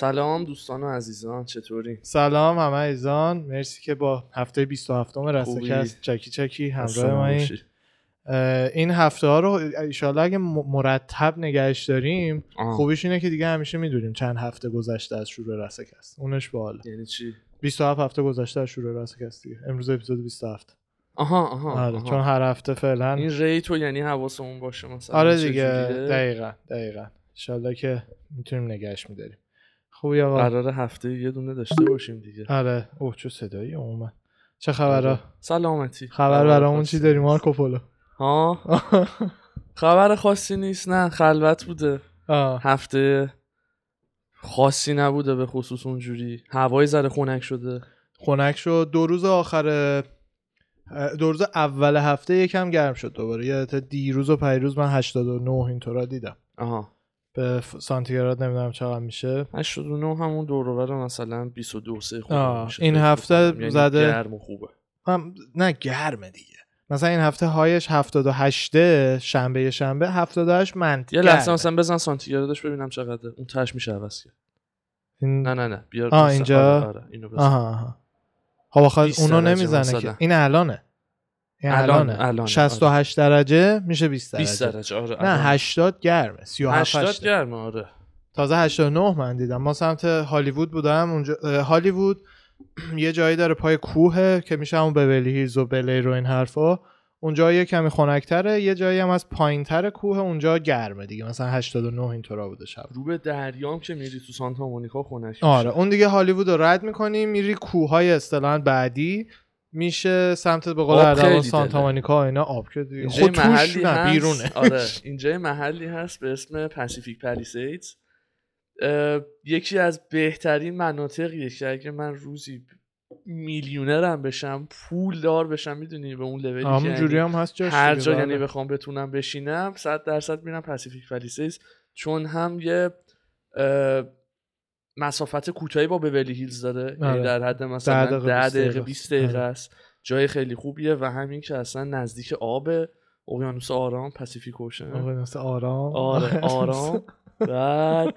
سلام دوستان و عزیزان چطوری؟ سلام همه عزیزان مرسی که با هفته 27 رستکست چکی چکی همراه ما این هفته ها رو ایشالله اگه مرتب نگهش داریم آه. خوبیش اینه که دیگه همیشه می‌دونیم چند هفته گذشته از شروع رستکست اونش باحال یعنی چی؟ 27 هفته گذشته از شروع رستکست دیگه. امروز اپیزود 27 آها آها, آره چون هر هفته فعلا این ریتو یعنی حواسمون باشه مثلا آره دیگه دقیقا دقیقا. انشالله که می‌تونیم نگهش میداریم. خوبی آقا. قرار هفته یه دونه داشته باشیم دیگه. آره. اوه چه صدایی اومد. چه خبره سلامتی. خبر برامون چی داری مارکو پولو. ها؟ خبر خاصی نیست. نه خلوت بوده. آه. هفته خاصی نبوده به خصوص اونجوری. هوای ذره خنک شده. خنک شد. دو روز آخر دو روز اول هفته یکم گرم شد دوباره. یه دیروز و پیروز من 89 اینطورا دیدم. آها. به سانتیگراد نمی‌دونم چقدر میشه. 89 همون دور مثلا 22 3 خوبه. میشه این هفته یعنی زده گرم و خوبه. هم... نه گرمه دیگه. مثلا این هفته هایش 78 شنبه شنبه 78 منت یه لحظه مثلا بزن سانتیگرادش ببینم چقدره. اون تاش میشه عوض کرد. این... نه نه نه. بیار آه اینجا؟ آره, آره. اینو بزن. آها آها. خب اونو نمی‌زنه که. این الانه. الان الان 68 آره. درجه میشه 20 درجه. 20 درجه آره نه 80 گرمه 37 80 گرمه آره. تازه 89 من دیدم. ما سمت هالیوود بودم اونجا هالیوود یه جایی داره پای کوه که میشه همون بولی هیلز و بلی رو این حرفا. اونجا یه کمی خنکتره یه جایی هم از پایینتر کوه اونجا گرمه دیگه. مثلا 89 اینطورا بوده شب. رو به دریام که میری تو سانتا مونیکا خنک آره اون دیگه هالیوود رو رد می‌کنی میری کوههای اصطلاحا بعدی. میشه سمت به قول اردوان سانتا مونیکا اینا آب که خود توش نه بیرونه. آره اینجا محلی هست به اسم پاسیفیک پالیسیدز یکی از بهترین مناطقیه که اگه من روزی میلیونرم بشم پول دار بشم می‌دونی؟ به اون لولی که جوری هم هست هر جا یعنی بله. بخوام بتونم بشینم 100 درصد میرم پاسیفیک پالیسیدز چون هم یه مسافت کوتاهی با بولی هیلز داره یعنی آره. در حد مثلا 10 دقیقه 20 دقیقه. آره. است. جای خیلی خوبیه و همین که اصلا نزدیک آب اقیانوس آرام پاسیفیک اوشن اقیانوس آرام. آره آرام. بعد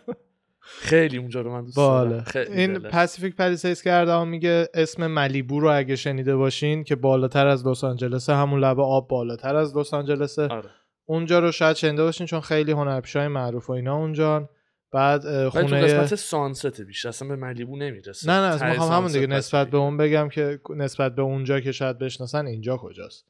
خیلی اونجا رو من دوست دارم. این پاسیفیک پالیسیس کرده میگه اسم ملیبو رو اگه شنیده باشین که بالاتر از لس آنجلس همون لبه آب بالاتر از لس آنجلس آره. اونجا رو شاید شنیده باشین چون خیلی هنرپیشای معروف و اینا اونجا بعد خونه تو قسمت سانست بیش اصلا به ملیبو نمی‌رسه نه نه می‌خوام همون دیگه. نسبت به اون بگم که نسبت به اونجا که شاید بشناسن اینجا کجاست.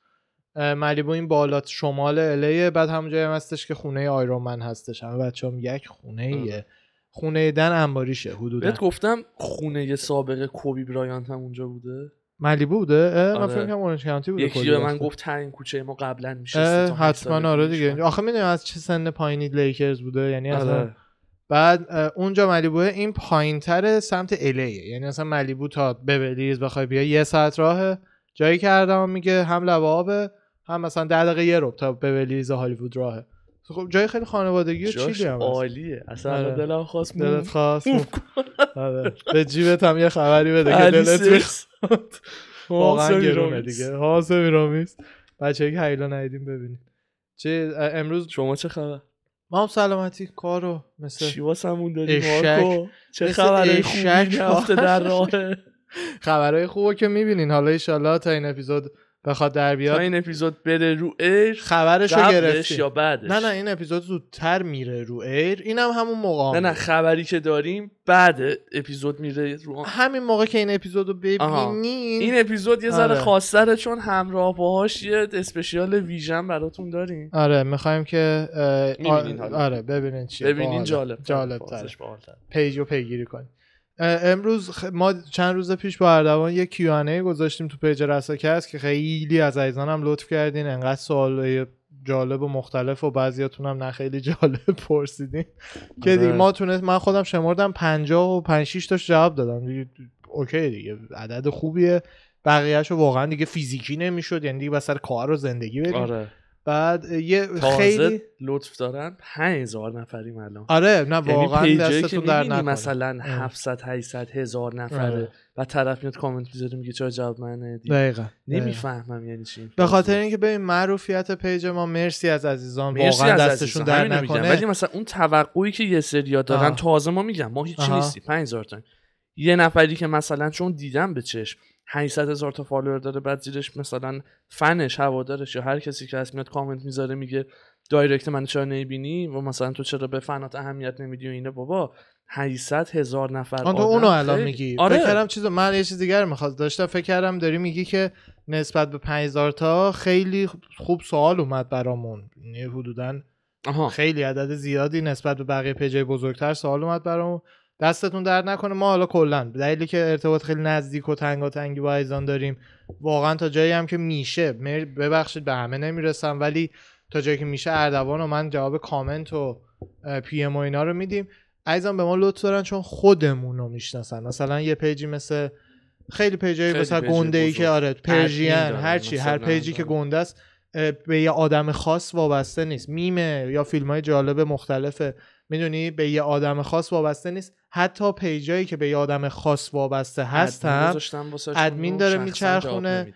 ملیبو این بالا شمال الیه بعد هم جایی هم هستش که خونه آیرومن هستش. همه بچه هم یک خونه ایه. خونه دن انباریشه حدودا. بهت گفتم خونه سابق کوبی برایانت هم اونجا بوده؟ ملیبو بوده؟ آره. من فکر کنم اورنج کانتی بوده یکی به من گفت ترین کوچه ما قبلا میشه حتما آره دیگه. آخه می‌دونی از چه سن پایینی لیکرز بوده؟ یعنی آره. بعد اونجا ملیبو این پایینتر سمت الیه یعنی مثلا ملیبو تا ببلیز بخوای بیا یه ساعت راه جایی که اردوان میگه هم لب آبه هم مثلا ده دقیقه یه رب تا ببلیز هالیوود راهه. خب جای خیلی خانوادگی و چیلی هم عالیه. اصلا آره. دلم خواست دلت خواست آره. به جیبت هم یه خبری بده که دلت می‌خواد. واقعا گرونه دیگه. حاسه میرامیست بچه که حیلا ندیدیم ببینیم. چه امروز شما چه خبر؟ ما هم سلامتی کارو مثل چی واسمون داری مارکو چه خبرهای خوبی؟ هفته در راه خبرهای خوبه که می‌بینین. حالا ایشالله تا این اپیزود بخواد در بیاد. تا این اپیزود بره رو ایر خبرشو گرفتیم یا بعدش؟ نه نه این اپیزود زودتر میره رو ایر. اینم هم همون موقع نه نه خبری که داریم بعد اپیزود میره رو همین موقع که این اپیزودو ببینین. این اپیزود یه ذره آره. خاصه چون همراه باهاش یه special version براتون داریم. آره می‌خوایم که آره ببینین چیه. ببینین جالب جالب تر پیجو پیگیری کنیم. امروز ما چند روز پیش با اردوان یه Q&A گذاشتیم تو پیج رساکست که خیلی از عزیزانم لطف کردین. انقدر سوال جالب و مختلف و بعضیاتون هم نه خیلی جالب پرسیدین. که دیگه آره. ما تونست من خودم شمردم 50 و 5 6 تاش جواب دادم. دیگه OK دیگه. عدد خوبیه. بقیهش واقعا دیگه فیزیکی نمی‌شد. یعنی دیگه بسر کار و زندگی بریم. آره. بعد یه خیلی لطف دارن 5000 نفریم الان آره نه یعنی واقعا دستتون در نکنه مثلا اه. 700 800 هزار نفره آره. و طرف میاد کامنت می‌ذاره میگه چرا جواب من ندی دقیقا. نمی‌فهمم یعنی چی به خاطر. اینکه ببین معروفیت پیج ما مرسی از عزیزان مرسی واقعا از دستشون در. نکنه ولی مثلا اون توقعی که یه سریا دارن آه. تازه ما میگم ما هیچی. نیستی 5000 تا یه نفری که مثلا چون دیدم به چشم 800 هزار تا فالوور داره بعد زیرش مثلا فنش هوادارش یا هر کسی که هست میاد کامنت می‌ذاره میگه direct من چرا نمی‌بینی؟ و مثلا تو چرا به فنات اهمیت نمیدی و اینه بابا 800 هزار نفر آن تو اونو الان میگی. آره. فکر کردم چیزو من یه چیز دیگر می‌خواست داشتم فکر کردم داری میگی که نسبت به 5000 تا خیلی خوب سوال اومد برامون. یعنی حدودا آها. خیلی عدد زیادی نسبت به بقیه پیجای بزرگتر سوال اومد برامون. دستتون درد نکنه. ما حالا کلا دلیلی که ارتباط خیلی نزدیک و تنگاتنگی با عزیزان داریم واقعا تا جایی هم که میشه. ببخشید به همه نمی‌رسم ولی تا جایی که میشه اردوان و من جواب کامنت و PM و اینا رو میدیم. عزیزان به ما لطف دارن چون خودمون رو می‌شناسن. مثلا یه پیجی مثل خیلی پیجای خیلی مثلا گنده ای. که آره پرژین داره هرچی هر. پیجی که گنده است به یه آدم خاص وابسته نیست. میمه یا فیلم های جالب مختلفه. می‌دونی؟ به یه آدم خاص وابسته نیست. حتی پیجایی که به یه آدم خاص وابسته واسهشون ادمین داره میچرخونه.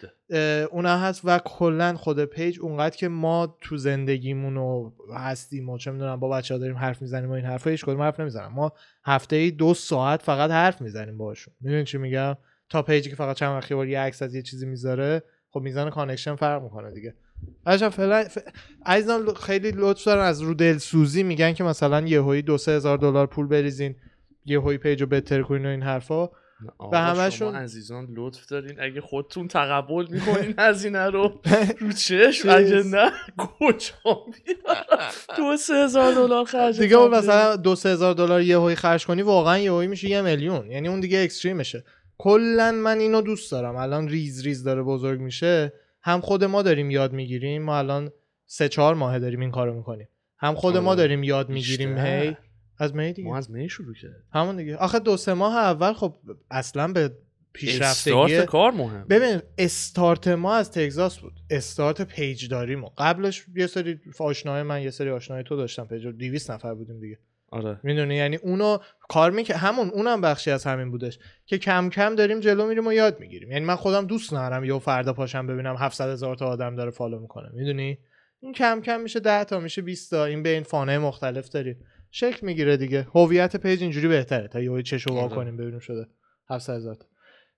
اونا هست و کلا خود پیج اونقدر که ما تو زندگیمون و هستیم و چه می‌دونم با بچه ها داریم حرف می‌زنیم و این حرفا هیچ کدوم حرف نمی‌زنم ما هفته ای دو ساعت فقط حرف می‌زنیم باشون می‌دونی چی میگم؟ تا پیجی که فقط چند وقت یه بار یه عکس از یه چیزی می‌ذاره خب میزان connection فرق می‌کنه دیگه. عجب فعلا ف... عزیزان خیلی لطف دارن از رو دلسوزی میگن که مثلا یهویی دو سه هزار دلار پول بریزین. یهویی پیج رو بهتر کنین و این حرفا. آقا همشون- شما عزیزان لطف دارین. اگه خودتون تقبل می‌کنین هزینه رو رو چشم اگه نه کجا دو سه هزار دلار خرج دیگه اون. مثلا دو سه هزار دلار یهویی خرج کنی واقعا یهویی میشه یه میلیون. یعنی اون دیگه extreme شه. کلا من اینو دوست دارم. الان ریز ریز داره بزرگ میشه. هم خود ما داریم یاد می‌گیریم. ما الان سه چهار ماه داریم این کارو می‌کنیم. هم خود ما آره. داریم یاد می‌گیریم. هی از May دیگه. ما از May شروع کرد همون دیگه. آخه دو سه ماه اول خب اصلا به پیشرفتگی استارت کار مهم. ببین استارت ما از تگزاس بود. استارت پیج داریم و قبلش یه سری آشنای من یه سری آشنای تو داشتم پیج 200 نفر بودیم دیگه. آره. می‌دونی؟ یعنی اونو کار میکه همون اونم بخشی از همین بودش که کم کم داریم جلو میریم و یاد می‌گیریم. یعنی من خودم دوست ندارم یه فردا پاشم ببینم 700 هزار تا آدم داره follow می‌کنه. می‌دونی؟ این کم کم میشه 10 تا میشه 20 تا. این بین فانه مختلف داریم. شکل می‌گیره دیگه. هویت پیج اینجوری بهتره تا یه چشو وا آره. کنیم ببینیم شده. 700 هزار تا.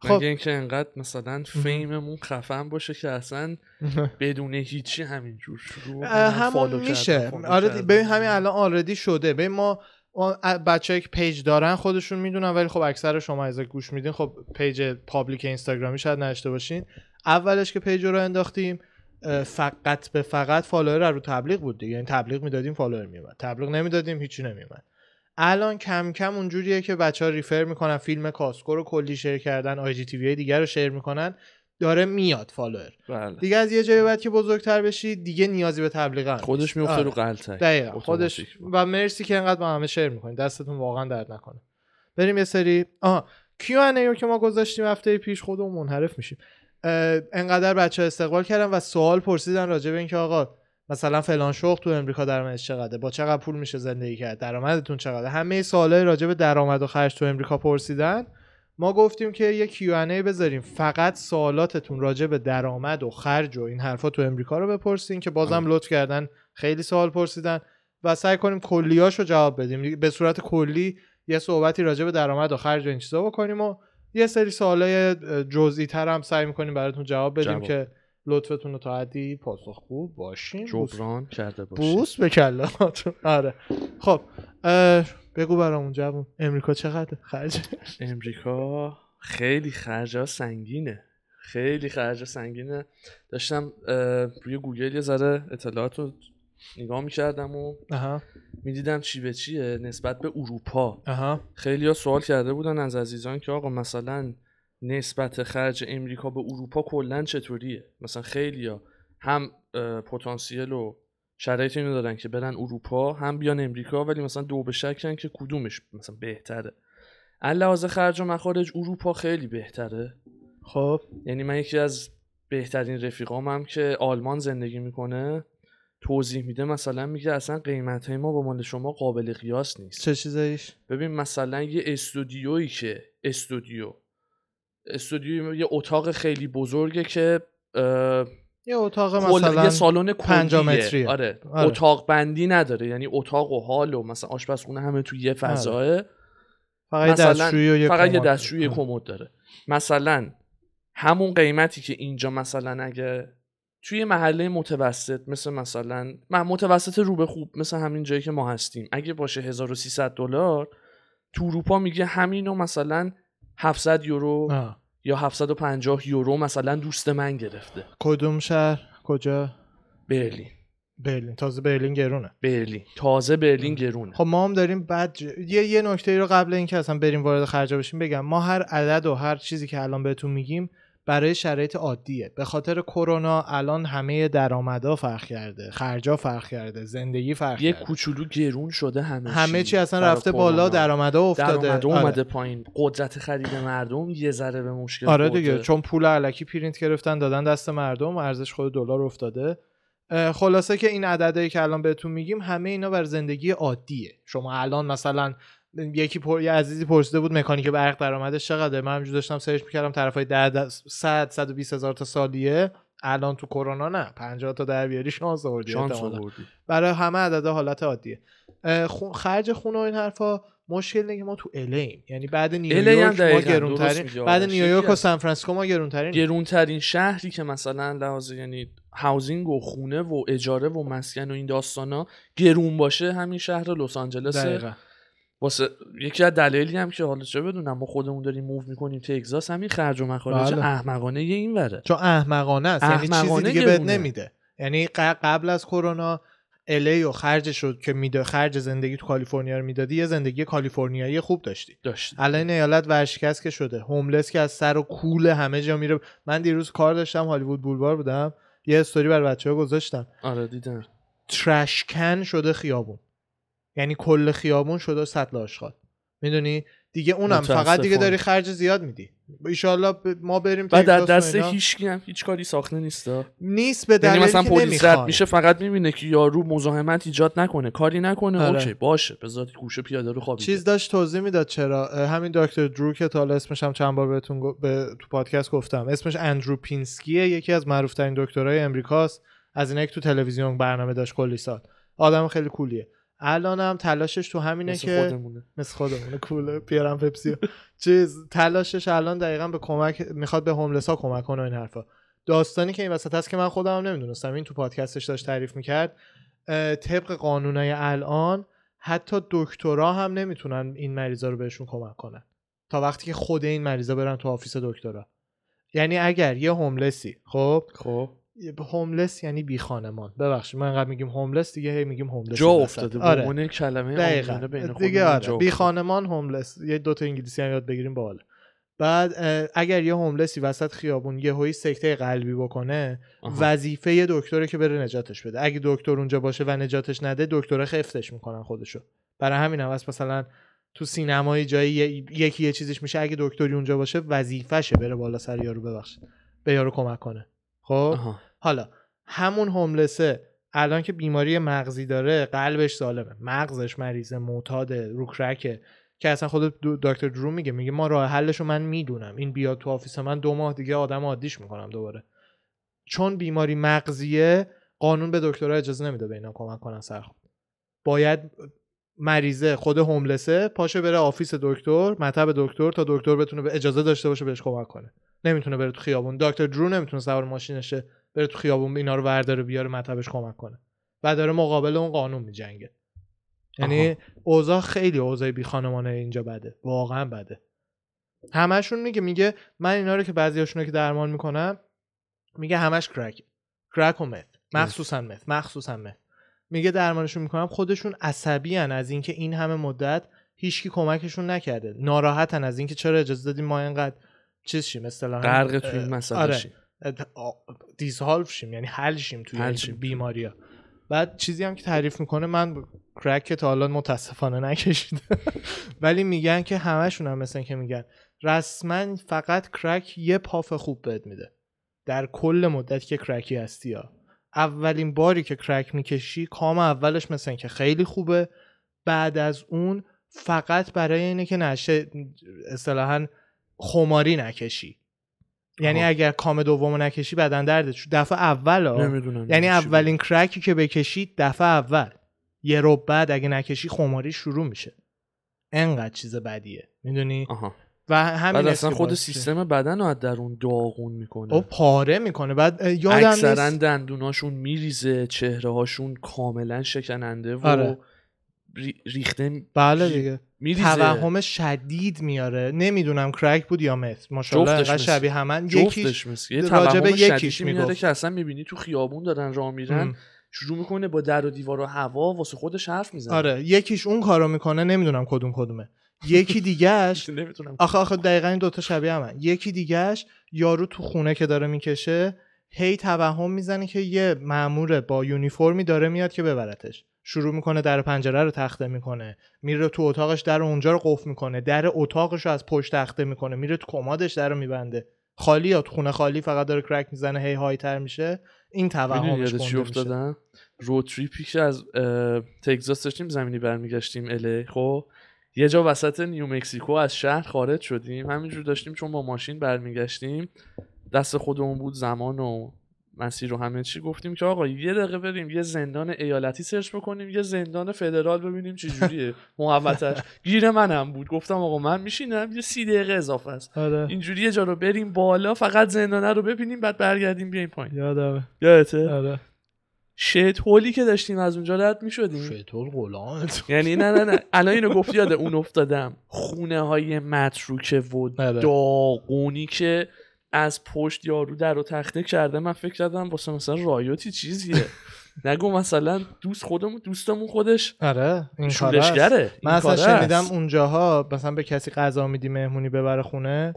خب خب. اینکه انقدر مثلا فیممون خفن باشه که اصلا بدون هیچی همینجور شروع همون میشه. آره. ببین همین الان already شده. ببین ما بچه که پیج دارن خودشون می‌دونن ولی خب اکثر شما از گوش میدین خب پیج public اینستاگرامی شاید نداشته باشین. اولش که پیج رو انداختیم فقط به فقط follower رو تبلیغ بود دیگه. یعنی تبلیغ می‌دادیم follower میومد تبلیغ نمی‌دادیم هیچی نمیومد الان کم کم اونجوریه که بچه ها refer می‌کنن فیلم Costco رو کلی share کردن IGTV دیگه رو share می‌کنن داره میاد follower. بله. دیگه از یه جایی بعد که بزرگتر بشی دیگه نیازی به تبلیغ خودش. میفته آره. رو غلتک دقیقا. خودش. و مرسی که انقدر با همه share می‌کنید دستتون واقعا درد نکنه. بریم یه سری آها. کیو رو که ما گذاشتیم هفته پیش خودمون منحرف میشیم. انقدر بچه استقبال کردن و سوال پرسیدن راجع به اینکه آقا مثلا فلان شغل تو امریکا درآمدش چقدره؟ با چقدر پول میشه زندگی کرد؟ درآمدتون چقدره؟ همه سوالای راجع به درآمد و خرج تو امریکا پرسیدن. ما گفتیم که یه Q&A بذاریم. فقط سوالاتتون راجع به درآمد و خرج و این حرفا تو امریکا رو بپرسین که بازم لطف کردن خیلی سوال پرسیدن و سعی کنیم کلیاشو جواب بدیم. به صورت کلی یه صحبتی راجع به درآمد و خرج و این چیزا بکنیم و یه سری سوالای جزئی تر هم سعی می‌کنیم براتون جواب بدیم جواب. که لطفتون رو تا حدی پاسخگو باشیم بوس, جبران. کرده باشید بوس به کلاتون. آره. خب بگو برامون جوون. امریکا چقدر خرج. امریکا خیلی خرجا سنگینه. خیلی خرجا سنگینه. داشتم روی گوگل یه ذره اطلاعات رو نگاه می‌کردم و می‌دیدم چی به چیه نسبت به اروپا. آها خیلی ها سوال کرده بودن از عزیزان که آقا مثلا نسبت خرج امریکا به اروپا کلا چطوریه؟ مثلا خیلی ها هم پتانسیل و شرایط اینو دارن که برن اروپا هم بیان امریکا ولی مثلا دو به شکن که کدومش مثلا بهتره؟ لحاظ خرج و مخارج اروپا خیلی بهتره. خب. یعنی من یکی از بهترین رفیقام هم که آلمان زندگی می‌کنه. توضیح میده مثلا میگه اصلا قیمت های ما با مال شما قابل قیاس نیست چه چیزایش ببین مثلا یه استودیویی که استودیو استودیو یه اتاق خیلی بزرگه که یه اتاق مثلا یه سالن. متریه. آره. آره. اتاق بندی نداره یعنی اتاق و حال و مثلا آشپزخونه همه تو یه فضاه فقط یه مثلا دستشویی و یه فقط. دستشویی. کمد داره مثلا همون قیمتی که اینجا مثلا اگه توی محله متوسط مثل مثلا من متوسط رو به خوب مثل همین جایی که ما هستیم. اگه باشه 1300 دلار تو اروپا میگه همینو مثلا 700 یورو آه. یا 750 یورو مثلا دوست من گرفته. کدوم شهر؟ کجا؟ برلین. برلین. تازه برلین گرونه. برلین. تازه برلین گرونه. خب ما هم داریم بعد ج- یه یه نکته ای رو قبل اینکه اصلا بریم وارد خرجا بشیم بگم. ما هر عدد و هر چیزی که الان بهتون میگیم برای شرایط عادیه. به خاطر کرونا الان همه درآمدا فرق کرده خرجا فرق کرده زندگی فرق یه کرده. کوچولو گرون شده همه همه چی. اصلا رفته بالا. درآمدا افتاده. درآمده آره. اومده پایین. قدرت خرید مردم یه ذره به مشکل آره. دیگه چون پول علکی پرینت گرفتن دادن دست مردم ارزش خود دلار افتاده. خلاصه که این عددهایی که الان بهتون میگیم همه اینا بر زندگی عادیه. شما الان مثلا یکی پر... یه عزیزی پرسیده بود مکانیک برق درآمدش چقدره؟ من همینجور داشتم search می‌کردم طرفای 10 100 120 هزار تا سالیه. الان تو کرونا نه. 50 تا در بیاری شانس آوردی شانس. آوردی. برای همه عددا حالت عادیه. اه، خو- خرج خونه و این حرفا مشکل اینه که ما تو ایم. یعنی بعد نیویورک ما گرونترین میگه بعد. نیویورک و سان فرانسیسکو ما گرونترین گرونترین شهری که مثلا لحاظ یعنی هاوزینگ و خونه و اجاره و مسکن و این داستانا گرون باشه همین شهر لس آنجلس دقیقا. واسه یکی از دلایلی هم که حالا چه بدونم ما خودمون داریم موو می‌کنیم تگزاس همین خرج و مخارج بله. احمقانه یه این وره. چون احمقانه است یعنی چیزی دیگه بهت. نمیده. یعنی قبل از کرونا الی و خرج شد که میده خرج زندگی تو کالیفرنیا رو می‌دادی یه زندگی کالیفرنیایی خوب داشتی. داشت الان ایالت ورشکست که شده. هوملس که از سر و کول همه جا میره. من دیروز کار داشتم هالیوود بولوار بودم. یه استوری بر بچه ها گذاشتم. آره دیدم. ترش کن شده خیابون. یعنی کل خیابون شده سطل آشغال. می‌دونی؟ دیگه اونم فقط دیگه. داری خرج زیاد میدی. ایشالله ب- ما بریم بعد در دست. هیچ هم هیچ کاری ساخته نیست نیست به یعنی دلیلی مثلا پلیس رد. میشه فقط می‌بینه که یارو مزاحمت ایجاد نکنه کاری نکنه آره. اوکی باشه. بذار گوشه پیاده رو خوابیده. چیز داشت توضیح می‌داد چرا. همین دکتر درو که تا اسمش هم چند بار بهتون گو- به تو پادکست گفتم. اسمش اندرو پینسکیه یکی از معروفترین دکترای امریکاست. از اینه که تو تلویزیون برنامه داشت کلی سال. آدم خیلی کولیه. الان هم تلاشش تو همینه مثل که خودمونه. مثل خودمونه کوله پیرم پپسی چیز تلاشش الان دقیقا به کمک می‌خواد به هوملس ها کمک کنه این حرفا. داستانی که این وسط هست که من خودم هم نمی‌دونستم این تو پادکستش داشت تعریف می‌کرد طبق قانونای الان حتی دکترا هم نمی‌تونن این مریضا رو بهشون کمک کنن. تا وقتی که خود این مریضا برن تو office دکترا. یعنی اگر یه homeless ی خب؟ خب. homeless یعنی بی خانمان. ببخشید ما انقدر میگیم homeless دیگه هی میگیم homeless جا. افتاده آره. عنوان کلمه دقیقا. بین دیگه آره. بی. خانمان homeless یه دوتا انگلیسی هم یاد بگیریم باحاله بعد اگر یه homeless ی وسط خیابون یهویی سکته قلبی بکنه. وظیفه یه دکتره که بره نجاتش بده. اگه دکتر اونجا باشه و نجاتش نده دکتره خفتش می‌کنن خودشو. برای همین هم مثلا تو سینمای جایی یکی یه چیزیش میشه. اگه دکتری اونجا باشه وظیفشه بره بالا سر یارو ببخشید. به یارو کمک کنه. خب؟ آها. حالا همون homeless ه الان که بیماری مغزی داره قلبش سالمه. مغزش مریضه معتاده رو crack ه که اصلا خود دکتر درو میگه. میگه ما راه حلش رو من می‌دونم. این بیاد تو office من دو ماه دیگه آدم عادیش می‌کنم دوباره. چون بیماری مغزیه قانون به دکترها اجازه نمیده به اینا کمک کنن سر باید مریضه خود homeless ه پاشه بره office دکتر مطب دکتر تا دکتر بتونه به اجازه داشته باشه بهش کمک کنه. نمی‌تونه بره تو خیابون. دکتر درو نمی‌تونه سوار ماشینشه. بره تو خیابون اینا رو ورداره بیاره مطبش کمک کنه. و داره مقابل اون قانون میجنگه. یعنی. اوضاع خیلی اوضاع بی خانمانه اینجا بده. واقعا بده. همشون میگه میگه من اینا رو که بعضیاشون رو که درمان می‌کنم میگه همش کرک کرک و مت مخصوصا مت مخصوصا مت میگه درمانشون می‌کنم. خودشون عصبی از اینکه این همه مدت هیچکی کمکشون نکرده. ناراحتن از اینکه چرا اجازه دادیم ما اینقدر چیز شیم اصطلاحا غرق تو این مسئله آره. شیم. دیزهالف شیم یعنی حل شیم توی حل شیم. بیماری ها بعد چیزی هم که تعریف می‌کنه من کرک که تا حالا متاسفانه نکشیدم ولی میگن که همشون هم مثل این که میگن. رسما فقط crack یه puff خوب بهت میده. در کل مدت که crack ی هستی ها. اولین باری که crack می‌کشی کام اولش مثل که خیلی خوبه. بعد از اون فقط برای اینه که نشه اصطلاحا خماری نکشی. یعنی آها. اگر کام دومو نکشی بدن درده. دفعه اول ها. نمی‌دونم یعنی اولین crack ی که بکشی دفعه اول. یه روز بعد اگه نکشی خماری شروع میشه. انقدر چیز بدیه. می‌دونی؟ آها. و همین اصلا خود. سیستم بدن رو از درون داغون می‌کنه. او پاره می‌کنه. بعد یادم اکثرا دندوناشون میریزه چهره هاشون کاملا شکننده و آره. ری- ریخته بله دیگه. میریزه. توهم شدید میاره. نمی‌دونم کرک بود یا مت ماشاءالله انقدر شبیه همن. یکیش جفتش مثل یه راجب توهم یکیش میاره می‌گفت. که اصلا می‌بینی تو خیابون دارن راه میرن ام. شروع می‌کنه با در و دیوار و هوا واسه خودش حرف می‌زنه. آره یکیش اون کارو می‌کنه نمی‌دونم کدوم کدومه. یکی دیگهش آخه آخه دقیقا این دوتا شبیه همن. یکی دیگهش یارو تو خونه که داره می‌کشه هی توهم می‌زنه که یه مامور با یونیفرمی داره میاد که ببرتش. شروع می‌کنه در پنجره رو تخته می‌کنه. میره تو اتاقش در اونجا رو قفل می‌کنه. در اتاقش رو از پشت تخته می‌کنه. میره تو کمادش در رو میبنده. خالی یا تو خونه خالی فقط داره کرک می‌زنه هی های تر میشه. این توهمش یاد چی گنده میشه. افتادم road trip ی که از تگزاس داشتیم زمینی برمیگشتیم الی خب یه جا وسط نیو مکسیکو از شهر خارج شدیم. همینجور داشتیم چون با ماشین برمیگشتیم. دست خودمون بود زمان و مسیر و همه چی گفتیم که آقا یه دقیقه بریم یه زندان ایالتی search بکنیم یه زندان فدرال ببینیم چه جوریه. محوطش گیر منم بود. گفتم آقا من میشینم یه سی دقیقه اضافه است. آره. اینجوری یه جا رو بریم بالا فقط زندانه رو ببینیم بعد برگردیم بیایم پایین. یادمه. یادته؟ آره. شیت هولی که داشتیم از اونجا رد می‌شدیم. شیطور غلامت یعنی نه نه نه. الان اینو گفتی یاد اون افتادم. خونه های متروکه و آره. داغونی که از پشت یارو در و تخته کرده من فکر کردم واسه مثلا رایوتی چیزیه. نگو مثلا دوست خودمون دوستمون خودش آره این. شولشگره من اصلا شنیدم اونجاها مثلا به کسی غذا میدی مهمونی ببره خونه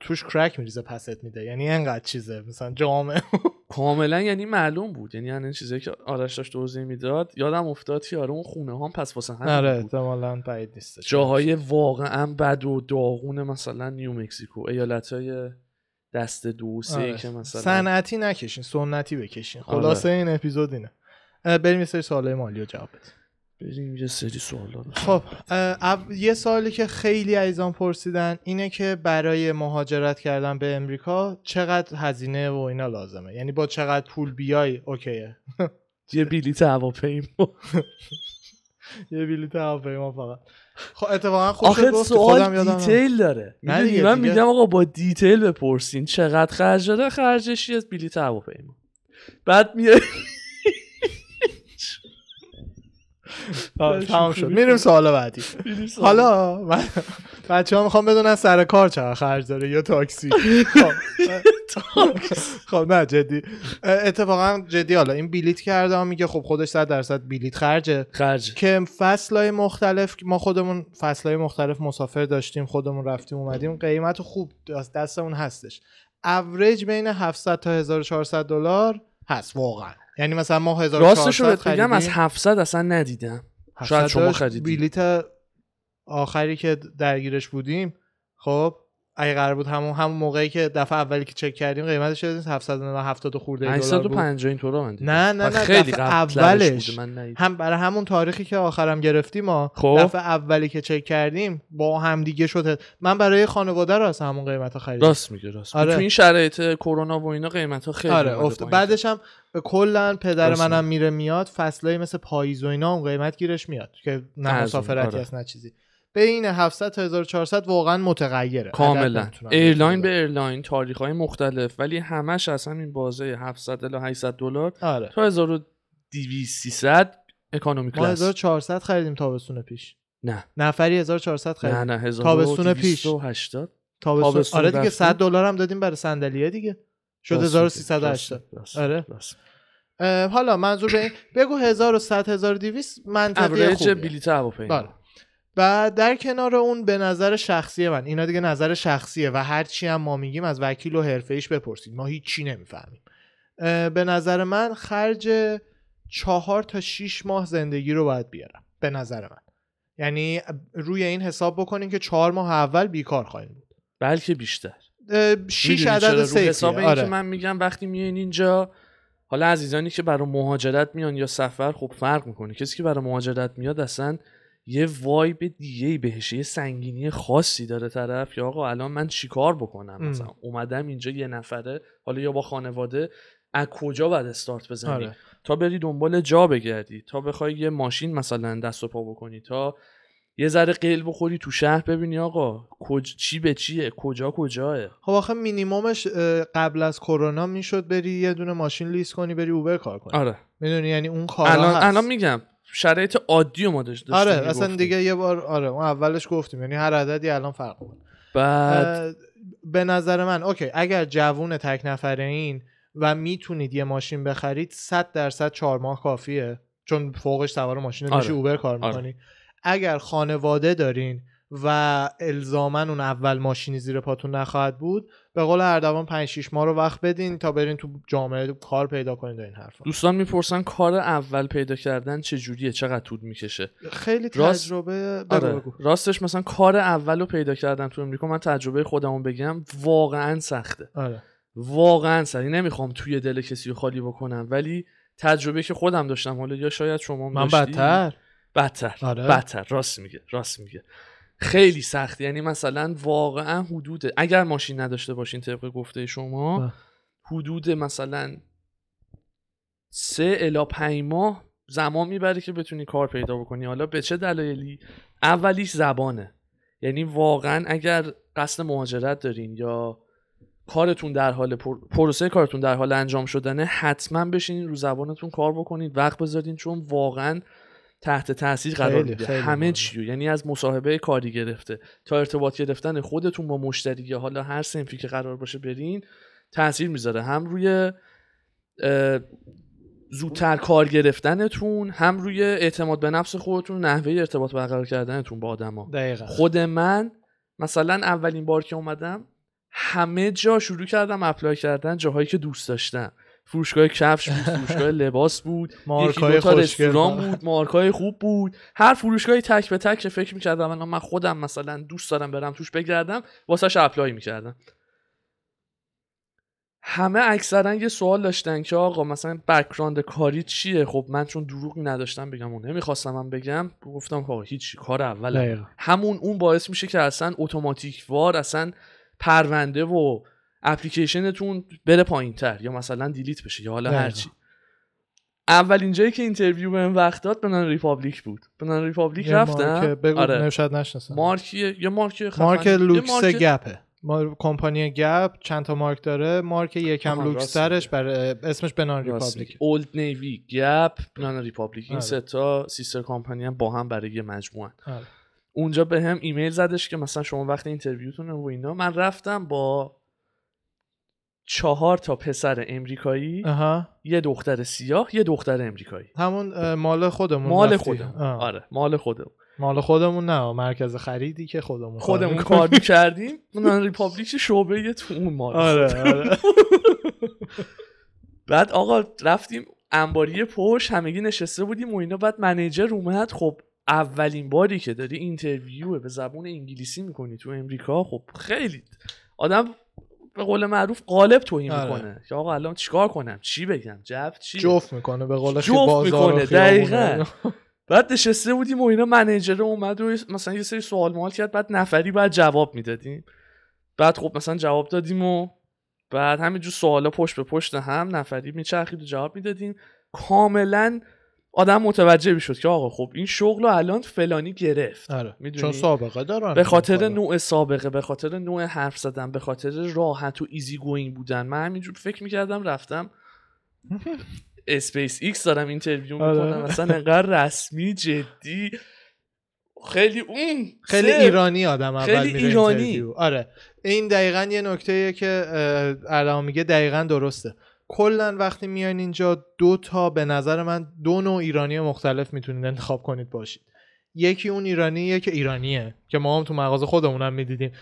توش کرک میریزه پست میده. یعنی انقدر چیزه مثلا جامعه کاملا یعنی معلوم بود. یعنی این چیزایی که آرش داشت توضیح می‌داد یادم افتاد که آره اون خونه هم پس واسه همین آره. احتمالاً بعید نیست. جاهای واقعا بد و داغون مثلا نیو مکزیکو ایالت های دست دو سه آره. که مثلا صنعتی نکشین سنتی بکشین. آره. خلاصه این اپیزود اینه. بریم یه سری سوالای مالی رو جواب بدیم. بریم یه سری سوالا خب یه سوالی که خیلی عزیزان پرسیدن اینه که برای مهاجرت کردن به امریکا چقدر هزینه و اینا لازمه؟ یعنی با چقدر پول بیای؟ OK ه. یه بلیت هواپیما. یه بلیط هواپیما فقط. خب اتفاقا آخه شد گفتی، خودم سوال یادم detail داره. می‌دونی دیگه، من دیگه. میگم آقا با detail بپرسین چقدر خرج داره؟ خرجش یه بلیت هواپیما. بعد میای تمام شد. میریم سوال بعدی. حالا من بچه ها می‌خوام بدونن سر کار چقدر خرج داره یا تاکسی. خب. خب نه جدی. اتفاقا جدی حالا این بلیت کرده ها میگه خب خودش 100 درصد بلیت خرجه. خرج که فصلهای مختلف ما خودمون فصلهای مختلف مسافر داشتیم خودمون رفتیم اومدیم. قیمت خوب دست- دستمون هستش. اوریج بین 700 تا 1400 دلار هست واقعا. یعنی مثلا ما 1400 راستش رو بگم خریدیم. از 700 اصلا ندیدم شاید 700 شما داشت خریدی. بلیت آخری که درگیرش بودیم خب اگه قرار بود همون همون موقعی که دفعه اولی که چک کردیم قیمتش 770 خورده دلار بود 850 این طورا من. نه نه نه خیلی دفعه اولش من. هم برای همون تاریخی که آخرم گرفتیم ما خب. دفعه اولی که چک کردیم با هم دیگه شده من برای خانواده رو از همون قیمت ها خریدم راست میگه راست آره. تو این شرایط کرونا و اینا قیمت ها خیلی آره افت... بعدش هم کلا پدر راست منم میره میاد فصلای مثل پاییز و اینا اون قیمت گیرش میاد که نه مسافرتی آره. هست نه چیزی بین 700 تا 1400 واقعا متغیره. کاملا. airline. به airline تاریخ های مختلف ولی همش از همین بازه 700 الی 800 دلار آره. تا 1200 300 economy ما کلاس. 1400 خریدیم تابستون پیش. نه. نفری 1400 نه خریدیم نه 1280 تابستون پیش. 80 تابستون تابستون آره دیگه رفتیم. 100 دلار هم دادیم برای صندلیه دیگه. شد راست 1380 راست، راست، آره. راست. حالا منظور به این بگو 1100 1200 منطقی اوریج خوبیه. بلیت هواپیما. بله. و در کنار اون به نظر شخصی من اینا دیگه نظر شخصیه و هر چی هم ما میگیم از وکیل و حرفه بپرسید. ما هیچی نمی‌فهمیم. به نظر من خرج چهار تا شیش ماه زندگی رو باید بیارم به نظر من. یعنی روی این حساب بکنیم که چهار ماه اول بیکار خواهیم بود. بلکه بیشتر. اه، شیش می‌دونی چرا؟ عدد رو حساب این آره. که من میگم وقتی میایین اینجا حالا عزیزانی که برای مهاجرت میان یا سفر خب فرق می‌کنه. کسی که برای مهاجرت میاد اصلا یه وایب دیگه بهش یه سنگینی خاصی داره طرف یا آقا الان من چیکار بکنم ام. مثلا اومدم اینجا یه نفره حالا یا با خانواده از کجا باید استارت بزنی آره. تا بری دنبال جا بگردی تا بخوای یه ماشین مثلا دست و پا بکنی تا یه ذره قل بخوری تو شهر ببینی آقا کج... چی به چیه کجا کجاه خب آخه مینیمومش قبل از کرونا می‌شد بری یه دونه ماشین lease کنی بری اوبر کار کنی آره می‌دونی یعنی اون کارا الان هست. الان میگم شرایط عادی ما داشت آره اصلا. دیگه یه بار آره اون اولش گفتیم یعنی هر عددی الان فرق کنه بعد به نظر من OK اگر جوون تک نفره این و می‌تونید یه ماشین بخرید 100 درصد چهار ماه کافیه چون فوقش سوار ماشین آره. میشی اوبر کار آره. می‌کنی اگر خانواده دارین و الزامن اون اول ماشینی زیر پاتون نخواهد بود به قول اردوان 5 6 ماه رو وقت بدین تا برین تو جامعه کار پیدا کنید این حرفا. دوستان می‌پرسن کار اول پیدا کردن چه جوریه؟ چقدر طول می‌کشه؟ خیلی راست- تجربه بگو آره. راستش مثلا کار اول رو پیدا کردن تو امریکا من تجربه خودمو بگم واقعا سخته. آره. واقعا سخته. نمی‌خوام توی دل کسی رو خالی بکنم ولی تجربه که خودم داشتم حالا یا شاید شما من. بدتر. بدتر. آره. بدتر. راست میگه. راست میگه. خیلی سخت. یعنی مثلا واقعا حدود اگر ماشین نداشته باشین طبق گفته شما آه. حدود مثلا سه الا پنج ماه زمان می‌بره که بتونی کار پیدا بکنی. حالا به چه دلایلی؟ اولیش زبانه. یعنی واقعا اگر قصد مهاجرت دارین یا کارتون در حال پر... پروسه کارتون در حال انجام شدنه حتما بشینین رو زبانتون کار بکنید وقت بذارین چون واقعا تحت تاثیر قرار خیلی، میده. خیلی همه. چی یعنی از مصاحبه کاری گرفته تا ارتباط گرفتن خودتون با مشتری یا حالا هر سنفی که قرار باشه برین تاثیر می‌ذاره. هم روی زودتر کار گرفتنتون هم روی اعتماد به نفس خودتون نحوه ارتباط برقرار کردنتون با آدما. خود من مثلا اولین بار که اومدم همه جا شروع کردم اپلای کردن جاهایی که دوست داشتم. فروشگاه کفش بود فروشگاه لباس بود مارکای تا. رستوران بود مارکای خوب بود هر فروشگاهی تک به تک فکر می‌کردم الان من خودم مثلا دوست دارم برم توش بگردم واسهش اپلای می‌کردم همه اکثرا یه سوال داشتن که آقا مثلا بکراند کاری چیه خب من چون دروغی نداشتم بگم و نمی‌خواستم هم بگم گفتم آقا هیچ کار اول. همون اون باعث میشه که اصلا اتوماتیک وار اصلا پرونده و اپلیکیشنتون بره پایین تر یا مثلا delete بشه یا حالا. هرچی اولین جایی که interview بهم وقت داد Banana Republic بود Banana Republic یه رفتم بگو آره مارکی یه مارک خفن. مارک لوکس مارک- Gap ـه ما کمپانی Gap چند تا مارک داره مارک یکم لوکس ترش. برای اسمش Banana Republic. Old Navy Gap Banana Republic این آره. سه تا sister company هم با هم برای یه مجموعه آره. اونجا بهم ایمیل زدش که مثلا شما وقت interview تونه و اینا من رفتم با چهار تا پسر امریکایی آها یه دختر سیاه یه دختر امریکایی. همون مال خودمون مال. خودمون. آره مال خودمون. مال خودمون نه مرکز خریدی که خودمون خودمون کار می‌کردیم. من Republic شعبه تو اون mall. آره آره. بعد آقا رفتیم انباری پشت همگی نشسته بودیم و اینا. بعد manager اومد. خب اولین باری که داری interview به زبون انگلیسی می‌کنی تو امریکا خب خیلی آدم به قول معروف قالب تهی آره. می‌کنه. که آقا الان چیکار کنم؟ چی بگم؟ جفت چی؟ جفت می‌کنه به قول جفت می‌کنه، دقیقاً. بعد نشسته بودیم و اینا manager اومد و مثلا یه سری سوال مال کرد بعد نفری بعد جواب می‌دادیم. بعد خب مثلا جواب دادیم و بعد همینجور سوالا پشت به پشت هم نفری میچرخید و جواب می‌دادیم. کاملا آدم متوجه می‌شد که آقا خب این شغل رو الان فلانی گرفت آره؟ چون سابقه دارن به خاطر. نوع سابقه به خاطر نوع حرف زدن به خاطر راحت و easy going بودن من همینجور فکر می‌کردم رفتم اسپیس ایکس دارم interview آره. می‌کنم مثلا انقدر رسمی جدی خیلی اون خیلی سه- ایرانی آدم اول خیلی میره ایرانی. آره این دقیقا یه نکته که ارام میگه دقیقا درسته کلا وقتی میاین اینجا دو تا به نظر من دو نوع ایرانی مختلف می‌تونید انتخاب کنید باشید. یکی اون ایرانیه که ایرانیه که ما هم تو مغازه خودمون هم می‌دیدیم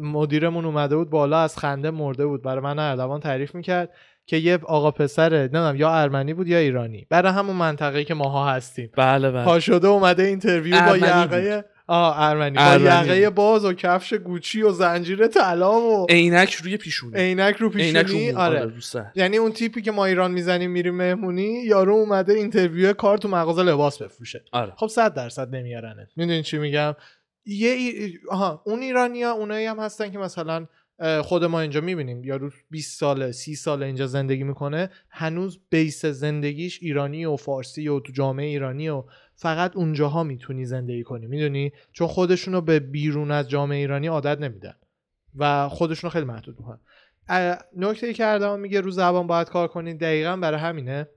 مدیرمون اومده بود بالا از خنده مرده بود. برای من اردوان تعریف می‌کرد که یه آقا پسره نمی‌دونم یا ارمنی بود یا ایرانی. برای همون منطقه که ماها هستیم. بله بله. پا شده اومده interview با یقه آه ارمنی. با. یقه باز و کفش Gucci و زنجیر طلا و عینک روی پیشونی عینک رو پیشونی. آره. رو سر. یعنی اون تیپی که ما ایران می‌زنیم میریم مهمونی یارو اومده interview کار تو مغازه لباس بفروشه. آره. خب صد درصد نمیارنه می‌دونی چی میگم؟ یه ای... آها اون ایرانیا اونایی هم هستن که مثلا خود ما اینجا می‌بینیم. یارو 20 ساله 30 ساله اینجا زندگی می‌کنه. هنوز بیس زندگیش ایرانی و فارسی و تو جامعه ایرانی و فقط اونجاها می‌تونی زندگی کنی می‌دونی؟ چون خودشونو به بیرون از جامعه ایرانی عادت نمیدن و خودشونو خیلی محدود می‌کنن. نکته ای که اردوان میگه رو زبان باید کار کنید دقیقا برای همینه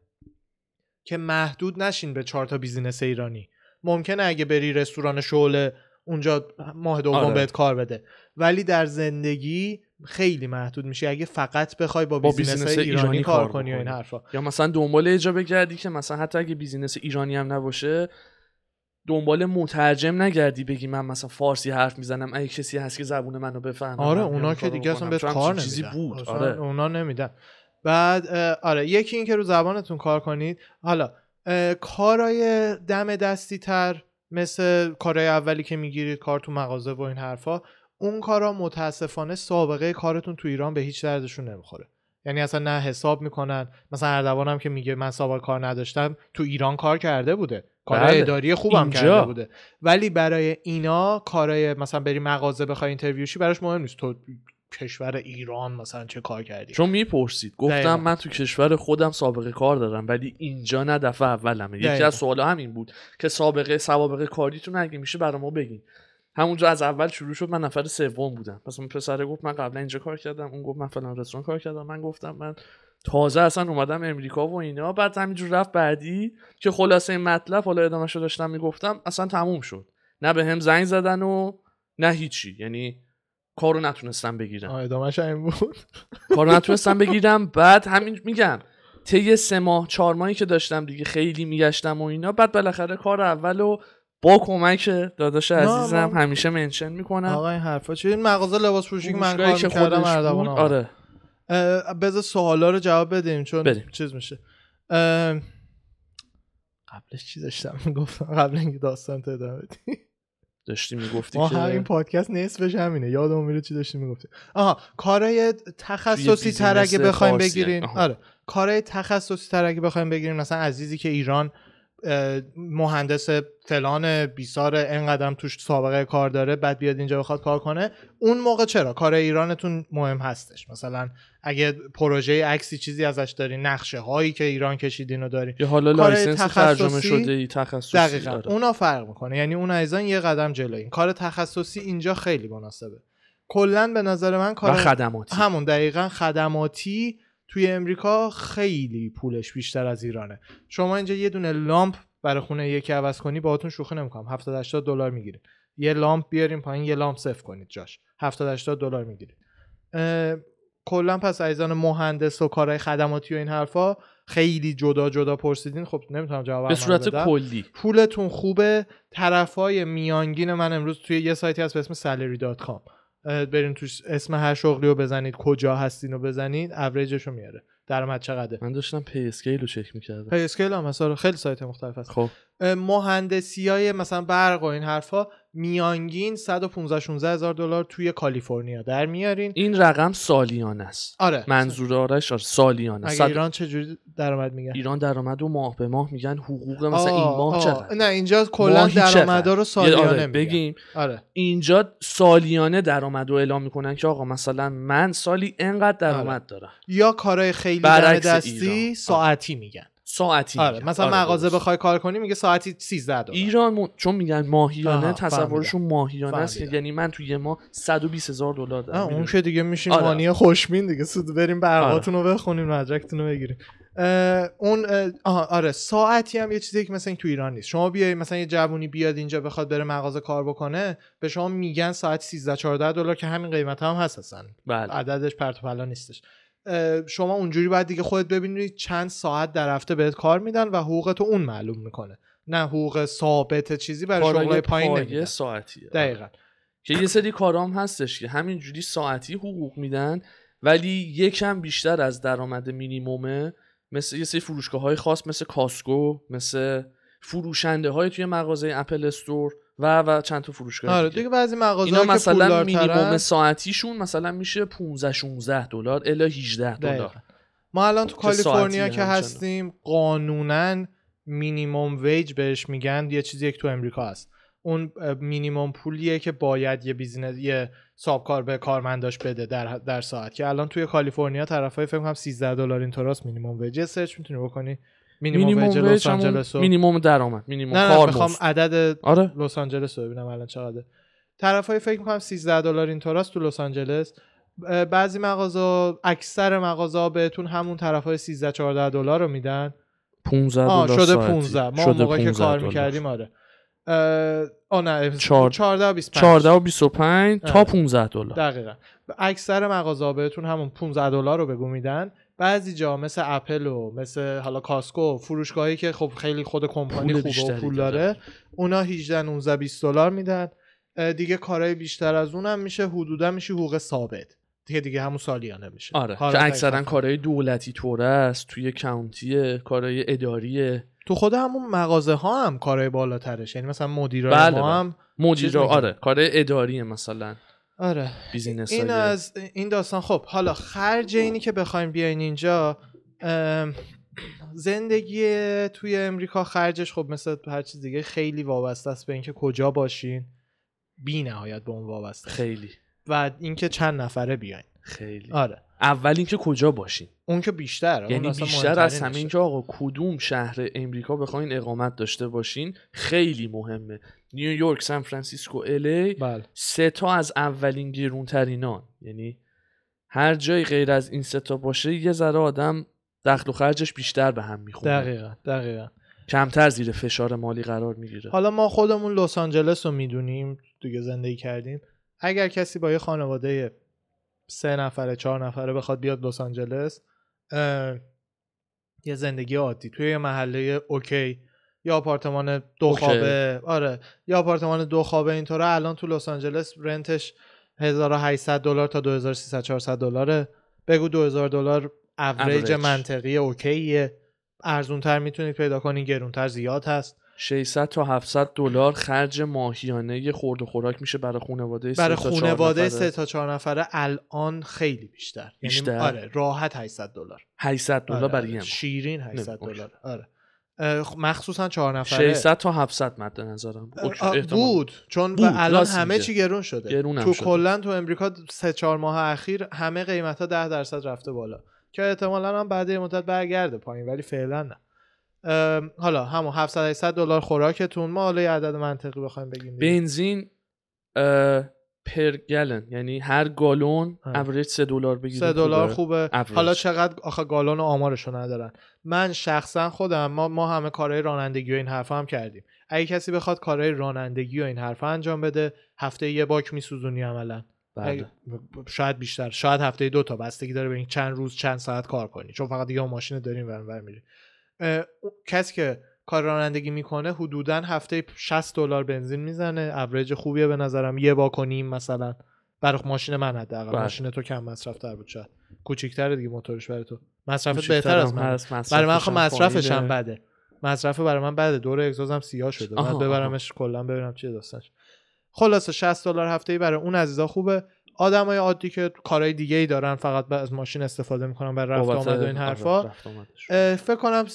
که محدود نشین به چهار تا بیزینس ایرانی. ممکنه اگه بری رستوران شعله اونجا ماه دوم آره. بهت کار بده. ولی در زندگی خیلی محدود میشی اگه فقط بخوای با, با business, business ایرانی, ایرانی کار کنی و این. حرفا. یا مثلا دنبال اجا بگردی که مثلا حتی اگه business ایرانی هم نباشه دنبال مترجم نگردی بگی من مثلا فارسی حرف می‌زنم اگه کسی هست که زبون منو بفهمه آره من اونا که دیگه اصلا. بهت چون کار چیزی بود. آره. اونا نمیدن. بعد آره یکی این که رو زبانتون کار کنید. حالا کارای دم دستی تر مثل کارهای اولی که می‌گیرید کار تو مغازه و این حرفا. اون کارا متاسفانه سابقه کارتون تو ایران به هیچ دردشون نمی‌خوره یعنی اصلا نه حساب می‌کنن مثلا اردوان هم که میگه من سابقه کار نداشتم تو ایران کار کرده بوده کار بله. اداری خوبم اینجا. کرده بوده ولی برای اینا کارای مثلا بری مغازه بخوای اینترویوشی براش مهم نیست تو کشور ایران مثلا چه کار کردی چون می‌پرسید گفتم دقیقا. من تو کشور خودم سابقه کار دارم ولی اینجا نه دفعه اولمه یکی. از سوالا همین بود که سابقه سوابقه کاریتون اگه میشه برای ما بگین همونجا از اول شروع شد من نفر سوم بودم. پس اون پسره گفت من قبلا اینجا کار کردم اون گفت من فلان رستوران کار کردم. من گفتم من تازه اصلا اومدم امریکا و اینا. بعد همینجور رفت بعدی که خلاصه این مطلب حالا ادامه رو داشتم می‌گفتم اصلا تموم شد. نه به هم زنگ زدن و نه هیچی. یعنی کارو نتونستم بگیرم. ادامهش این بود. کارو نتونستم بگیرم. بعد همین میگم طی سه ماه چهار ماهی که داشتم دیگه خیلی میگشتم و اینا. بعد بالاخره کار اول و با کمک داداش عزیزم همیشه منشن می‌کنم. آقا این حرفا چیه این مغازه لباس فروشی که من کار می‌کردم اردوان. آره. بذار سوالا رو جواب بدیم چون بریم. چیز میشه. قبلش چی داشتم می‌گفتم؟ قبل اینکه داستان تو ادامه بدی داشتی می‌گفتی ما که همین پادکست نصفش همینه. یادمون میره چی داشتیم می‌گفتیم. آها کارهای تخصصی تر اگه بخوایم بگیرین. آها. آره. کارهای تخصصی تر اگه بخوایم بگیرین مثلا عزیزی که ایران مهندس فلان بیسار انقدرم توش سابقه کار داره بعد بیاد اینجا بخواد کار کنه. اون موقع چرا؟ کار ایرانتون مهم هستش. مثلا اگه پروژه عکسی چیزی ازش دارین نقشه هایی که ایران کشیدین و دارین یا حالا license ترجمه شده ای تخصصی؟ دقیقا. آره. اونا فرق می‌کنه. یعنی اون عزیزان یه قدم جلوین کار تخصصی اینجا خیلی مناسبه. کلا به نظر من کار خدماتی. همون دقیقا خدماتی توی امریکا خیلی پولش بیشتر از ایرانه. شما اینجا یه دونه لامپ برای خونه یکی عوض کنی باهاتون شوخی نمی‌کنم. 70 80 دلار می‌گیرید. یه لامپ بیاریم پایین یه لامپ صفر کنید جاش. 70 80 دلار می‌گیرید. کلا پس ایزان مهندس و کارهای خدماتی و این حرفا خیلی جدا جدا پرسیدین. خب نمی‌تونم جواب به همه رو صورت بدم. کلی. پولتون خوبه. طرفای میانگین من امروز توی یه سایتی هست به اسم salary.com برین توش اسم هر شغلی رو بزنید کجا هستین رو بزنید اوریجش رو میاره. درآمد چقدره؟ من داشتم PayScale رو چک می‌کردم. PayScale هم مثلا خیلی سایت مختلف هست. خب. مهندسی های مثلا برق و این حرفا میانگین 115 16 هزار دلار توی کالیفرنیا در میارین. این رقم سالیانه است. آره. منظور آرش آره سالیانه اگه صد- ایران چجوری درآمد میگن ایران درآمد و ماه به ماه میگن حقوق مثلا این آه، ماه آه. چقدر؟ نه اینجا کلا؟ درآمدا رو یه سالیانه آره بگیم. آره. اینجا سالیانه درآمد رو اعلام می‌کنن که آقا مثلا من سالی انقدر درآمد دارم. یا کارهای خیلی دم دستی ایران. ساعتی میگن. ساعتی آره میگن. مثلا آره، مغازه. بخوای کار کنی میگه ساعتی 13 دلار. ایران م- چون میگن ماهیانه تصورشون ماهیانه است. یعنی من توی یه ماه 120 هزار دلار دارم. اون؟ که دیگه میشین آره. مانی خوشبین دیگه. سود بریم برقاتون رو بخونین مدرکتون رو بگیرین اه، اون اه، آره ساعتی هم یه چیزی که مثلا تو ایران نیست. شما بیای مثلا یه جوونی بیاد اینجا بخواد بره مغازه کار بکنه به شما میگن ساعت 13 14 دلار که همین قیمت هم هست اصلا. بله. عددش پرت و پلا نیستش. شما اونجوری باید دیگه خودت ببینید چند ساعت در هفته بهت کار میدن و حقوقتو اون معلوم می‌کنه. نه حقوق ثابت چیزی برای کارای پایین نمیدن. ساعتیه. دقیقا. که یه سری کارام هستش که همینجوری ساعتی حقوق میدن ولی یکم بیشتر از درآمد مینیمومه مثل یه سری فروشگاه های خاص مثل کاسکو مثل فروشنده های توی مغازه اپل استور. و و چند تا فروشگاه آره دیگه. دیگه بعضی مغازه اینا که مثلا مینیمم ساعتیشون مثلا میشه 15 16 دلار الا 18 دلار. ما الان تو چه کالیفرنیا که. هستیم قانونا minimum wage بهش میگن یه چیزی که تو امریکا هست. اون اه، مینیموم پولیه که باید یه بیزینس یه صابکار به کارمنداش بده در در ساعت. که الان توی کالیفرنیا طرفای فکر کنم 13 دلار اینطوراست minimum wage. یه search می‌تونی بکنی. minimum wage لس آنجلس مینیمم درآمد. مینیمم کار می‌خوام. عدد آره. لس آنجلس رو ببینم الان چقدره. طرفای فکر می‌کنم 13 دلار اینطوراست تو لس آنجلس بعضی مغازه اکثر مغازه بهتون همون طرفای 13 14 دلار رو میدن. 15 آه دلار شده ساعتی. 15 ما شده اون موقع که 15 کار. می‌کردیم آره. آه نه چهار- 14 و 25 14 و 25 تا آره. 15 دلار. دقیقا. اکثر مغازه بهتون همون 15 دلار رو بگو میدن. بعضی جا مثل اپل و مثل حالا کاسکو فروشگاهی که خب خیلی خود کمپانی خوبه و پول داره. اونا 18 19 20 دلار میدن دیگه کارهای بیشتر از اونم میشه حدودا میشه حقوق ثابت دیگه دیگه همون سالیانه میشه آره که اکثرا. کارهای دولتی طوره است توی کانتیه کارهای اداریه تو خود همون مغازه ها هم کارهای بالاترش یعنی مثلا مدیرای بله، ما بله. هم مدیر می‌کنه. آره کارهای اداریه مثلا آره. بیزینس این از این داستان. خب حالا خرج اینی که بخوایم بیاین اینجا زندگی توی امریکا خرجش خب مثل هر چیز دیگه خیلی وابسته است به اینکه کجا باشین. بی نهایت به اون وابسته. خیلی. و اینکه چند نفره بیاین. خیلی. آره. اول اینکه کجا باشین. اون که بیشتر یعنی بیشتر از. همه اینکه آقا کدوم شهر امریکا بخواین اقامت داشته باشین خیلی مهمه. نیویورک سان فرانسیسکو الی بله. سه تا از اولین گرونترینان. یعنی هر جایی غیر از این سه تا باشه یه ذره آدم دخل و خرجش بیشتر به هم می‌خونه دقیقا دقیقا. کمتر زیر فشار مالی قرار می‌گیره. حالا ما خودمون لس آنجلس رو می‌دونیم دیگه زندگی کردیم. اگر کسی با یه خانواده سه نفره چهار نفره بخواد بیاد لس آنجلس یه زندگی عادی. توی یه محله okay. یا آپارتمان دو okay. خوابه. آره. یا آپارتمان دو خوابه اینطوره. الان تو لس آنجلس rent ش 1800 دلار تا 2300 400 دلاره. بگو 2000 دلار اوریج. منطقی okay ـه. ارزونتر می‌تونید پیدا کنین گرونتر زیاد هست. 600 تا 700 دلار خرج ماهیانه یه خورد و خوراک میشه برای خانواده سه برای تا چهار خانواده نفره. سه تا چهار نفره الان خیلی بیشتر بیشتر؟ یعنی آره راحت 800 دلار 800 دلار آره، برای آره. شیرین 800 نمی- okay. دلار آره اه، خ- مخصوصا چهار نفره 600 تا 700 مد نظرم. بود چون بود، و الان همه. چی گرون شده گرون تو. کلا تو امریکا سه چهار ماه اخیر همه قیمت ها 10 درصد رفته بالا که احتمالا هم بعد یه مدت برگرده پایین ولی فعلا نه حالا همون 700 800 دلار خوراکتون. ما حالا یه عدد منطقی بخوایم بگیم. بنزین پر گلن. یعنی هر گالون. اوریج 3 دلار بگیریم. سه دلار خوبه. Average. حالا چقدر آخه گالون و آمارشو ندارن. من شخصا خودم ما ما همه کارهای رانندگی و این حرفا هم کردیم. اگه کسی بخواد کارهای رانندگی و این حرفا انجام بده هفته یه باک میسوزونی عملا. بله. شاید بیشتر. شاید هفته دو تا. بستگی داره به این چند روز چند ساعت کار کنی. چون فقط دیگه اون ماشین داریم ور میری کسی که کار رانندگی می‌کنه حدودا هفته 60 دلار بنزین می‌زنه. اوریج خوبیه به نظرم. یه با کنیم مثلا. برای ماشین من حداقل. بله. ماشین تو کم مصرف تر بود. شاید کوچیک‌تره دیگه موتورش برای تو. مصرفت بهتر از من. برای من خب مصرفش هم. بده. مصرف برای من بده. دور اگزوزم سیاه شده. بعد ببرمش کلا ببینم چیه داستانش. خلاصه 60 دلار هفته ای برای اون عزیزا خوبه. آدمای عادی که کارهای دیگه ای دارن فقط از ماشین استفاده می‌کنن برای رفت آمد و این آره، حرفا. فکر کنم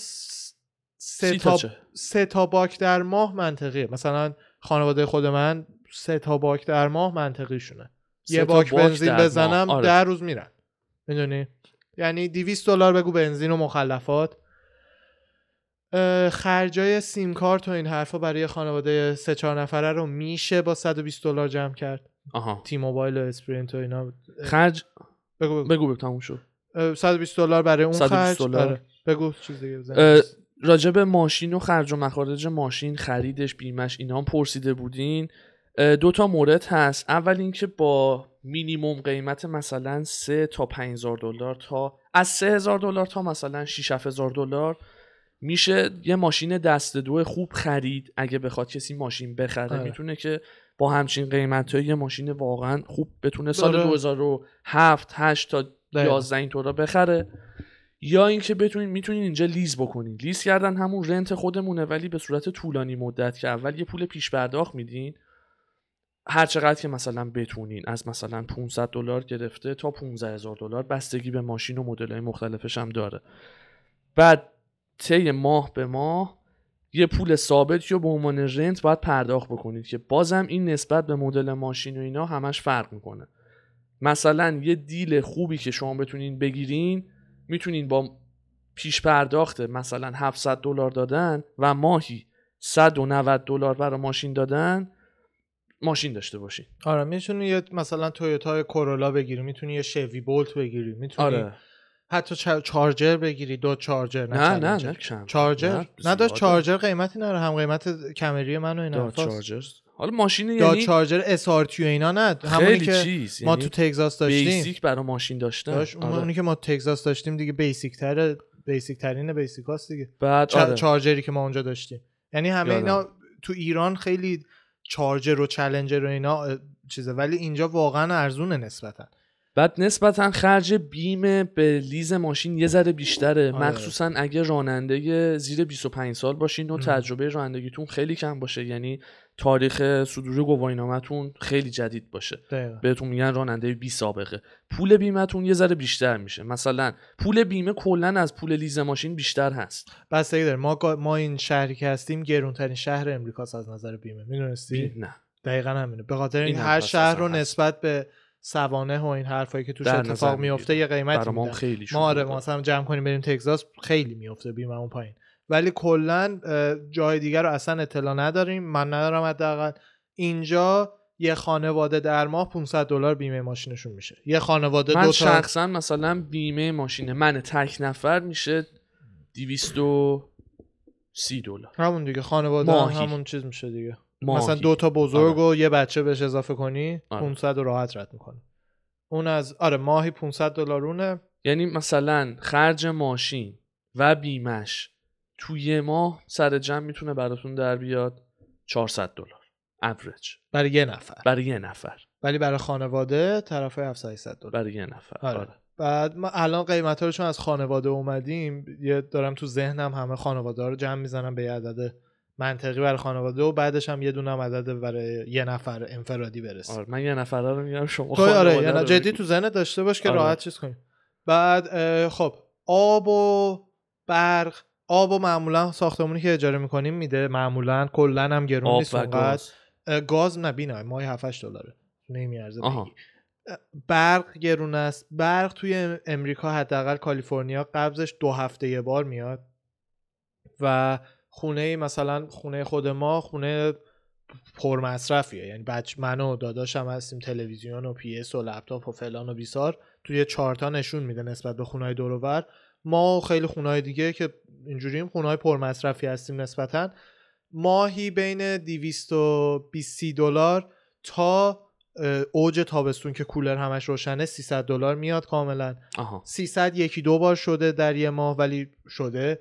سه تا؟ سه تا باک در ماه منطقیه. مثلا خانواده خود من سه تا باک در ماه منطقی شونه سه یه باک بنزین در. بزنم آره. ده روز میرن. می‌دونی؟ یعنی 200 دلار بگو بنزین و مخلفات. خرجای سیم کارت و این حرفا برای خانواده سه چهار نفره رو میشه با 120 دلار جمع کرد. آها. T-Mobile و Sprint و اینا. خرج؟ بگو بگو. بگو بگو تموم شد. اه، 120 دلار برای اون 120 خرج دلار. آره. بگو چیز دیگه راجب ماشین و خرج و مخارج ماشین خریدش بیمش اینا هم پرسیده بودین. دو تا مورد هست. اول اینکه با مینیموم قیمت مثلا 3 تا 5000 دلار تا از 3000 دلار تا مثلا 6 7000 دلار میشه یه ماشین دست دو خوب خرید اگه بخواد کسی ماشین بخره آره. می‌تونه که با همچین قیمت یه ماشین واقعا خوب بتونه سال آره. 2007 8 تا دقیقاً. 11 اینطورا بخره یا اینکه بتونین می‌تونین اینجا لیز بکنین لیز کردن همون رنت خودمونه ولی به صورت طولانی مدت که اول یه پول پیش پرداخت میدین هر چقدر که مثلا بتونین از مثلا 500 دلار گرفته تا 15 هزار دلار بستگی به ماشین و مدل مختلفش هم داره بعد طی ماه به ماه یه پول ثابتی رو به عنوان رنت باید پرداخت بکنید که بازم این نسبت به مدل ماشین و اینا همش فرق می‌کنه. مثلا یه دیل خوبی که شما بتونین بگیرین می‌تونین با پیش پرداخت مثلا 700 دلار دادن و ماهی 190 دلار برای ماشین دادن ماشین داشته باشین. آره می‌تونی یه مثلا تویوتا کرولا بگیری می‌تونی یه شوی بولت بگیری می‌تونی آره. حتی چا- Charger بگیری دو Charger نه, نه نه Challenger. نه Charger. Charger قیمتی نره هم قیمت Camry من و این داد حرفاست. Charger حالا ماشین یعنی Charger اس اینا نه همونی که چیز ما یعنی تو تگزاس داشتیم basic برای ماشین داشتن داشت اون- آره. اونی که ما تگزاس داشتیم دیگه basic تره basic ترین basic هاست دیگه بعد آره. Charger ی که ما اونجا داشتیم یعنی همه. اینا تو ایران خیلی Charger و Challenger و اینا چیزه ولی اینجا واقعا ارزونه نسبتا بعد نسبتا خرج بیم به لیز ماشین یه ذره بیشتره. آره. مخصوصا اگه راننده زیر 25 سال باشین و. تجربه رانندگیتون خیلی کم باشه. یعنی تاریخ صدور گواهینامه‌تون خیلی جدید باشه. دقیقا. بهتون میگن راننده بی سابقه. پول بیمتون یه ذره بیشتر میشه. مثلا پول بیمه کلا از پول لیز ماشین بیشتر هست. بستگی داره ما ما این شهری که هستیم گرونترین شهر امریکاست از نظر بیمه. می‌دونستی؟ بی... نه. دقیقا همینه. به خاطر این این هر شهر رو هست. نسبت به سوانه و این حرفایی که توش اتفاق میفته. یه قیمتی برای ما خیلی ما آره مثلا جمع کنیم بریم تگزاس خیلی میفته بیممون پایین. ولی کلا جای دیگر رو اصلا اطلاع نداریم. من ندارم حداقل. اینجا یه خانواده در ماه 500 دلار بیمه ماشینشون میشه. یه خانواده من دو تا شخصا مثلا بیمه ماشین من تک نفر میشه 230 دلار. همون دیگه خانواده ماهی. هم همون چیز میشه دیگه. ماهی. مثلا دو تا بزرگ آره. و یه بچه بهش اضافه کنی آره. 500 رو راحت رد می‌کنه اون از آره ماهی 500 دلارونه یعنی مثلا خرج ماشین و بیمش توی ماه سر جمع می‌تونه براتون در بیاد 400 دلار اوریج برای یه نفر برای یه نفر ولی برای خانواده طرف 700 دلار برای یه نفر آره. آره. بعد ما الان قیمت رو چون از خانواده اومدیم یه دارم تو ذهنم همه خانواده ها رو جمع می‌زنم به یه عدد منطقی برای خانواده و بعدش هم یه دونه عدد برای یه نفر انفرادی برسیم آره من یه نفره رو میگم شما تو آره یعنی جدی. تو ذهنت داشته باش که آره. راحت چیز کنیم بعد خب آب و برق آب و معمولا ساختمونی که اجاره می‌کنیم میده. معمولا کلا هم گرون نیست اونقدر. گاز. گاز نه بینا ماهی 7 8 دلاره. نمیارزه برق گرون است. برق توی امریکا حداقل کالیفرنیا قبضش دو هفته یه بار میاد و خونه مثلا خونه خود ما خونه پرمصرفیه. یعنی بچ من و داداشم هستیم تلویزیون و PS و لپتاپ و فلان و بیسار. توی چارتا نشون میده نسبت به خونه های دور ما و خیلی خونه های دیگه که اینجوریم خونه های پرمصرفی هستیم نسبتا. ماهی بین 220 دلار تا اوج تابستون که کولر همش روشنه 300 دلار میاد کاملا. آها. 300 یکی دو بار شده در یه ماه ولی شده.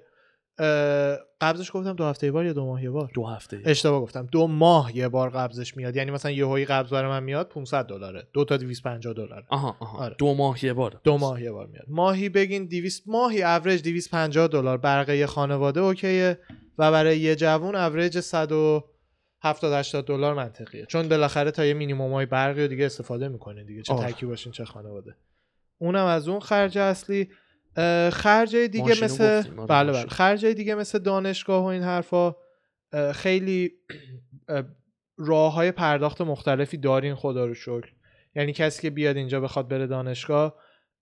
قبضش گفتم دو هفته یه بار یا دو ماه یه بار؟ دو هفته اشتباه گفتم. دو ماه یه بار قبضش میاد. یعنی مثلا یه قبض برای من میاد 500 دلاره. دو تا 250 دلاره. آها آها. آره. دو ماه یه بار. دو ماه یه بار میاد. ماهی بگین 200 ماهی اوریج 250 دلار برق یه خانواده okay ه و برای یه جوون اوریج 170 80 دلار منطقیه. چون بالاخره تا یه مینیمم های برقی رو دیگه استفاده می‌کنه دیگه. چه آره. تکی باشین چه خانواده. اونم از اون خرج اصلی. خرج دیگه مثل آره، بله بله. خرج دیگه مثل دانشگاه و این حرفا خیلی راه های پرداخت مختلفی دارین خدا رو شکر. یعنی کسی که بیاد اینجا بخواد بره دانشگاه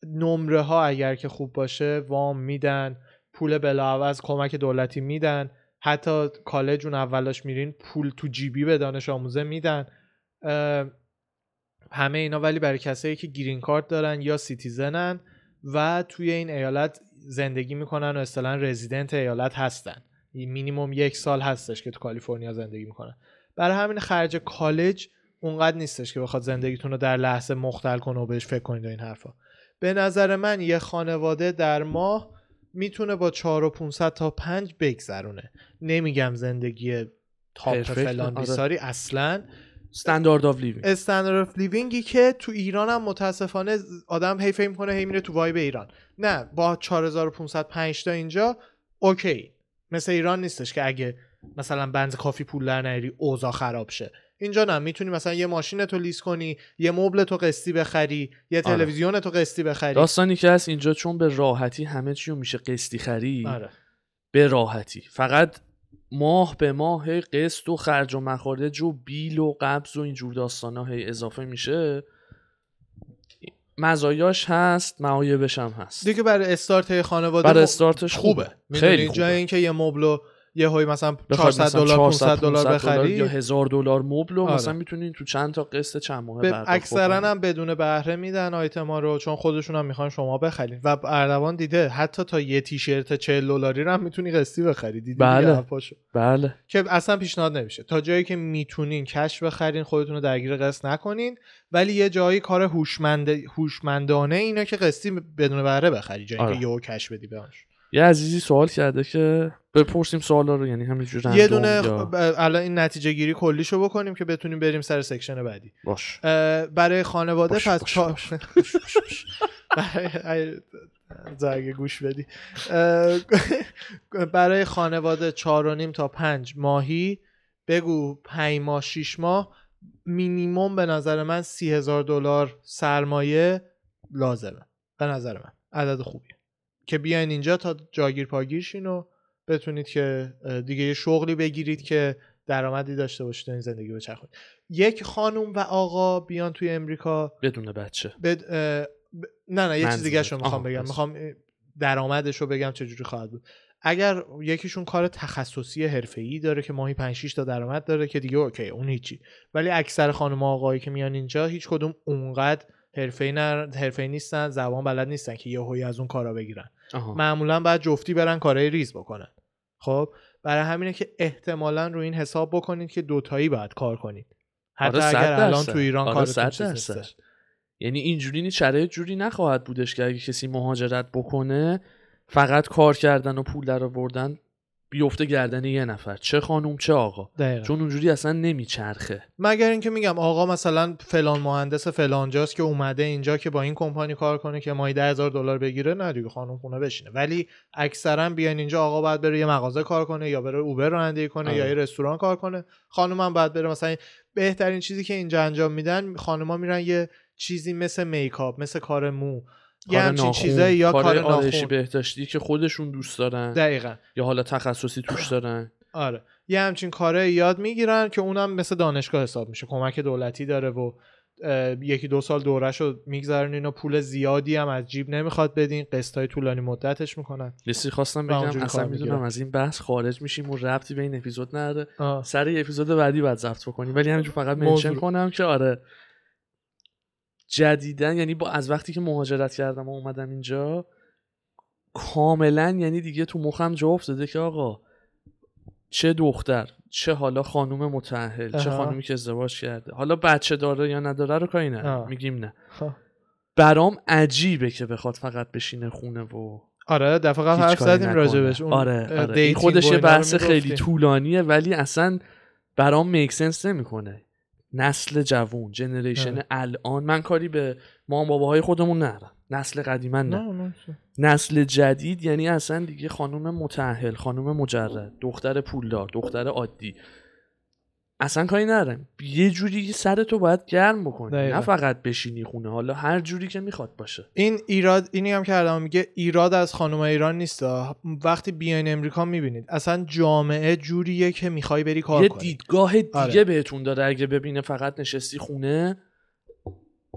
نمره ها اگر که خوب باشه وام میدن پول بلاعوض کمک دولتی میدن حتی کالج اون اولاش میرین پول تو جیبی به دانش آموزه میدن. همه اینا ولی برای کسایی که گرین کارت دارن یا citizen ن و توی این ایالت زندگی می‌کنن و اصطلاحا رزیدنت ایالت هستن. مینیموم یک سال هستش که تو کالیفرنیا زندگی می‌کنن. برای همین خرج کالج اونقدر نیستش که بخواد زندگیتون رو در لحظه مختل کنه و بهش فکر کنید و این حرفا. به نظر من یه خانواده در ماه می‌تونه با 4 و 500 تا 5 بگذرونه. نمیگم زندگی top فلان آره. بیساری اصلا standard of living standard of living ی که تو ایران هم متاسفانه آدم هی فکر کنه هی میره تو vibe ایران. نه با 4505 تا اینجا okay. مثل ایران نیستش که اگه مثلا بنز کافی پول در نیاری اوضاع خراب شه. اینجا نه می‌تونی مثلا یه ماشین تو lease کنی یه مبل تو قسطی بخری یه آره. تلویزیون تو قسطی بخری. داستانی که هست اینجا چون به راحتی همه چی میشه قسطی خرید آره. به راحتی. فقط ماه به ماه هی قسط و خرج و مخارج و bill و قبض و اینجور داستان ها هی اضافه میشه. مزایاش هست معایبش هم هست. دیگه برای استارت خانواده برای استارتش خوبه, می‌دونی؟ خیلی جای خوبه. اینکه یه مبل یه هوی مثلا بخواد 400 مثلا دلار 500 400 دلار 500 بخری یا هزار دلار مبل و آره. مثلا می‌تونین تو چند تا قسط چند ماه به اکثرا. هم بدون بهره میدن آیتما رو چون خودشون هم می‌خوان شما بخرید و اردوان دیده حتی تا یه تیشرت 40 دلاری رو هم می‌تونی قسطی بخری دیدی بله. بله که اصلا پیشنهاد نمیشه تا جایی که می‌تونین کش بخرین خودتون رو درگیر قسط نکنین ولی یه جایی کار هوشمند هوشمندانه اینه که قسطی بدون بهره بخری جایی آره. که یهو کش بدی بهش یه عزیزی سوال کرده که بپرسیم سوالا رو یعنی همینجور یه دونه یا- خ- ب- الان این نتیجه گیری کلیشو بکنیم که بتونیم بریم سر سکشن بعدی. باش. برای خانواده باش، پس باش،. برای زرگ گوش بدی. برای خانواده چهار و نیم تا پنج ماهی بگو پنج ماه شیش ماه مینیموم به نظر من سی هزار دلار سرمایه لازمه. به نظر من. عدد خوبیه. که بیاین اینجا تا جاگیر پاگیرشین و بتونید که دیگه یه شغلی بگیرید که درآمدی داشته باشید و این زندگی بچرخونید یک خانوم و آقا بیان توی امریکا. بدون بچه. بد... ب... نه نه یه چیز. دیگه رو می‌خوام بگم. می‌خوام درآمدش رو بگم چجوری خواهد بود. اگر یکیشون کار تخصصی حرفه‌ای داره که ماهی 5 6 تا درآمد داره که دیگه اوکی اون هیچی. ولی اکثر خانم آقایی که میان اینجا هیچ کدوم اونقدر حرفه‌ای نه حرفه‌ای نیستن زبان بلد نیستن که یه هوی از اون کارا بگیرن آها. معمولا باید جفتی برن کارهای ریز بکنن خب برای همینه که احتمالا رو این حساب بکنید که دوتایی باید کار کنید حتی آره، اگر الان. تو ایران آره، صد چیز. یعنی اینجوری نیست شرایط جوری نخواهد بودش که اگه کسی مهاجرت بکنه فقط کار کردن و پول در آوردن بیفته گردن یه نفر چه خانوم چه آقا. دقیقاً. چون اونجوری اصلا نمیچرخه. مگر اینکه میگم آقا مثلا فلان مهندس فلان جاست که اومده اینجا که با این کمپانی کار کنه که ماهی ده هزار دلار بگیره نه دیگه خانم خونه بشینه. ولی اکثرا بیان اینجا آقا باید بره یه مغازه کار کنه یا بره اوبر رانندگی کنه آره. یا یه رستوران کار کنه. خانم هم باید بره. مثلا بهترین چیزی که اینجا انجام میدن خانوما میرن یه چیزی مثل میکاپ مثل کار مو. یه کار همچین چیزایی یا کار آرایشی ناخن بهداشتی که خودشون دوست دارن. دقیقا. یا حالا تخصصی توش دارن. آره. یه همچین کاره یاد می‌گیرن که اونم مثل دانشگاه حساب میشه. کمک دولتی داره و یکی دو سال دورش رو میگذرونین و پول زیادی هم از جیب نمی‌خواد بدین. قسطای طولانی مدتش می‌کنن. لیستی خواستم بگم اصلا کار می‌دونم. از این بحث خارج میشیم و ربطی به این اپیزود نداره. سر اپیزود بعدی باید ضبط بکنیم. ولی همینجور فقط منشن موضوع. کنم که آره. جدیدن یعنی با از وقتی که مهاجرت کردم و اومدم اینجا کاملا یعنی دیگه تو مخم جا افتاده که آقا چه دختر چه حالا خانوم متأهل چه. خانومی که ازدواج کرده حالا بچه داره یا نداره رو کاری نه. میگیم نه. برام عجیبه که بخواد فقط بشینه خونه و آره دفعه قبل حرف زدیم. راجبش اون آره, آره. این خودش یه بحث خیلی. طولانیه ولی اصلا برام میک سنس نمی‌کنه نسل جوون جنریشن آره. الان من کاری به مام باباهای خودمون ندارم نسل قدیما. نه نه نسل جدید یعنی اصلا دیگه خانم متأهل خانم مجرد دختر پولدار دختر عادی اصلا کاری ندارم. یه جوری سرتو باید گرم بکنی. دقیقا. نه فقط بشینی خونه. حالا هر جوری که می‌خواد باشه. این ایراد اینی هم کردم. میگه ایراد از خانم ایران نیست. وقتی بیاین امریکا می‌بینید. اصلا جامعه جوریه که می‌خوای بری کار یه کنی. دیدگاه دیگه آره. بهتون داره. اگه ببینه فقط نشستی خونه.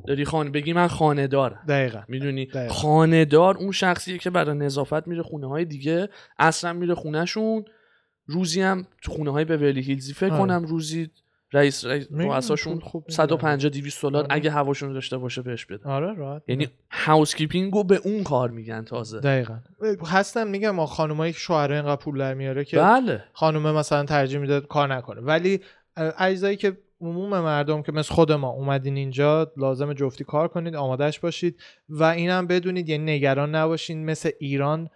داری خانه بگی من خانه دارم دقیقا. می‌دونی. خانه دار اون شخصیه که برای نظافت میره خونه های دیگه. اصلا میره خونهشون. روزی هم تو خونه های به هیلزی فکر آره. کنم روزی رئیس رئیس می‌دونم، رؤساشون خوب- خوب 150 200 دلار آره. اگه هواشون داشته باشه بهش بده. آره راحت. یعنی هاوس کیپینگ رو به اون کار میگن تازه. دقیقا. هستن میگم ما خانمایی که اینقدر پول در میاره که بله. خانومه مثلا ترجیح میده کار نکنه. ولی اجزایی که عموم مردم که مثل خود ما اومدین اینجا لازم جفتی کار کنید آمادش باشید و اینم بدونید یعنی نگران نباشین مثل ایران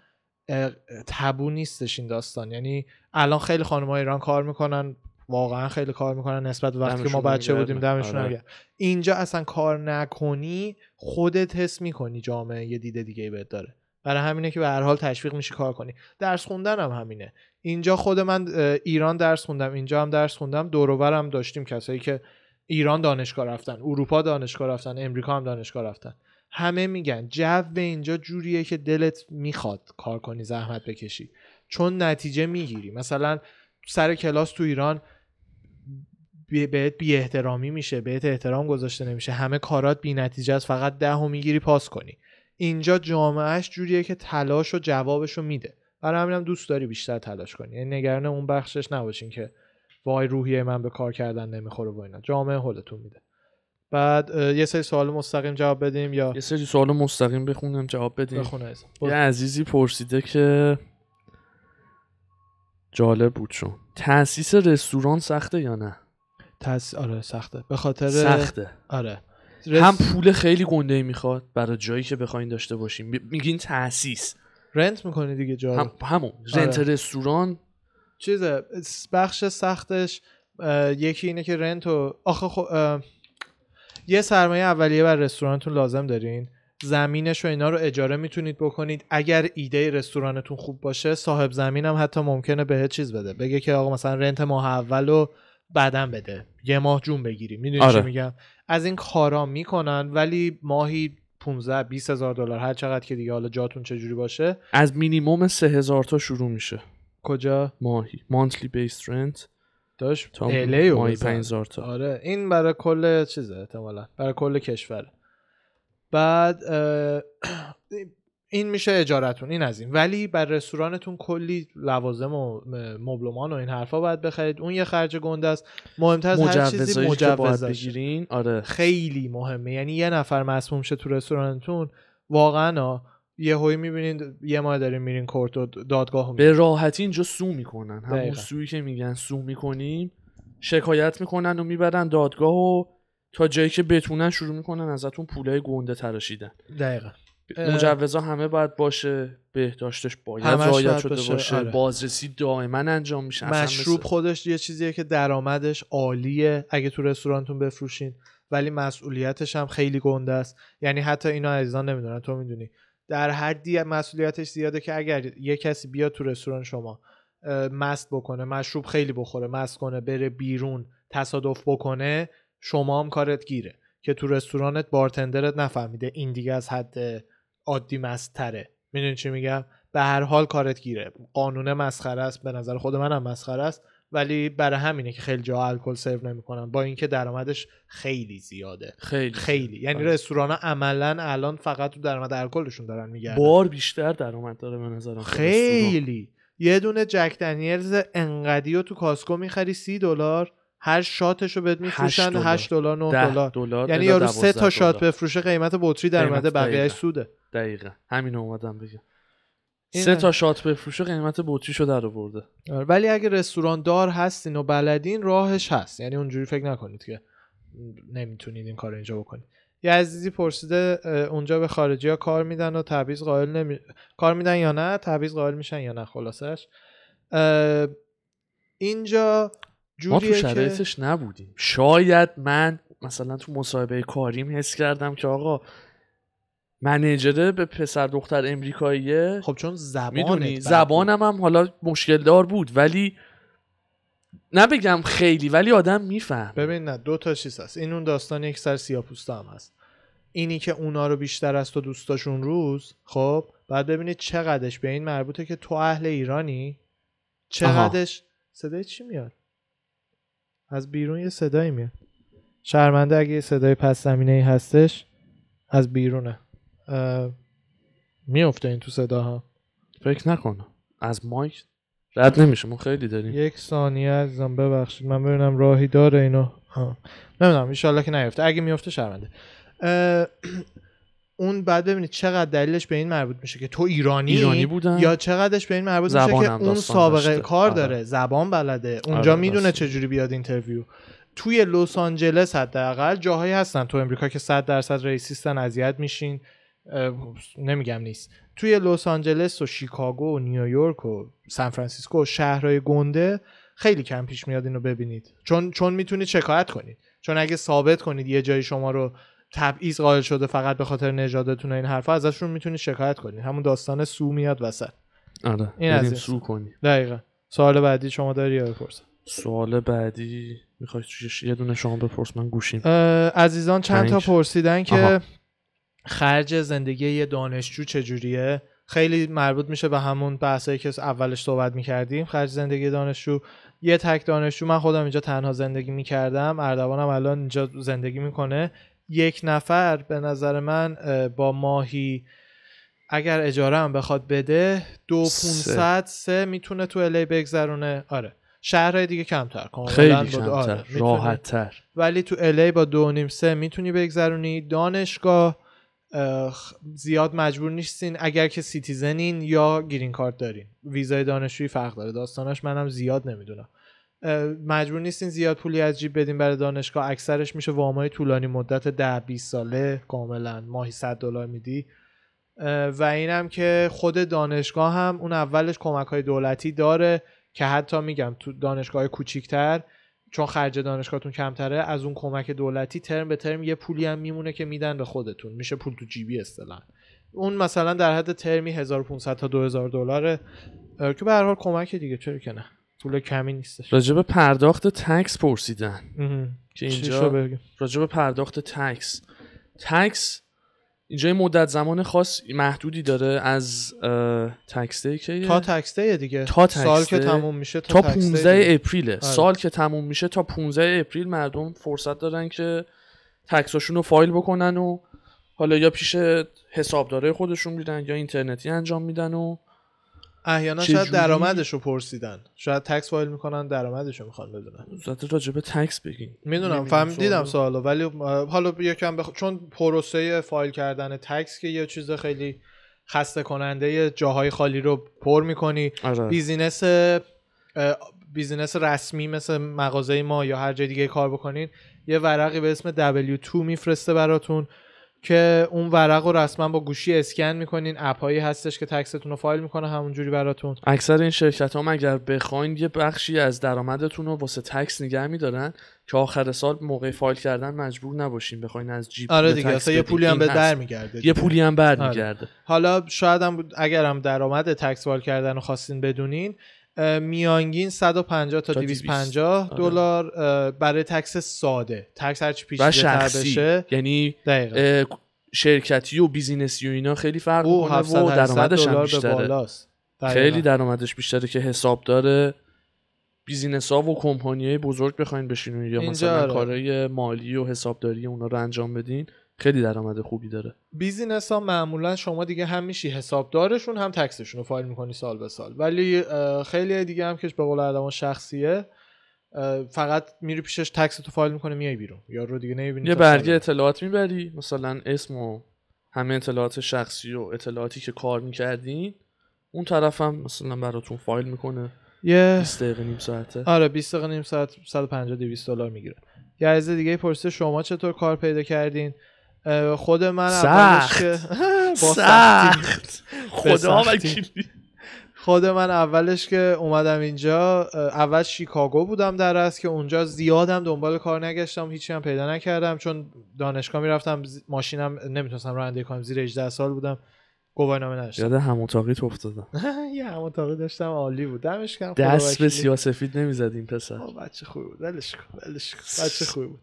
تبو نیستش این داستان. یعنی الان خیلی خانم ایران کار می‌کنن واقعا خیلی کار می‌کنن نسبت به وقتی که ما بچه. بودیم دمشون آره. اینجا اصلا کار نکنی خودت حس می‌کنی جامعه یه دید دیگه بهت داره. برای همینه که به هر حال تشویق میشی کار کنی. درس خوندن هم همینه. اینجا خود من ایران درس خوندم اینجا هم درس خوندم. دور و برم داشتیم کسایی که ایران دانشگاه رفتن اروپا دانشگاه رفتن امریکا هم دانشگاه رفتن. همه میگن. جو اینجا جوریه که دلت می‌خواد کار کنی زحمت بکشی. چون نتیجه می‌گیری. مثلا سر کلاس تو ایران بهت بی احترامی میشه بهت احترام گذاشته نمیشه. همه کارات بی نتیجه است فقط ده و می‌گیری پاس کنی. اینجا جامعهش جوریه که تلاش و جوابش رو میده. برای همینم دوست داری بیشتر تلاش کنی. یعنی نگران اون بخشش نباشین که وای روحیه من به کار کردن نمی‌خوره و اینا. جامعه حلتون میده. بعد یه سری سوال مستقیم جواب بدیم یا؟ یه سری سوال مستقیم بخونم جواب بدیم. بخونه. یه عزیزی پرسیده که جالب بود چون. تاسیس رستوران سخته یا نه؟ تس... آره سخته. به خاطر سخته. آره. هم رس... پول خیلی گنده می‌خواد برای جایی که بخواین داشته باشیم می- میگین تاسیس رنت می‌کنی دیگه جا. هم همون. رنت آره. رستوران چیزه بخش سختش یکی اینه که رنت و آخه خب یه سرمایه اولیه بر رستورانتون لازم دارین؟ زمینش و اینا رو اجاره می‌تونید بکنید. اگر ایده رستورانتون خوب باشه صاحب زمین هم حتی ممکنه بهت چیز بده. بگه که آقا مثلا رنت ماه اول رو بعدم بده. یه ماه جون بگیری. می‌دونی آره. چی میگم؟ از این کارا می‌کنن ولی ماهی 15 20 هزار دلار هر چقدر که دیگه حالا جاتون چجوری باشه. از مینیموم سه هزار تا شروع میشه. کجا؟ ماهی. مانتلی بیس رنت داشت ماهی بزن. 5000 تا. آره این برای کل چیزه احتمالا. برای کل کشوره بعد این میشه اجارتون این از این. ولی بر رستورانتون کلی لوازم و مبلمان و این حرفا باید بخرید. اون یه خرج گنده است. مهمتر از هر چیزی مجوزشه بگیرین آره. خیلی مهمه. یعنی یه نفر مسموم شه تو رستورانتون. واقعا یه هایی می‌بینین یه ماه دارین میرین کورت و دادگاه به راحتی اینجا سو می‌کنن. همون دقیقا. سویی که میگن سو می‌کنیم شکایت می‌کنن و می‌برن دادگاه و تا جایی که بتونن شروع می‌کنن ازتون پولای گنده تراشیدن. دقیقا. مجوزا همه باید باشه بهداشتش باید رعایت باید شده باشه، باشه آره. بازرسی دائما انجام میشه مشروب مثل- خودش یه چیزیه که درآمدش عالیه اگه تو رستورانتون بفروشین. ولی مسئولیتش هم خیلی گنده است. یعنی حتی اینا عزیزان نمی‌دونن تو می‌دونی. در حدی مسئولیتش زیاده که اگر یه کسی بیاد تو رستوران شما مست بکنه مشروب خیلی بخوره مست کنه بره بیرون تصادف بکنه شما هم کارت گیره. که تو رستورانت بارتندرت نفهمیده این دیگه از حد عادی مست تره می‌دونی چی میگم؟ به هر حال کارت گیره. قانون مسخره است. به نظر خود منم مسخره است. ولی برای همینه که خیلی جا الکل سرو نمی‌کنن. با اینکه درآمدش خیلی زیاده. خیلی خیلی. یعنی آره. رستوران عملا الان فقط تو درآمد الکلشون دارن میگردن. بار بیشتر درآمد داره به نظرم. خیلی. یه دونه جک دنیلز انقدی رو تو کاسکو می‌خری سی دلار. هر شاتش رو بهت میفروشن دلار. 8 دلار 9 ده دلار. یعنی یارو سه 12 تا شات. بفروشه قیمت بطری در اومده دقیقا. سوده. دقیقا. همین اومدم بگم. سه تا شات بفروشه قیمت بطریشو در آورده. آره، ولی اگه رستوران دار هستین و بلدین راهش هست. یعنی اونجوری فکر نکنید که نمی‌تونید این کار اینجا بکنید. یه عزیزی پرسیده اونجا به خارجی ها کار میدن و تعویض قائل نمی... کار میدن یا نه؟ تعویض قائل میشن یا نه؟ خلاصش. اینجا ما تو جوریه که شرایطش نبودیم. شاید من مثلا تو مصاحبه کاریم حس کردم که آقا منیجره به پسر دختر امریکاییه. خب چون زبان زبانم هم حالا مشکل دار بود ولی نه بگم خیلی ولی آدم میفهم. ببین نه دو تا چیز هست. این اون داستان یک سر سیاپوستا هم هست. اینی که اونا رو بیشتر از تو دوستاشون روز خب بعد ببینید چقدرش به این مربوطه که تو اهل ایرانی چقدرش صدای چی میاد؟ از بیرون یه صدایی میاد. شرمنده اگه یه صدای پس زمینه ای هستش از بیرونه. میفته این تو صداها. فکر نکنم از mic رد نمیشه. ما خیلی داریم. یک ثانیه عزیزم ببخشید. من ببینم راهی داره اینو. ها. نمی‌دونم. انشالله که نیفته. اگه میفته شرمنده. اون بعد ببینید چقدر دلیلش به این مربوط میشه که تو ایرانی, ایرانی بودن؟ یا چقدرش به این مربوط میشه که اون سابقه داشته. کار آره. داره. زبان بلده. اونجا آره، می‌دونه. چجوری بیاد interview. توی لس آنجلس حداقل جاهایی هستن تو امریکا که 100 درصد racist ن اذیت میشین. نمیگم نیست. توی لس آنجلس و شیکاگو و نیویورک و سان فرانسیسکو و شهرهای گنده خیلی کم پیش میاد اینو ببینید. چون چون می‌تونید شکایت کنید. چون اگه ثابت کنید یه جایی شما رو تبعیض قائل شده فقط به خاطر نژادتون این حرفا ازشون می‌تونید شکایت کنید. همون داستان sue میاد وسط. آره این از. sue کنی دقیقا. سوال بعدی شما داری یا بپرسم؟ سوال بعدی می‌خوای یه دونه شما بپرس من گوشیم. عزیزان چند تا. پرسیدن که آها. خرج زندگی یه دانشجو چجوریه؟ خیلی مربوط میشه به همون بحثایی که اولش صحبت می‌کردیم خرج زندگی دانشجو. یه تک دانشجو من خودم اینجا تنها زندگی می‌کردم اردوانم الان اینجا زندگی می‌کنه. یک نفر به نظر من با ماهی اگر اجاره هم بخواد بده دو سه. پونصد سه می‌تونه تو LA بگذرونه. آره. شهرهای دیگه کمتر. کاملا خیلی کمتر. آره، راحت تر ولی تو LA با دو نیم سه می‌تونی بگذرونی. دانشگاه زیاد مجبور نیستین. اگر که citizen ین یا گرین کارت دارین. ویزای دانشجویی فرق داره. داستانش منم زیاد نمی‌دونم. مجبور نیستین زیاد پولی از جیب بدین برای دانشگاه. اکثرش میشه وامای طولانی مدت ده 20 ساله کاملا. ماهی 100 دلار میدی. و اینم که خود دانشگاه هم اون اولش کمک های دولتی داره که حتی میگم تو دانشگاه کوچیکتر چون خرج دانشگاهتون کمتره از اون کمک دولتی ترم به ترم یه پولی هم میمونه که میدن به خودتون. میشه پول تو جیبی اصطلاح اون مثلا در حد ترمی 1500 تا 2000 دلاره که به هر حال کمک دیگه چرا که نه؟ پول کمی نیستش. راجب پرداخت تکس پرسیدن. که اینجا؟ راجب پرداخت تکس. tax اینجا یه مدت زمان خاص محدودی داره از اه، tax day که تا tax day ه دیگه تا tax سال که؟ تموم میشه تا دی 15 دیگه. اپریله سال که تموم میشه تا 15 اپریل مردم فرصت دارن که tax اشون رو فایل بکنن و حالا یا پیش حسابدارای خودشون میرن یا اینترنتی انجام میدن و احیانا؟ شاید درآمدش رو پرسیدن. شاید tax file می‌کنن درآمدش رو می‌خوان بدونن. ذات راجب tax بگین می‌دونم فهم. دیدم سوالو. ولی حالا یکم بخ... چون پروسه فایل کردن tax که یه چیز خیلی خسته کننده جاهای خالی رو پر می‌کنی. آره. business business رسمی مثل مغازه ما یا هر جای دیگه کار بکنین یه ورقی به اسم W2 میفرسته براتون. که اون ورق رو رسما با گوشی اسکن می‌کنین. app ایی هستش که tax تون رو فایل می‌کنه همونجوری براتون. اکثر این شرکت هم اگر بخواین یه بخشی از درآمدتون رو واسه tax نگه میدارن که آخر سال موقع فایل کردن مجبور نباشین بخواین از جیب آره دیگه tax اصلا یه. پولی هم به. در میگرده یه پولی هم برمیگرده حالا شاید هم اگر هم درآمد tax file کردن رو خواستین بدونین میانگین 150 تا تا 250 آره. دلار برای tax ساده. tax هرچی پیچیده شخصی. بشه. یعنی شرکتی و business ی و اینا خیلی فرق می‌کنه 700 و 800 درآمدش هم بیشتره. خیلی درآمدش بیشتره که حساب داره. business ها و کمپانی های بزرگ بخواین بشینون یا مثلا آره. کارهای مالی و حسابداری اونا رو انجام بدین. خیلی درآمد خوبی داره. business ها معمولا شما دیگه هم میشی حسابدارشون هم tax شون رو فایل می‌کنی سال به سال. ولی خیلی دیگه هم که به قول اردوان شخصیه فقط میری پیشش tax تو فایل می‌کنه میای بیرون. یا رو دیگه نمی‌بینی یه برگه اطلاعات می‌بری مثلا اسم و همه اطلاعات شخصی و اطلاعاتی که کار می‌کردین اون طرف هم مثلا براتون فایل می‌کنه. یه 20 دقیقه نیم ساعته. آره 20 دقیقه نیم ساعت 150 200 دلار می‌گیره. یه عزیز دیگه پرسه شما چطور کار پیدا کردین؟ خود من اولش سخت. که با. سخت. خدا. وکیلی. خود من اولش که اومدم اینجا اول شیکاگو بودم در از که اونجا زیادم دنبال کار نگشتم هیچی هم پیدا نکردم چون دانشگاه می‌رفتم ماشینم نمی‌تونستم رانندگی کنم زیر 18 سال بودم. گواهینامه نداشتم یاد همون تاقیت افتادم. یه همون تاقی داشتم عالی بود. دمش گرم دست به. سیاسفید نمی‌زدیم پسر. بچه خوبی بود. ولش کن ولش کن. بچه خوبی بود.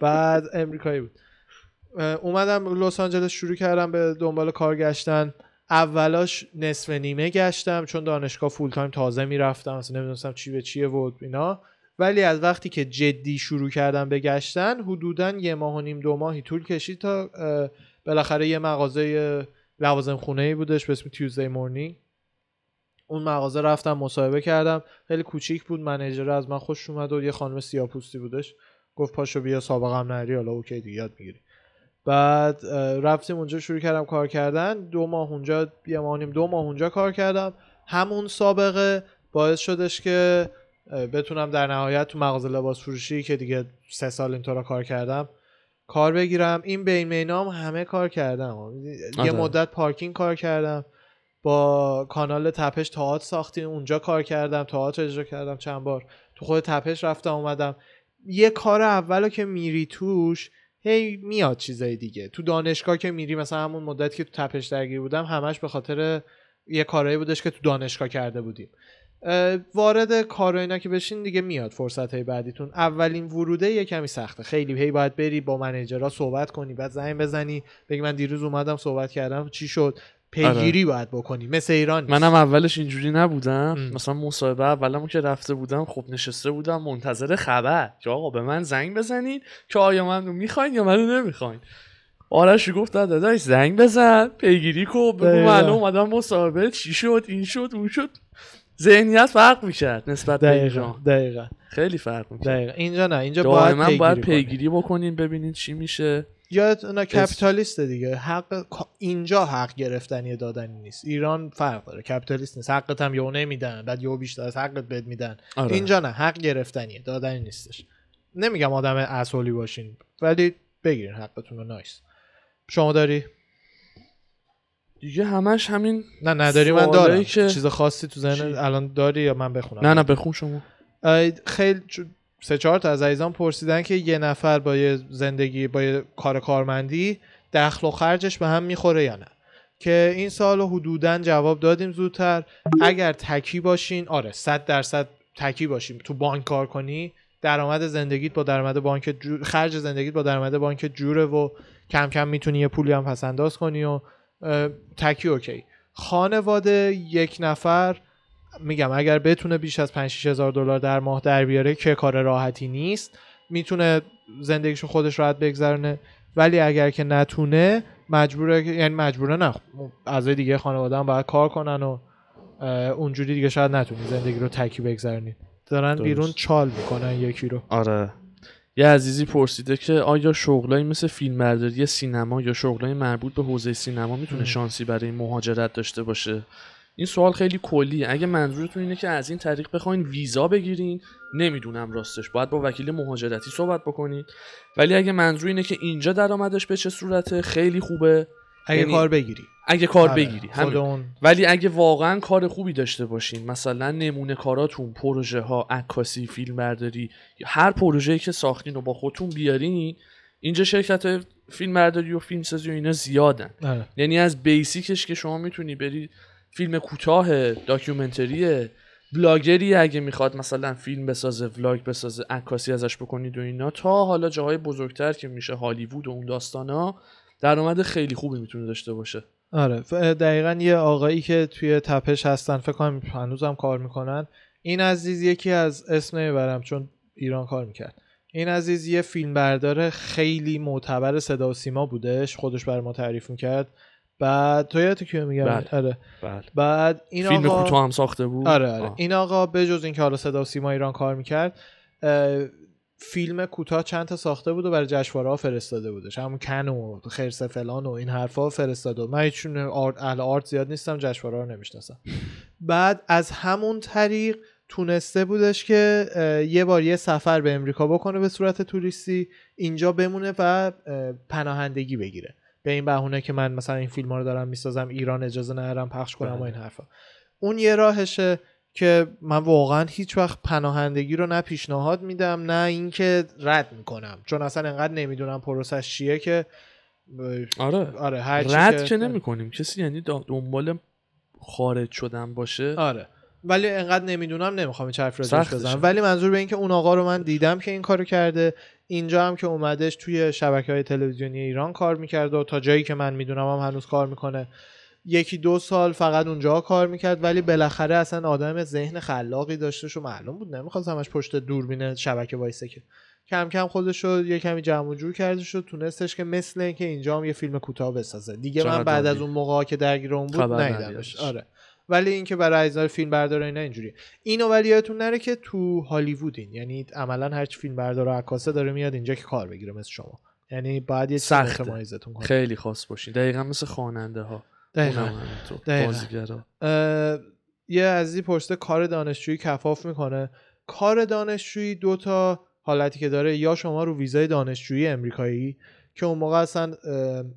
بعد امریکایی بود. اومدم لس آنجلس شروع کردم به دنبال کار گشتن اولاش نصف نیمه گشتم چون دانشگاه فول تایم تازه می‌رفتم اصلا نمی‌دونستم چی به چیه و اینا. ولی از وقتی که جدی شروع کردم به گشتن حدودا یه ماه و نیم دو ماهی طول کشید تا بالاخره یه مغازه لوازم خونه ای بودش به اسم تیوزدی مورنینگ اون مغازه رفتم مصاحبه کردم. خیلی کوچیک بود منیجر از من خوش اومد و یه خانم سیاپوستی بودش. گفت پاشو بیا سابقه هم نری حالا اوکی دیگه یاد می‌گیری. بعد اه، رفتیم اونجا شروع کردم کار کردن. دو ماه اونجا یه ماه نیم دو ماه اونجا کار کردم. همون سابقه باعث شدش که بتونم در نهایت تو مغازه لباس فروشی که دیگه سه سال اینطورا کار کردم کار بگیرم. این بین مینام همه کار کردم. یه آره. مدت پارکینگ کار کردم. با کانال تپش تئاتر ساختیم. اونجا کار کردم تئاتر اجرا کردم چند بار. تو خود تپش رفتم اومدم. یه کار اولو که میری توش هی میاد چیزای دیگه. تو دانشگاه که میری مثلا همون مدتی که تو تپش درگیر بودم همش به خاطر یه کارایی بودش که تو دانشگاه کرده بودیم. وارد کار اینا که بشین دیگه میاد فرصت های بعدیتون. اولین وروده یه کمی سخته. خیلی هی باید بری با منیجرها صحبت کنی بعد زنگ بزنی بگی من دیروز اومدم صحبت کردم چی شد؟ پیگیری باید بکنی. مثل ایران نیست. منم اولش اینجوری نبودم. ام. مثلا مصاحبه اولمو که رفته بودم خب نشسته بودم منتظر خبر. که آقا به من زنگ بزنین که آیا من رو می‌خواین یا منو نمی‌خواین. آرش گفت داداش زنگ بزن. پیگیری کن. بگو. من اومدم مصاحبه چی شد این شد اون شد. ذهنیت فرق می‌کرد نسبت به دقیقا ایران. دقیقا. خیلی فرق می‌کرد. دقیقا. اینجا نه اینجا باید پیگیری, باید. پیگیری بکنین ببینین چی میشه. یا نه کپیتالیست دیگه. حق اینجا حق گرفتنی دادنی نیست. ایران فرق داره. کپیتالیست نیست. حقت هم یهو نمیدن. بعد یهو بیشتر از حقت بد میدن. آره. اینجا نه. حق گرفتنیه. دادنی نیستش. نمیگم آدم اصولی باشین. ولی بگیرین حقتون رو. نایس. شما داری؟ دیگه همش همین نه نداری. من دارم. که- چیز خاصی تو ذهن؟ الان داری یا من بخونم؟ نه نه بخون شما. خیلی سه چهار تا از عزیزان پرسیدن که یه نفر با یه زندگی با یه کار کارمندی دخل و خرجش به هم می‌خوره یا نه؟ که این سال حدودا جواب دادیم زودتر. اگر تکی باشین آره صد درصد تکی باشیم. تو بانک کار کنی درآمد زندگیت با درآمد بانک جور... خرج زندگیت با درآمد بانک جوره و کم کم می‌تونی یه پولی هم پس انداز کنی و تکی اوکی. خانواده یک نفر میگم اگر بتونه بیش از 5 هزار دلار در ماه در بیاره که کار راحتی نیست می‌تونه زندگیشو خودش راحت بگذرونه. ولی اگر که نتونه مجبوره یعنی مجبوره نه. اعضای دیگه خانواده هم باید کار کنن و اونجوری دیگه شاید نتونی زندگی رو تکی بگذرونی. دارن درست. بیرون چال می‌کنن یکی رو. آره. یه عزیزی پرسیده که آیا شغلایی مثل فیلمبرداری سینما یا شغلای مربوط به حوزه سینما می‌تونه. شانسی برای مهاجرت داشته باشه؟ این سوال خیلی کلی اگه منظورتون اینه که از این طریق بخواین ویزا بگیرین نمی‌دونم راستش. باید با وکیل مهاجرتی صحبت بکنید ولی اگه منظور اینه که اینجا درآمدش به چه صورته خیلی خوبه. اگه یعنی کار بگیری. اگه کار آره، بگیری همین. اون. ولی اگه واقعا کار خوبی داشته باشین مثلا نمونه کاراتون پروژه ها عکاسی فیلم برداری هر پروژه‌ای که ساختین و با خودتون بیارین اینجا شرکت فیلم برداری و فیلم سازی و اینا زیادن. آره. یعنی از basic ش که شما می‌تونی بری فیلم کوتاه documentary vlogger ی اگه می‌خواد مثلا فیلم بسازه vlog بسازه عکاسی ازش بکنید و اینا تا حالا جاهای بزرگتر که میشه هالیوود و اون داستانا درآمد خیلی خوبی می‌تونه داشته باشه. آره دقیقا یه آقایی که توی تپش هستن فکر کنم هنوزم کار می‌کنن. این عزیز یکی از اسم نمی‌برم چون ایران کار می‌کرد. این عزیز یه فیلم بردار خیلی معتبر صدا و سیما بودش خودش برای ما تعریف می‌کرد. بعد تو یادت کیو میگم؟ بله. آره. بله. بعد این فیلم آقا کوتاه هم ساخته بود. آره آره. آه. این آقا بجز اینکه حالا صدا و سیما ایران کار می‌کرد فیلم کوتاه چند تا ساخته بود و برای جشنواره ها فرستاده بودش. همون کن و خرس فلان و این حرفا فرستاده بود. من چون آرت اهل آرت زیاد نیستم جشنواره رو نمی‌شناسم. بعد از همون طریق تونسته بودش که یه بار یه سفر به امریکا بکنه به صورت توریستی اینجا بمونه و اه، پناهندگی بگیره. به این بهونه که من مثلا این فیلم ها رو دارم می‌سازم ایران اجازه ندارم پخش کنم و بله. این حرفا. اون یه راهشه که من واقعا هیچ وقت پناهندگی رو نه پیشنهاد میدم نه اینکه رد می‌کنم. چون اصلا انقدر نمی‌دونم پروسش چیه که آره. آره هر رد که نمی کنیم کسی یعنی دنبال خارج شدن باشه. آره. ولی انقدر نمی‌دونم نمی‌خوام این حرف راجعش سختشه. بزنم. ولی منظور به این که اون آقا رو من دیدم که این کارو کرده اینجا هم که اومدش توی شبکه های تلویزیونی ایران کار می‌کرده و تا جایی که من می‌دونم هم هنوز کار می‌کنه. یکی دو سال فقط اونجا کار می‌کرد ولی بالاخره اصلا آدم ذهن خلاقی داشتش و معلوم بود. نمی‌خواست همش پشت دوربین شبکه وایسه که. کم کم خودش رو یه کمی جمع و جور کرده شد تونستش که مثل اینکه اینجا هم یه فیلم کوتاه بسازه. دیگه من بعد از. اون موقع که درگیر اون بود ندیدمش. آره. ولی اینکه برای عزیزان فیلم بردار اینا اینجوری. اینو ولی یادتون نره که تو هالیوودین یعنی عملا هر چی فیلم بردار و عکاسه داره میاد اینجا که کار بگیره مثل شما. یعنی باید یه چیزی سخته. متمایزتون کنه. خیلی خاص باشین. دقیقا مثل خواننده ها دقیقاً. دقیقاً. یه عزیزی پرسیده کار دانشجویی کفاف می‌کنه. کار دانشجویی دوتا حالتی که داره یا شما رو ویزای دانشجویی امریکایی که اون موقع اصلا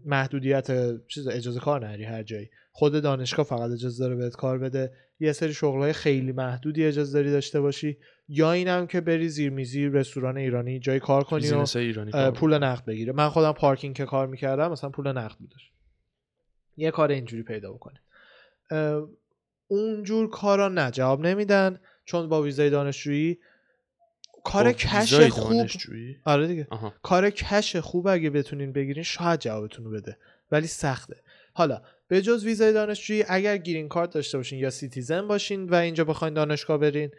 محدودیت چیز اجازه کار نری هر جایی. خود دانشگاه فقط اجازه داره بهت کار بده. یه سری شغلهای خیلی محدودی اجازه داری داشته باشی. یا اینم که بری زیرمیزی رستوران ایرانی جای کار کنی و ایرانی پول نقد بگیره من خودم پارکینگ که کار می‌کردم مثلا پول نقد بودش یه کار اینجوری پیدا بکنه اونجور کارا نه جواب نمیدن چون با ویزای دانشجویی کار با cash خوب دانشجویی؟ آره دیگه. آها. کار cash خوب اگه بتونین بگیرین شاید جوابتون رو بده. ولی سخته. حالا به جز ویزای دانشجویی اگر green card داشته باشین یا citizen باشین و اینجا بخواین دانشگاه برین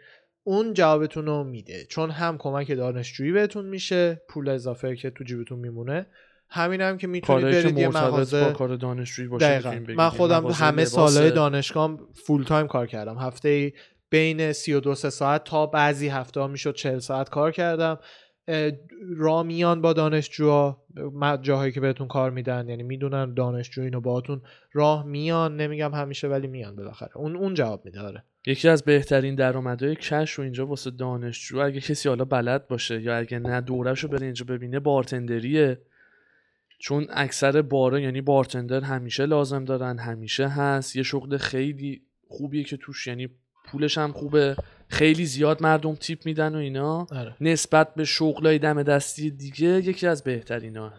اون جوابتون رو میده. چون هم کمک دانشجویی بهتون میشه پول اضافه که تو جیبتون میمونه. همین هم که می‌تونید برید یه مغازه با کار دانشجویی باشه. من خودم همه سالهای دانشگاه فول تایم کار کردم. هفته بین 32 سه ساعت تا بعضی هفته ها می‌شد 40 ساعت کار کردم. اه، را میان با دانشجوها جاهایی که بهتون کار میدن. یعنی می‌دونن دانشجو اینو باهاتون. راه میان نمیگم همیشه ولی میان بالاخره. اون اون جواب میده آره. یکی از بهترین درآمدهای کش و اینجا واسه دانشجو اگه کسی حالا بلد باشه یا اگه نه دورهشو بره اینجا ببینه بارتندریه. چون اکثر بارا یعنی بارتندر همیشه لازم دارن همیشه هست. یه شغل خیلی خوبیه که توش یعنی پولش هم خوبه. خیلی زیاد مردم تیپ میدن و اینا. آره. نسبت به شغلای دم دستی دیگه یکی از بهترینا.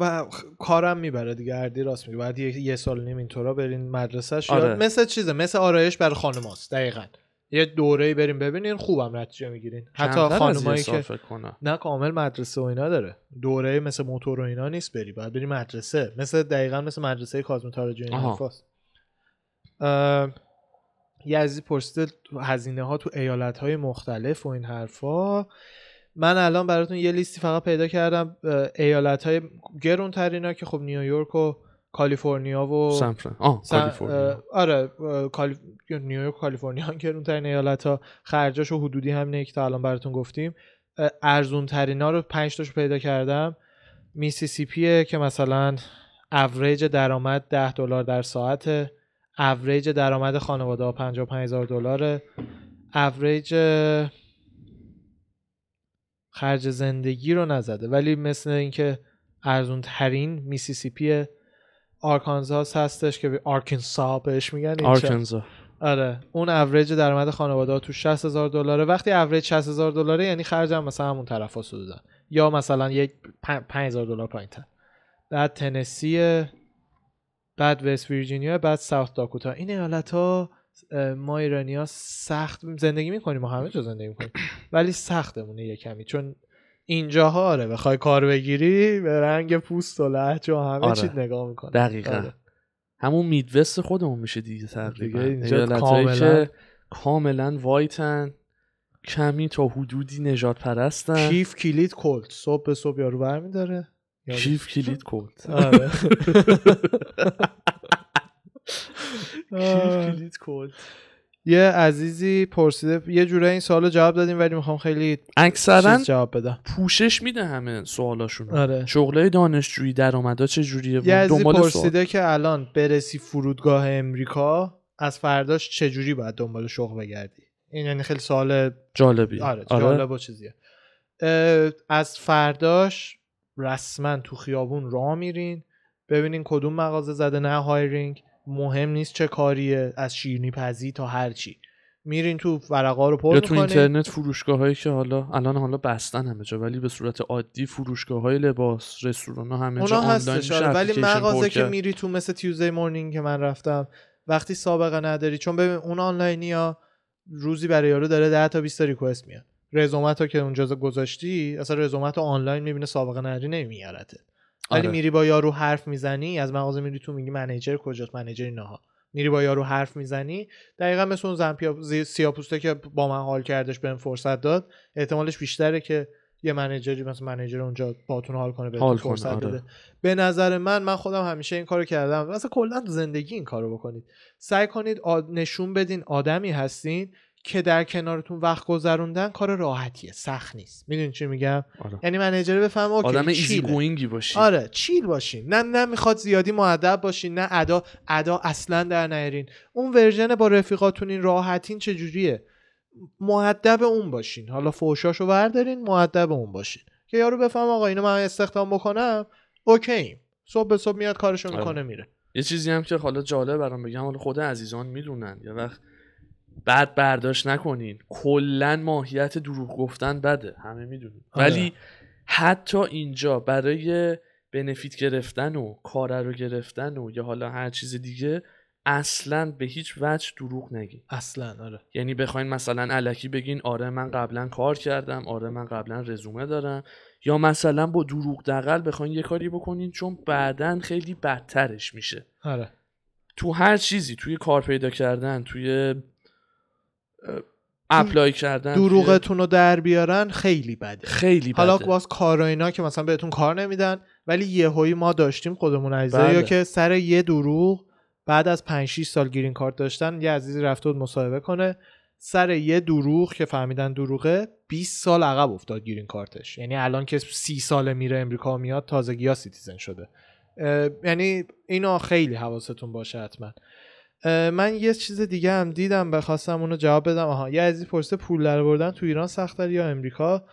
و کارم می‌بره دیگه اردی راست میگه. بعد یه, یه سال نیم اینطورا برین مدرسهش. آره. مثل چیزه مثل آرایش برای خانماست دقیقا. یه دوره بریم ببینین خوبم نتیجه می‌گیرین. حتی خانمایی که. نه کامل مدرسه و اینا داره. دوره مثل موتور و اینا نیست بری باید بری مدرسه. مثل دقیقا مثل مدرسه و این عزیزی پرسیده هزینه ها تو ایالت های مختلف و این حرفا. من الان براتون یه لیستی فقط پیدا کردم ایالت های گرون ترینا که خب نیویورک و کالیفرنیا و سن- کالیفرنیا. آره. نیویورک و کالیفرنیا هم گرون ترین ایالت ها خرجاش و حدودی همینه که تا الان براتون گفتیم. ارزون ترین ها رو پنج تاشو پیدا کردم. میسیسیپیه که مثلا اوریج درآمد 10 دلار در ساعت اوریج درآمد خانواده ها 55 هزار دلاره. اوریج خرج زندگی رو نزده ولی مثل اینکه ارزون ترین میسیسیپی آرکانزاس هستش که آرکنسا بهش میگن. آرکنزا. آره اون اوریج درآمد خانواده ها تو 60 هزار دلاره. وقتی اوریج 60 هزار دلاره یعنی خرجم مثلا همون طرف ها دادن یا مثلا یک 5 هزار دلار پایین تر بعد تنسی بعد وست ویرجینیا بعد ساوت داکوتا. این ایالت ها ما ایرانی ها سخت زندگی می‌کنیم ما همه جا زندگی می‌کنیم. ولی سختمونه یه کمی. چون اینجاها آره بخوای کار بگیری به رنگ پوست و لهجه و همه آره. چیز نگاه می‌کنه دقیقا. آره. همون میدوست خودمون میشه دیگه تقریبا اینجا کاملا- که کاملا وایتن کمی تا حدودی نجات پرستن کیف کلید کلت. صبح به صبح یارو برمیداره. کیف کلید آره کلت یه عزیزی پرسیده یه جوره این سوالو جواب دادیم ولی می‌خوام خیلی اکثرا جواب بدم. پوشش میده همه سوالاشون آره. شغلای دانشجویی درآمدا چه جوریه یه عزیزی دنبال سوال. پرسیده که الان برسی فرودگاه امریکا از فرداش چجوری باید دنبال شغل بگردی؟ این یعنی خیلی سوال جالبی. آره جالب و چیزیه. از فرداش رسما تو خیابون راه میرین ببینین کدوم مغازه زده now hiring مهم نیست چه کاریه از شیرینی پزی تا هر چی میرین تو ورقا رو پر یا تو. اینترنت فروشگاه هایی که حالا الان حالا بستن همه جا ولی به صورت عادی فروشگاه های لباس رستوران ها همه جا اونا آنلاین آره. ولی مغازه که. میری تو مثل Tuesday Morning که من رفتم وقتی سابقه نداری چون ببین اون آنلاینی ها روزی برای یارو داره 10 تا 20 تا request میاد رزومت رو که اونجا گذاشتی اصلا رزومت رو آنلاین می‌بینه سابقه نداری نمیارته ولی آره. میری با یارو حرف می‌زنی از مغازه میری تو میگی manager کجاست manager اینها میری با یارو حرف می‌زنی دقیقا مثل اون زن سیاهپوسته که با من حال کردش بهم فرصت داد احتمالش بیشتره که یه manager ی مثل manager اونجا باتون حال کنه بهتون کنه، فرصت آره. بده. به نظر من من خودم همیشه این کارو کردم. مثلا کلا زندگی این کارو بکنید. سعی کنید آد- نشون بدین آدمی هستین که در کنارتون وقت گذروندن کار راحتیه سخت نیست. می‌دونی چی میگم؟ آره. یعنی manager بفهم okay آدم easy. going ی باشی. آره chill باشین. نه نه می‌خواد زیادی مودب باشین نه ادا ادا اصلا در نیارین. اون version با رفیقاتون این راحتین چجوریه مودب اون باشین. حالا فوشاشو بردارین مودب اون باشین. که یارو بفهم آقا اینو من استخدام بکنم okay صبح به صبح میاد کارشو آره. می‌کنه میره. یه چیزی هم که حالا جالب برام بگم حالا خود عزیزان می‌دونن. یه وقت بد برداشت نکنین. کلا ماهیت دروغ گفتن بده. همه می‌دونیم آره. ولی حتی اینجا برای بنفیت گرفتن و کاره رو گرفتن و یا حالا هر چیز دیگه اصلا به هیچ وجه دروغ نگین. اصلا آره. یعنی بخواین مثلا علکی بگین آره من قبلا کار کردم آره من قبلا رزومه دارم. یا مثلا با دروغ دقل بخواین یه کاری بکنین چون بعدا خیلی بدترش میشه. آره. تو هر چیزی توی کار پیدا کردن توی اپلای کردن دروغتون رو در بیارن خیلی بده. خیلی حالا بده. باز کار و اینا که مثلا بهتون کار نمیدن ولی یهویی ما داشتیم خودمون عزیزا بله. یا که سر یه دروغ بعد از 5 6 سال green card داشتن یه عزیزی رفته بود مصاحبه کنه. سر یه دروغ که فهمیدن دروغه 20 سال عقب افتاد green card ش. یعنی الان که 30 ساله میره امریکا میاد تازگی ها citizen شده. یعنی اینا خیلی حواستون باشه حتما. من یه چیز دیگه هم دیدم بخواستم اونو جواب بدم. آها یه عزیزی پرسه پول در آوردن تو ایران سخت‌تر یا امریکا؟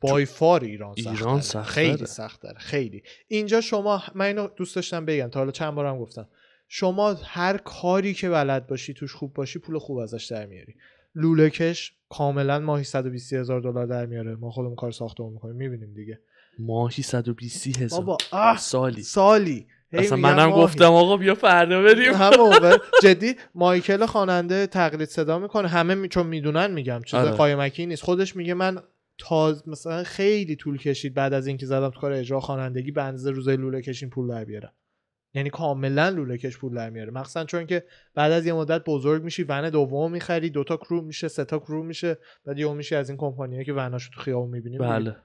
بای فار ایران سخت‌تره. ایران سخت‌تره. خیلی سخت داره. خیلی. اینجا شما من اینو دوست داشتم بگم. تا حالا چند بارم گفتم. شما هر کاری که بلد باشی توش خوب باشی پول خوب ازش در میاری. لوله کش کاملا ماهی 120 هزار دلار در میاره. ما خودمون کار ساختمون می‌کنیم. می‌بینیم دیگه. ماهی 120 هزار. بابا آه سالی. سالی. اصلا منم. گفتم آقا بیا فردا بریم. همون جدی مایکل خواننده تقلید صدا می‌کنه. همه می... چون می‌دونن میگم چیز آره. قایمکی نیست. خودش میگه من تاز مثلا خیلی طول کشید بعد از اینکه زدم تو کار اجرا خوانندگی به اندازه روزای لوله کشین پول در بیارم. یعنی کاملا لوله کش پول در میاره. مخصوصا چون که بعد از یه مدت بزرگ میشی ون دوم می‌خری دوتا کرو میشه سه تا کرو میشه بعد یهو میشی از این کمپانیه که وناشو تو خیابون می‌بینیم بله.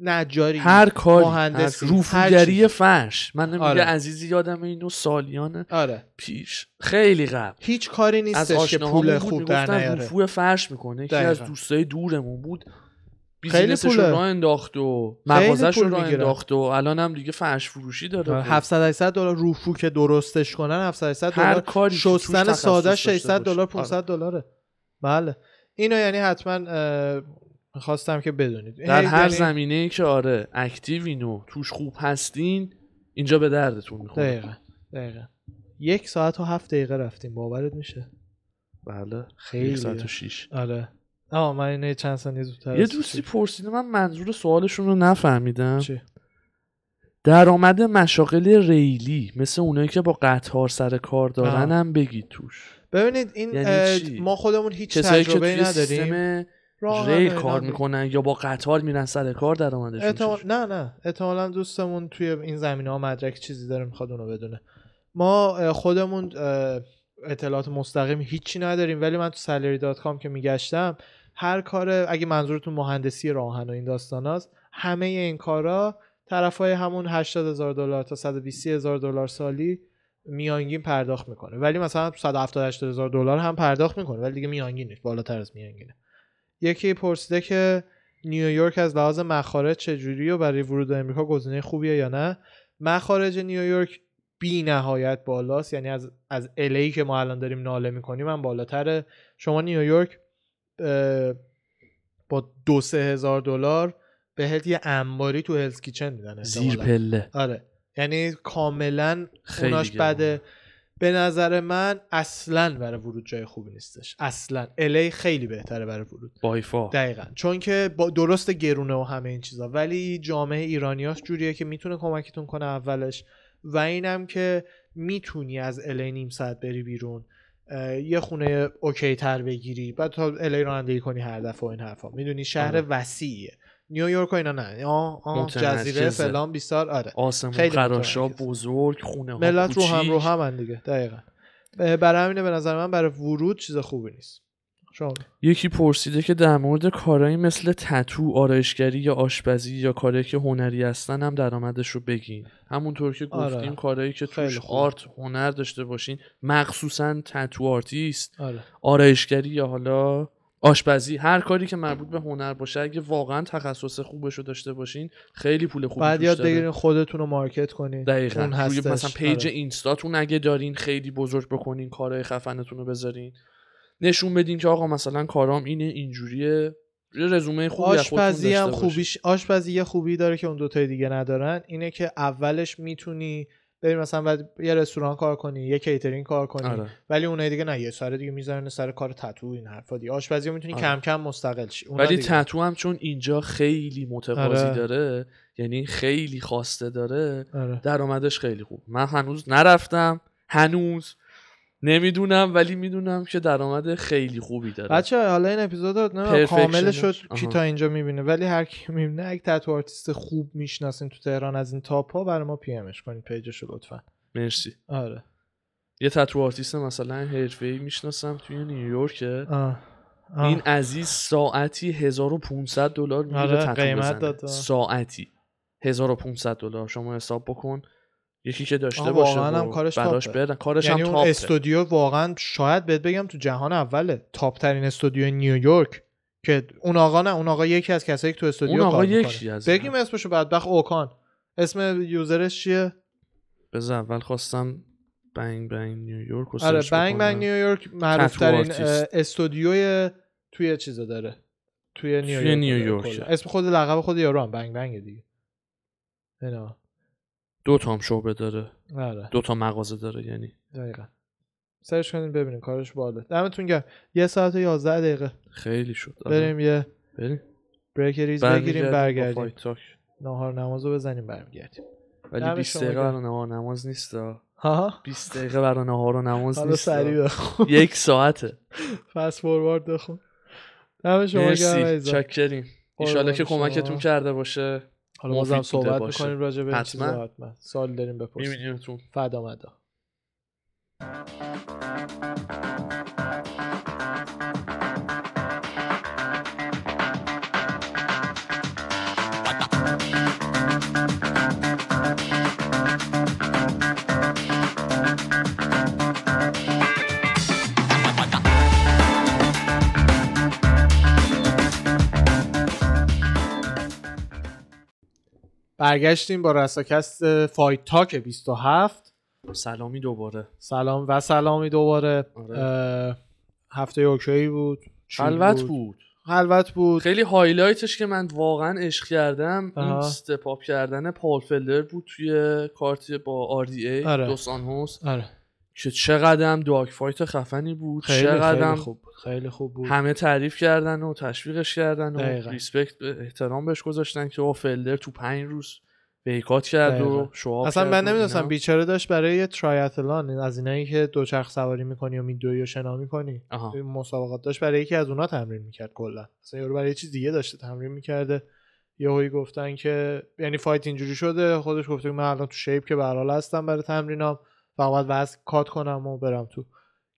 نجاری هر کاری هر روفوگری. فرش من نمیگه آره. عزیزی یادم اینو سالیان آره. پیش. خیلی قبل هیچ کاری از نیستش که پول خوب در نیاره. روفو فرش می‌کنه. یکی از. دوستای دورمون بود. خیلی بیزینسش رو انداخت و مغازش رو. انداخت و الان هم دیگه فرش فروشی داره. و 700 800 دلار روفو که درستش کنن 700 800 هر دلار شستن ساده داشته 600 باشه. دلار 500 دلاره. بله. اینو یعنی حتما اه، خواستم که بدونید. در هر یعنی- زمینه ای که آره اکتیوین و توش خوب هستین اینجا به دردتون می‌خوره. دقیقا دقیقا. یک ساعت و هفت دقیقه رفتیم. باورت میشه؟ بله. خیلی. یک ساعت و شیش. آره. آه من اینه چند ثانیه زودتر یه دوستی پرسیده من منظور سوالشون رو نفهمیدم. چی؟ درآمد مشاغل ریلی مثل اونایی که با قطار سر کار دارن آه. هم بگید توش. ببینید این یعنی؟ ما خودمون هیچ کسایی که تجربه توی نداریم. ریل کار می‌کنن یا با قطار میرن سر کار احتمال... چجوری؟ نه نه. احتمالا دوستمون توی این زمینه ها مدرک چیزی داره می‌خواد اونو بدونه. ما خودمون اطلاعات مستقیم هیچی نداریم ولی من تو سالری دات کام که میگشتم هر کار اگه منظورتون مهندسی راهن و این داستاناست همه این کارا طرفای همون 80 هزار دلار تا 120 هزار دلار سالی میانگین پرداخت می‌کنه. ولی مثلا 170 80 هزار دلار هم پرداخت می‌کنه ولی دیگه میانگین نیست بالاتر از میانگینه. یکی پرسیده که نیویورک از لحاظ مخارج چجوری و برای ورود به امریکا گزینه خوبیه یا نه؟ مخارج نیویورک بی نهایت بالاست یعنی از از الی که ما الان داریم ناله می‌کنیم هم بالاتره. شما نیویورک با دو سه هزار دلار بهت یه انباری تو هلز کیچن میدن زیر. پله. آره. یعنی کاملا خیلی اوناش. بده. به نظر من اصلا برای ورود جای خوبی نیستش. اصلا. الی خیلی بهتره برای ورود. بایفا دقیقا. چون که با درست گرونه و همه این چیزا. ولی جامعه ایرانیاش جوریه که می‌تونه کمکتون کنه اولش. و اینم که می‌تونی از LA نیم ساعت بری بیرون یه خونه OK تر بگیری. بعد تا LA رانندگی کنی هر دفعه و این حرفا. می‌دونی شهر آره. نیویورک و اینا نه آه. جزیره فلان بیسار آره آسمون متمرکز. بزرگ خونه ها ملت رو هم. رو هم دیگه دقیقا برای همینه به نظر من برای ورود چیز خوبی نیست شما یکی پرسیده که در مورد کارهایی مثل تتو آرایشگری یا آشپزی یا کارهایی که هنری هستن هم درآمدش رو بگین همونطور که آره. گفتیم کارهایی که توش خوب. art هنر داشته باشین مخصوصا tattoo artist آره آرایشگری یا حالا آشپزی هر کاری که مربوط به هنر باشه اگه واقعا تخصص خوبش رو داشته باشین خیلی پول خوبی بعد یاد. بگیرین خودتون رو market کنین دقیقا اون روی. مثلا page آره. اینستاتون اگه دارین خیلی بزرگ بکنین کارهای خفنتون رو بذارین نشون بدین که آقا مثلا کارام اینه اینجوریه یه رزومه خوبی آشپزی هم. خوبیش آشپزی یه خوبی داره که اون دوتای دیگه ندارن اینه که اولش می‌تونی بری مثلا بعد یه رستوران کار کنی یه کیترینگ کار کنی آره. ولی اونای دیگه نه یه سال دیگه می‌ذارن سر کار تتو این حرفا دیگه آشپزی می‌تونی آره. کم کم مستقل شی ولی دیگه. تتو هم چون اینجا خیلی متقاضی آره. داره یعنی خیلی خواسته داره آره. درآمدش خیلی خوب من هنوز نرفتم هنوز نمی‌دونم ولی می‌دونم که درآمد خیلی خوبی داره بچه حالا این episode perfection ش. کاملش شد کی. تا اینجا می‌بینه ولی هر کی می‌بینه اگه tattoo artist خوب می‌شناسین تو تهران از این top ها برای ما PM ش کنین پیجش رو لطفا مرسی آره یه tattoo artist مثلا حرفه‌ای می‌شناسم توی نیویورک آه. آه. این عزیز ساعتی 1500 دلار می‌گیره آره، تتو بزنه. ساعتی 1500 دلار شما حساب بکن یکی که داشته باشه واقعاً هم کارش براش. برن کارش یعنی هم اون استودیو واقعا شاید بهت بگم تو جهان اوله تاپ ترین استودیو نیویورک که اون آقا نه اون آقا یکی از کسایی که تو استودیو اون آقا. یکی از بگیم اسمشو بدبخت اوکان اسم یوزرش چیه بذار اول خواستم بنگ بنگ نیویورک آره بنگ. بنگ نیویورک معروف ترین. استودیوی توی چیزا داره توی نیویورک. اسم خود لقب خود یارو هم بنگ بنگ دیگه اینا دو تا هم شعبه داره. آره. دو تا مغازه داره یعنی. دقیقا. سرچ کنین ببینین کارش بالا دمتون گرم. یه ساعت و 11 دقیقه. خیلی شد. آره. بریم یه بریم. بریک ریز برمیگردیم بگیریم برگردیم. نهار نماز رو بزنیم برمیگردیم. ولی دم 20 شما دقیقه. برای نهار نماز نیست ها 20 دقیقه برای نهار و نماز حالا نیست سریع بخون. یک ساعته. فست فوروارد بخون. دم شما گرم. چکریم. ایشالله که کمکتون. کرده باشه. حالا بازم مفید بوده صحبت. می‌کنیم راجع به حتما. حتما سال داریم بپرسیم میبینیمتون فدا مدا برگشتیم با رساکست fight talk 27 سلامی دوباره. سلام و سلامی دوباره. آره. هفته OK بود. خلوت بود؟ خلوت بود. خیلی highlight ش که من واقعا عشق کردم این. step up کردن پال فلدر بود توی کارت با RDA آره. دوس آنیوس آره. که چقدر هم dogfight خفنی بود خیلی چقدر خیلی خوب بود خیلی خوب بود همه تعریف کردن و تشویقش کردن و. respect احترام بهش گذاشتن که او فلدر تو پنج روز بیکات کرد. و شواب اصلا من نمی‌دونستم. بیچاره داشت برای یه ترایاتلان از اینایی که دوچرخ سواری می‌کنی و میدوی و شنا می‌کنی آها. مسابقات داشت برای یکی از اونا تمرین می‌کرد کلا اصلا یارو برای چیز دیگه داشته تمرین می‌کرده یهویی گفتن که یعنی فایت اینجوری شده خودش گفته من الان تو شیپ که به هر حال هستم برای تمرینام فقط وزن کات کنم و برم تو.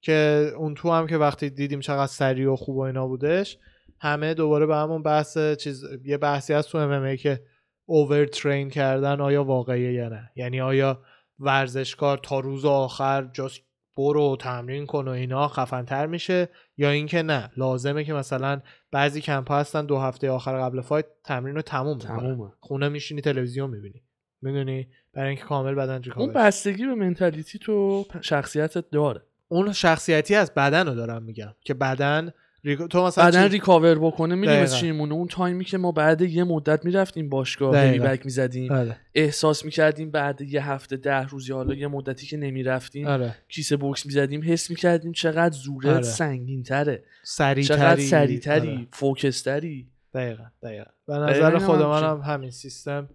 که اون تو هم که وقتی دیدیم چقدر سریع و خوب و اینا بودش همه دوباره به همون بحث چیز یه بحثی هست تو ام که over train کردن آیا واقعیه یا نه؟ یعنی آیا ورزشکار تا روز آخر just برو تمرین کن و اینا خفنتر میشه یا اینکه نه؟ لازمه که مثلا بعضی کمپ هستن دو هفته آخر قبل fight تمرین رو تموم می‌کنن خونه میشینی تلویزیون می‌بینی. می‌دونی؟ برای اینکه کامل بدن اون recover بستگی به mentality تو شخصیتت داره. اون شخصیتی از بدن رو دارم میگم که بدن reco- تو مثلا چی- recover بکنه می‌دونی چی میمونه؟ اون تایمی که ما بعد یه مدت می‌رفتیم باشگاه بک می‌زدیم آره. احساس می‌کردیم بعد یه هفته ده روز یا حالا یه مدتی که نمی‌رفتیم آره. کیسه بوکس می‌زدیم حس می‌کردیم چقدر زورت آره. سنگین تره سریعتری. چقدر سریعتری آره. فوکستری. دقیقا دقیقا. به نظر خود هم همین سیستم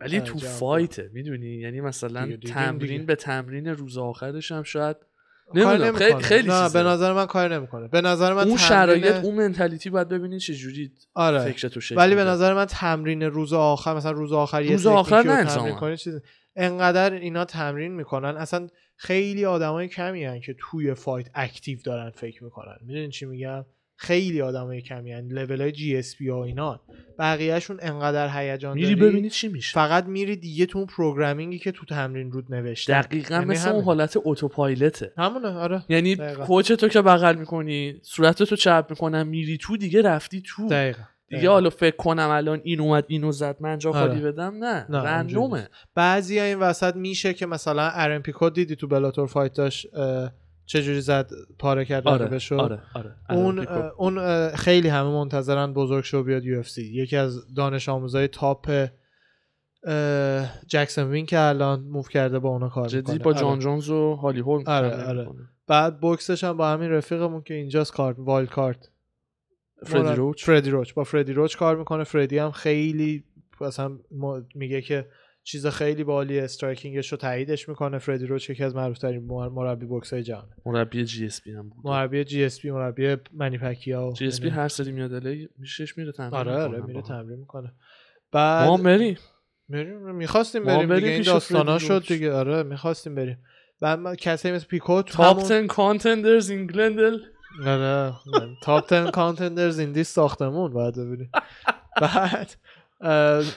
ولی تو فایته می‌دونی یعنی مثلا دیگه دیدیم تمرین دیگه. به تمرین روز آخرش هم شاید نمی‌دونم خیلی. خیلی نه. به نظر من کار نمی‌کنه به نظر من اون تمرین- شرایط اون منتالیتی باید ببینید چه جوری آره فکرتو شکل ولی به. نظر من تمرین روز آخر مثلا روز آخر یه روز آخر نه تمرین چیز انقدر اینا تمرین می‌کنن اصلا خیلی آدمای کمی هن که توی fight active دارن فکر می‌کنن می‌دونین چی میگم خیلی آدمای کمی هن level های GSP ها اینا بقیهشون انقدر هیجان میری ببینی چی میشه. فقط میری دیگه تو اون programming ی که تو تمرین رود نوشته. دقیقا یعنی مثل اون همین. حالت autopilot ه. همونه آره. یعنی. کوچ تو که بغل می‌کنی صورتتو چپ می‌کنم میری تو دیگه رفتی تو. دقیقا دیگه. حالا فکر کنم الان این اومد اینو زد من جا آره. خالی بدم نه, نه، رندومه. بعضی این وسط میشه که مثلا ارن پیکو دیدی تو بلاتور فایت داشت اه، چجوری زد پاره کرد آره رقیبشو آره آره. اون اون خیلی همه منتظرن بزرگ شو بیاد یو یکی از دانش آموزای تاپ جکسون وین که الان موو کرده با اونا کار جدی می‌کنه. با جان جونز و هالی هولم آره، آره. بعد بوکسش هم با همین رفیقمون که اینجاست کار Wild Card. فردی روچ؟ فردی روچ. با فردی روچ کار می‌کنه. فردی هم خیلی مثلا میگه که چیز خیلی عالی striking ش رو تاییدش می‌کنه. فردی روچ یکی از معروفترین مر- مربی بوکس های جهانه مربی GSP هم بود. مربی GSP مربی منی پکیاو GSP هر سری میاد LA پیشش میره تمرین آره آره میره. تمرین می‌کنه. ما بعد بریم. میریم می‌خواستیم ما بریم بریم دیگه این داستانا شد. دیگه. آره می‌خواستیم بریم. بعد ما کسایی مثل پیکو تو top همون 10 contenders in گلندل آره top 10 contenders in this ساختمون باید ببینیم. بعد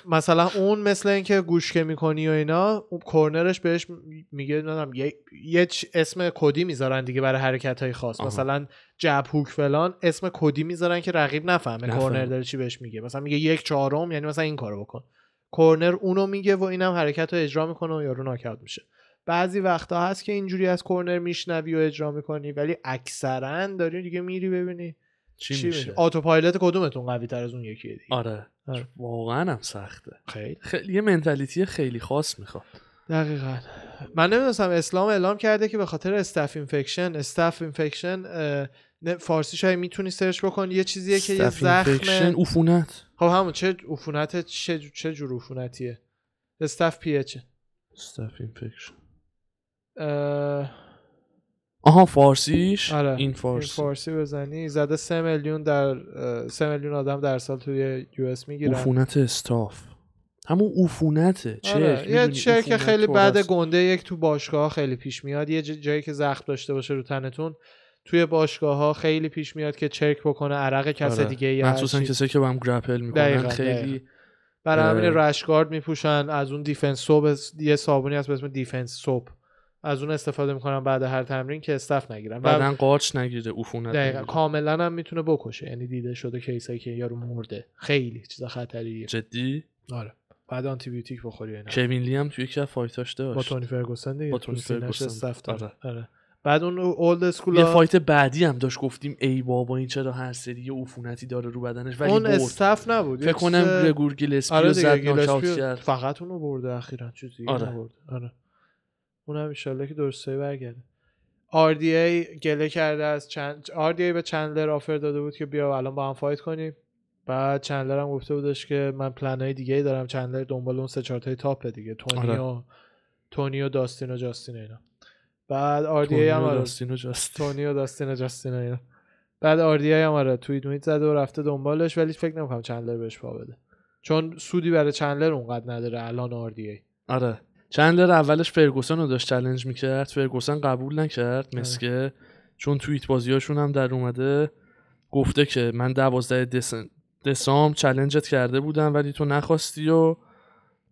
مثلا اون مثل اینکه گوش که می‌کنی و اینا اون corner ش بهش میگه نمی‌دونم یه, یه اسم کدی می‌ذارن دیگه برای حرکت های خاص. آها. مثلا jab hook فلان اسم کدی می‌ذارن که رقیب نفهمه نفهمه. corner داره چی بهش میگه. مثلا میگه یک چهارم یعنی مثلا این کارو بکن. corner اونو میگه و اینم حرکت رو اجرا می‌کنه و یارو ناکاوت میشه. بعضی وقتا هست که اینجوری از corner میشنوی و اجرا می‌کنی ولی اکثرا داری دیگه میری ببینی. چی, چی میشه؟ کدومتون قوی تر از اون یکیه دیگه؟ آره. آره. واقعا هم سخته. خیلی. خیلی یه mentality خیلی خاص می‌خواد. دقیقا. من نمی‌دونستم اسلام اعلام کرده که به خاطر staph infection staph infection فارسی شاید می‌تونی search بکن یه چیزیه که یه زخم عفونت. خب همون چه عفونت چه چه جور عفونتیه؟ staph PH staph infection آها فارسیش؟ آره. این این فارسی فارسی بزنی زده سه میلیون در سه میلیون آدم در سال توی US می‌گیرن. عفونت staph. همون عفونته چه؟ آره. یه چه که خیلی بعد گنده یک تو باشگاه خیلی پیش میاد. یه جایی که زخم داشته باشه رو تنتون توی باشگاه ها خیلی پیش میاد که چرک بکنه عرق کس دیگه یا مخصوصا. کسایی که با هم grapple می‌کنن دقیقاً، خیلی برای همین. rash guard میپوشن از اون Defense Soap یه صابونی هست به اسم Defense Soap از اون استفاده می‌کنن بعد هر تمرین که staph نگیرن و بعدن قارچ نگیره عفونت دقیقا. کاملا هم می‌تونه بکشه. یعنی دیده شده کیسایی که یارو مرده. خیلی چیز خطریه. جدی؟ آره. بعد آنتی بیوتیک بخوری اینا. کوین هم توی یکی از fight اش داشت. با تونی فرگوسن دیگه. با تو تونی فرگوسن. آره. آره. بعد اون old school یه fight بعدی هم داشت. گفتیم ای بابا این چرا هر سری یه عفونتی داره رو بدنش؟ ولی اون staph نبود. فکر کنم گرگور گیلسپی آره زد فقط اونو برده اخیرا. چیز دیگه آره. آره. اون هم ایشالله که درسته برگرده. RDA گله کرده از چند RDA به چندلر آفر داده بود که بیا الان با هم فایت کنیم. بعد چندلر هم گفته بودش که من پلن های دیگه ای دارم. چندلر دنبال اون سه چهار تای تاپه دیگه. تونی آره. و تونی و داستین و جاستین اینا. بعد RDA هم آره. داستین و جاستین. تونی و داستین و جاستین اینا. بعد RDA هم آره توییت میت زده و رفته دنبالش ولی فکر نمی‌کنم چندلر بهش پا بده. چون سودی برای چندلر اونقدر نداره الان RDA آره. چندلر اولش فرگوسن رو داشت challenge می‌کرد فرگوسن قبول نکرد آره. مثکه چون توییت بازیاشون هم در اومده گفته که من دوازده دسم دسامبر challenge ت کرده بودم ولی تو نخواستی و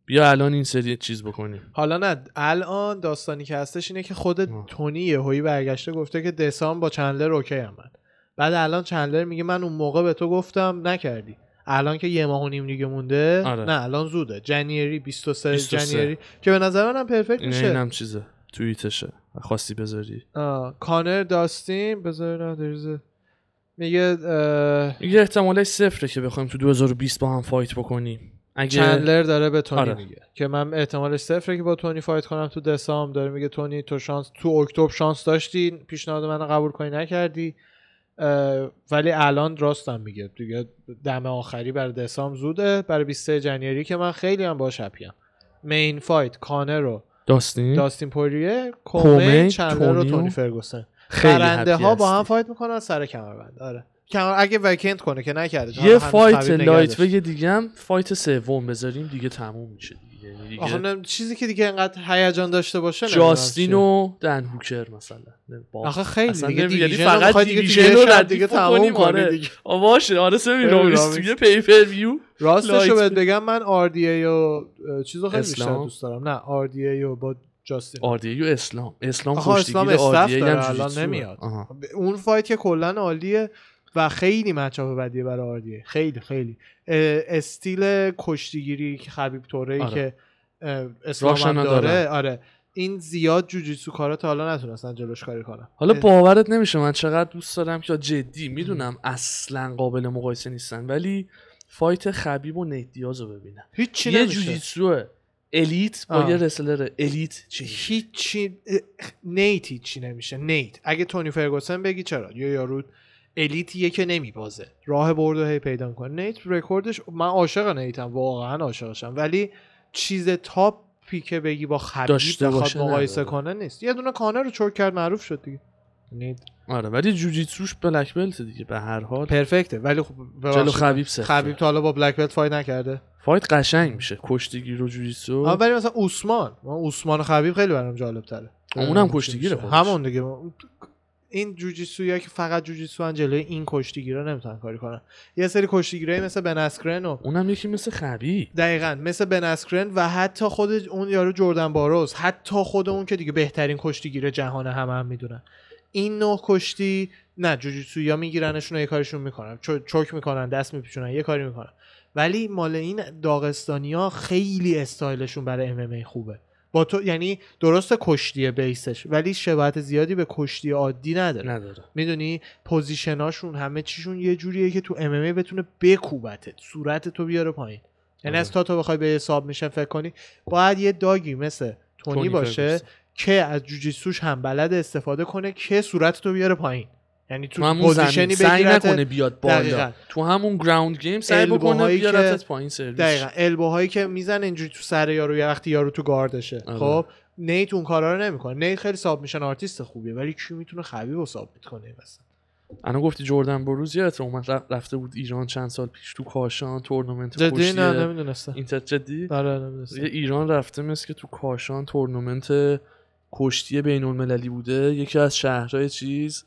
بیا الان این سری چیز بکنیم حالا نه الان داستانی که هستش اینه که خود آه. تونی یهویی برگشته گفته که دسامبر با چندلر okay هم من بعد الان چندلر میگه من اون موقع به تو گفتم نکردی الان که یه ماه و نیم دیگه مونده آره. نه الان زوده. January 23, 23. January. که به نظر منم perfect میشه. اینم چیزه. توییتشه. خواستی بذاری. آه. کانر داستین. بذار نه دریزه میگه اه، یه احتمالش صفره که بخوایم تو 2020 با هم fight بکنیم. اگه چندلر داره به تونی آره. میگه. که من احتمالش صفره که با تونی fight کنم تو دسامبر داره میگه تونی تو شانس تو اکتبر شانس داشتی. پیشنهاد منو قبول کنی نکردی. ولی الان راستم میگه. دیگه دم آخری برای دسامبر زوده. برای 23 January که من خیلی هم باش happy ام main fight کانر رو داستین؟ داستین پوریه co-main چندلر و تونی فرگوسن. happy ها با هم. fight می‌کنن سر کمربند. آره. کمر اگه vacant کنه که نکرده یه fight light. وی دیگه هم fight سوم بذاریم دیگه تموم میشه. دیگه دیگه آخه چیزی که دیگه انقدر هیجان داشته باشه جاستین و دن هوکر مثلا. آخه خیلی دیگه یعنی رو فقط دیگه دیگه رو دیگه آره. دیگه آه باشه آره سمی رامیس رامیس. توی پیپر ویو راستشو لایت بهت بگم من RDA و اه، چیزو خیلی بیشتر؟ دوست دارم نه RDA و با جاستین آردیه و اسلام اسلام کشتیگیر استف آردیه داره هم. نمیاد. اون فایت که کلا عالیه و خیلی مچاپ بدیه برای RDA خیلی خیلی. استیل کشتیگیری که خبیب توره آره. که اسلام داره. آره. این زیاد جوجیتسو کارا تا حالا نتونستن جلوش کاری کنن. حالا باورت نمیشه من چقدر دوست دارم که جدی می‌دونم اصلا قابل مقایسه نیستن ولی fight خبیب و نیت دیاز رو ببینم. هیچ یه جوجیتسو elite با آه. یه wrestler elite چی هیچی نیت هیچی نمیشه. نیت اگه تونی فرگوسن بگی چرا؟ یا یارو elite یه که نمیبازه. راه برد رو هی پیدا می‌کنه. نیت رکوردش من عاشق نیتم واقعا عاشقشم. ولی چیز top ی که بگی با خبیب داشته بخواد باشه مقایسه نداره. کنه نیست. یه دونه کانر رو choke کرد معروف شد دیگه. نیت. آره ولی جوجیتسوش black belt دیگه به هر حال. perfect ه ولی خب جلو. خبیب سخته. خبیب تا حالا با black belt fight نکرده. fight قشنگ میشه کشتیگیر و جوجیتسو. ولی مثلا عثمان. من عثمان و خبیب خیلی برام جالب تره اونم کشتیگیره. همون دیگه. این جوجیتسو که فقط جوجیتسو ان جلوی این کشتیگیرا نمی‌تونن کاری کنن. یه سری کشتیگیرایی مثل بن اسکرن و اونم یکی مثل خبیب دقیقا مثل بن اسکرن و حتی خود اون یارو جردن باروز. حتی خود اون که دیگه بهترین کشتیگیر جهان همه هم می‌دونن. این نوع کشتی نه جوجیتسو یا میگیرنشون و یه کارشون می‌کنن. cho- choke می‌کنن دست میپیچونن یه کاری می‌کنن. ولی مال این داغستانیا خیلی استایلشون برای MMA خوبه. با تو یعنی درست کشتی base ش ولی شباهت زیادی به کشتی عادی نداره. نداره. می‌دونی؟ position اشون همه چیشون یه جوریه که تو MMA بتونه بکوبتت صورت تو بیاره پایین. یعنی آره. از تا تو بخوای به حساب میشه فکر کنی باید یه dog ی مثل تونی, تونی باشه. که از جوجیتسوش هم بلد استفاده کنه که صورت تو بیاره پایین. یعنی تو همون position ی سعی نکنه بیاد بالا. دقیقاً. تو همون ground game سعی بکنه بیارتت پایین سرویس دقیقا. elbow هایی که می‌زنه اینجوری تو سر یارو یه وقتی یارو تو گاردشه. آره. خب نیت اون کارا رو نمی‌کنه. نیت خیلی submission artist خوبیه ولی کی می‌تونه خبیب رو submit کنه این وسط؟ انا گفتی جردن باروز یادت اومد رفته بود ایران چند سال پیش تو کاشان تورنمنت جدی؟ نه نمی‌دونستم. اینتر جدی؟ آره یه ایران رفته مثل که تو کاشان تورنمنت کشتی بین المللی بوده یکی از شهرهای چیز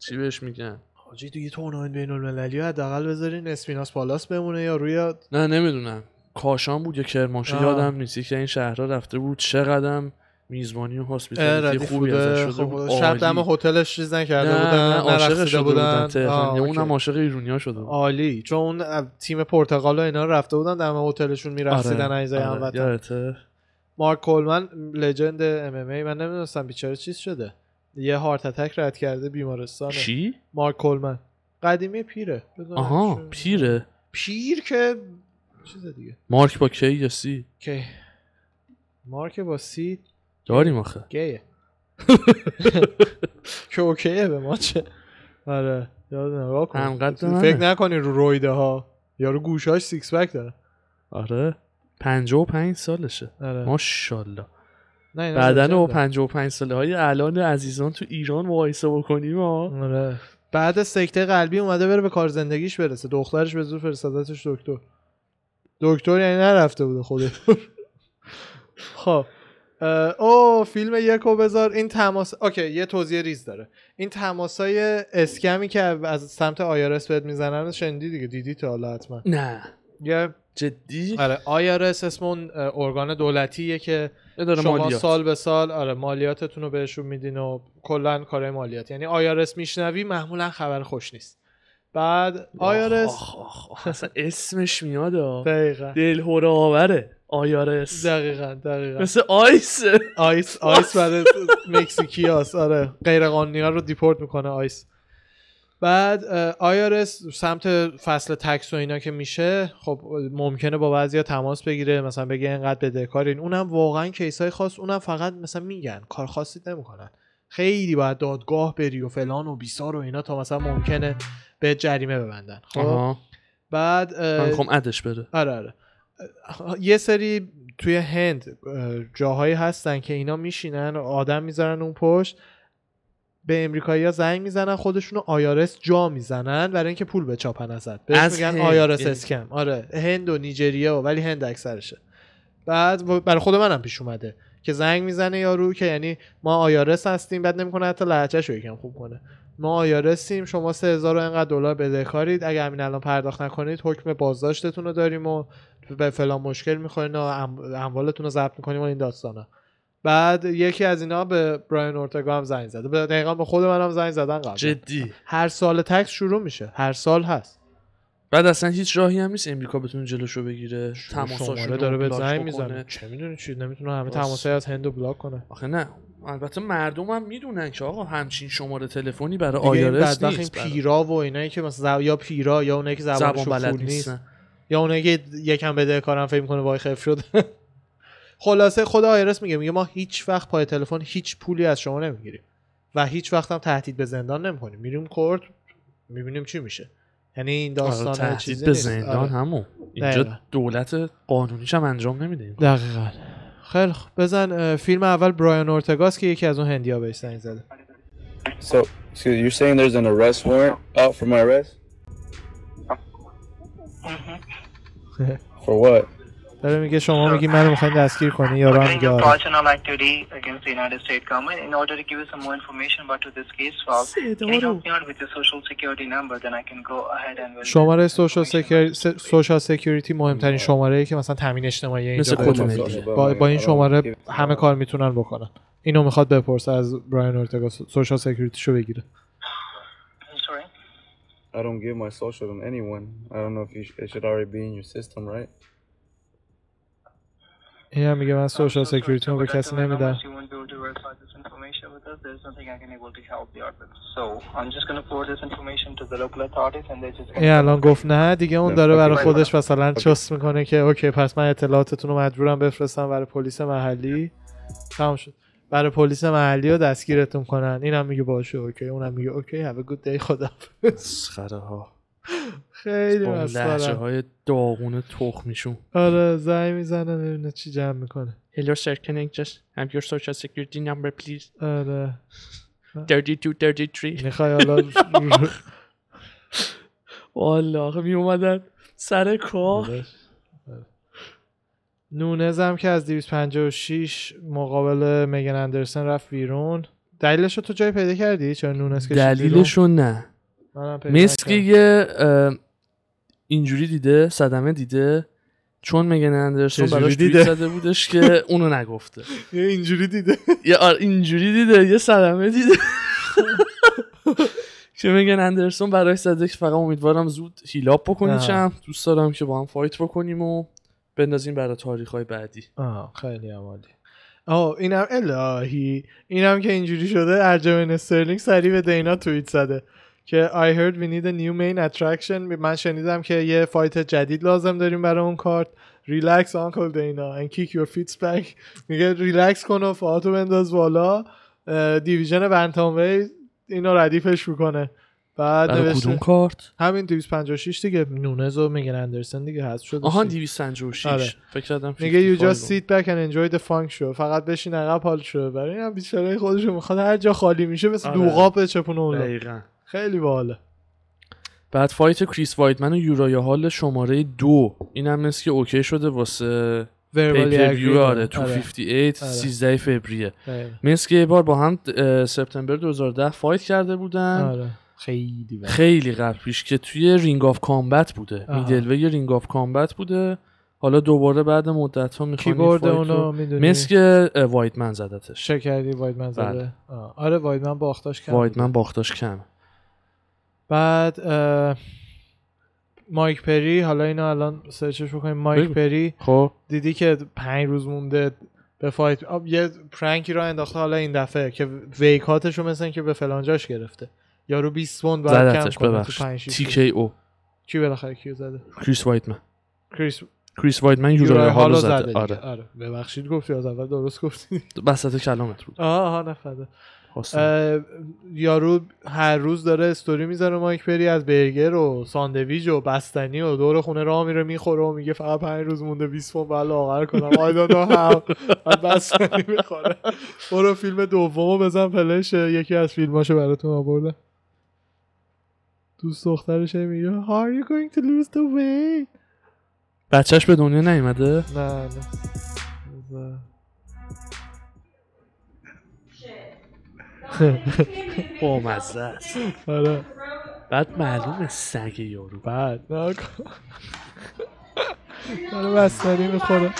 چی بهش میگن؟ حاجی تو یه تورنمنت بین المللی حداقل بذارین اسپیناس پالاس بمونه یا روی نه نمی‌دونم. کاشان بود یا کرمانشاه. یادم نیست. یکی این شهرها رفته بود چقدر میزبانی و هاسپیتالیتی خوبی. ازش شده خب، بود. شب. دم هتلش چیز نکرده نه بودن عاشق شده بودن. بودن. اونم عاشق ایرونیا شده بود. عالی. چون اون تیم پرتغال و اینا رفته بودن دم هتلشون میرقصیدن آره، آره، هموطن؟ مارک کولمن لجند ام ام ای من نمی‌دونستم بیچاره چیز شده. یه هارت اتک رد کرده بیمارستان کی مارک کولمن. قدیمی پیره. آها پیره. پیر که چیز دیگه. مارک با کی یا سی؟ که مارک با سی داریم آخه. گیه. که اوکیه به ما چه. آره یاد. فکر نکنی رو رویده ها یارو گوشاش six pack داره. آره. پنجاه و پنج سالشه. آره. ماشاءالله. legend ه. و پنجاه و پنج ساله های الان عزیزان تو ایران مقایسه بکنیم آره. بعد سکته قلبی اومده بره به کار زندگیش برسه. دخترش به زور فرستادتش دکتر. دکتر یعنی نرفته بوده خودش. خب. او فیلم یکو بذار. این تماس okay یه توضیح ریز داره. این تماسای scam ی که از سمت IRS بهت می‌زنن شنیدی دیگه؟ دیدی تا حالا حتما؟ نه. یه جدی؟ آره IRS اسم اون ارگان دولتیه که اداره شما مالیات. سال به سال آره مالیاتتون رو بهشون میدین و کلا کارهای مالیات. یعنی IRS میشنوی معمولا خبر خوش نیست. بعد IRS آخ، آخ، آخ، اصلا اسمش میاد. دقیقا. دل آوره IRS دقیقا دقیقا. مثل ICE. ICE ICE برای مکزیکیاس آره. غیر قانونی ها رو deport می‌کنه ICE. بعد آیارس سمت فصل تکس و اینا که میشه خب ممکنه با بعضیا تماس بگیره مثلا بگه اینقدر بدهکارین اونم واقعا کیس های خاص اونم فقط مثلا میگن کار خاصی نمی‌کنن. خیلی باید دادگاه بری و فلان و بیسار و اینا تا مثلا ممکنه به جریمه ببندن. خب؟ آها. بعد اه، من می‌خوام ادش بره. آره آره. یه سری توی هند اه، جاهایی هستن که اینا میشینن و آدم می‌ذارن اون پشت. به امریکایی ها زنگ می‌زنن خودشونو آیارس جا می‌زنن برای اینکه پول بچاپن ازت. بهش از میگن هند. آیارس اسکم آره هند و نیجریه و ولی هند اکثرشه. بعد برای خود منم پیش اومده که زنگ می‌زنه یارو که یعنی ما آیارس هستیم بعد نمی‌کنه حتی لهجهش رو یکم خوب کنه. ما آیارسیم شما سه هزار و اینقدر دلار بدهکارید اگه همین الان پرداخت نکنید حکم بازداشتتون رو داریم و به فلان مشکل می‌خورین و ام- اموالتون رو ضبط می‌کنیم و این داستانا. بعد یکی از اینا به براین اورتگا هم زنگ زده. به دقیقا به خود منم زنگ زدن قبل. جدی. هر سال تکس شروع میشه. هر سال هست. بعد اصلا هیچ راهی هم نیست امریکا بتونه جلوشو بگیره رو داره به زنگ. می‌زنه. چه می‌دونی چی؟ نمی‌تونه همه. تماسای از هندو بلاک کنه. آخه نه. البته مردم هم می‌دونن که آقا همچین شماره تلفنی برای این آیارس این نیست برای. پیرا و اینایی که مثلا زب- یا پیرا یا اونایی که زبان زبانشون بلد نیست. یا اونایی که یکم بده کارم فکر می‌کنه وای خف شد خلاصه خدا آیرس میگه میگه ما هیچ وقت پای تلفن هیچ پولی از شما نمی‌گیریم و هیچ وقت هم تهدید به زندان نمی‌کنیم میریم کورت می‌بینیم چی میشه یعنی این آره، داستان تهدید چیزی به. زندان آره. همون اینجا دقیقا. دولت قانونیش هم انجام نمیده دقیقا خیلی خوب بزن فیلم اول برایان اورتگاس که یکی از اون هندیا بهش زنگ زده So, excuse you're saying there's an arrest warrant out for my arrest? For what? داره میگه شما میگی منو می‌خواین دستگیر کنی یا هم During میگه your آره fraudulent activity against the United States government, in order to give you some more information about to this case file, can you help me out with your social security number? Then I can go ahead and will شماره social security social security مهمترین شماره ای که مثلا تامین اجتماعی اینجا. با, با این شماره همه کار می‌تونن بکنن اینو می‌خواد بپرسه از براین اورتگا social security شو بگیره Sorry. I don't give my social to anyone. I don't know if you sh- it should already be in your system, right? این هم میگه من social security رو به کسی نمیدم. این الان گفت نه دیگه اون داره برای. خودش مثلا چست می‌کنه که okay پس من اطلاعاتتون رو مجبورم بفرستم برای پلیس محلی. تمام شد. برای پلیس محلی رو دستگیرتون کنن. اینم میگه باشه okay. اونم میگه okay have a good day خدا مسخره ها. خیلی مسخره های داغون تخمیشون آره زنگ می‌زنه ببینه چی جمع می‌کنه. Hello sir, can I just have your social security number please? آره. 3233 می‌خوای حالا والا آخه می اومدن سر کار. نونز هم که از 256 مقابل مگن اندرسن رفت بیرون. دلیلش رو تو جای پیدا کردی؟ چرا نونز کشید بیرون؟ دلیلشو نه که نکردم. یه injury دیده صدمه دیده. چون مگن اندرسون براش دیده؟ زده بودش که اونو نگفته. یه injury دیده. یه آر injury دیده یه صدمه دیده. که میگن اندرسون براش زده که فقط امیدوارم زود heal up بکنی آها. champ دوست دارم که با هم fight بکنیم و بندازیم برای تاریخ های بعدی. آه خیلی عالی آه اینم الهی اینم که اینجوری شده الجمین استرلینگ سریع به دینا توییت زده. که I heard we need a new main attraction. من شنیدم که یه fight جدید لازم داریم برای اون کارت. relax uncle دینا and kick your feet back. میگه ریلکس کن و پاهاتو بنداز بالا. division bantamweight اینو ردیفش می‌کنه. بعد نوشته کدوم کارت؟ همین 256 دیگه. نونز و میگن اندرسن دیگه حذف شده آها دیگه. 256 آره. فکر کردم میگه you 55 just sit back and enjoy the funk show. فقط بشین عقب حال شو. برای این هم بیچاره خودشو می‌خواد. هر جا خالی میشه مثل آره. دوغاب بچپونه اون. دقیقاً. خیلی باحاله. بعد fight کریس وایتمن و یورای هال شماره دو. اینم مثل که okay شده واسه pay-per-view آره 258 13 فوریه. آره. مثل که یه بار با هم سپتامبر 2010 fight کرده بودن. آره. خیلی بد. خیلی قبل پیش که توی Ring of Combat بوده. middleweight Ring of Combat بوده. حالا دوباره بعد مدت ها می‌خوان کیبورد اونو می‌دونی؟ مثل که اه، وایتمن زدتش چه کردی وایدمن زده. بله. آره وایدمن باختاش کم. وایتمن بود. باختاش کم. بعد مایک پری حالا اینو الان سرچش بکنیم. مایک بگو. پری خب. دیدی که پنج روز مونده به فایت. یه پرنکی رو انداخته حالا این دفعه که ویکاتش رو مثل که به فلانجاش گرفته. یارو 20 پوند باید کم کنه تو ببخش 5 تی کی او. کی بالاخره کیو زده؟ کریس وایتمن. کریس کریس وایتمن یورای هالو زده. زده آره. آره. ببخشید گفتی از اول درست گفتی. وسط کلامت بود. آها آها نفهمیدم یارو هر روز داره استوری می‌ذاره مایک پری از برگر و ساندویج و بستنی و دور خونه راه میره می‌خوره و میگه فقط پنج روز مونده 20 پوند باید لاغر کنم. I don't know how. بعد بستنی می‌خوره. برو فیلم دومو بزن play ش یکی از فیلماشو براتون آوردم دوست دخترش میگه How are you going to lose the weight? بچهش به دنیا نیومده؟ نه نه. با مزه است. آره. بعد معلومه سگ یارو. بعد. داره بستنی می‌خوره.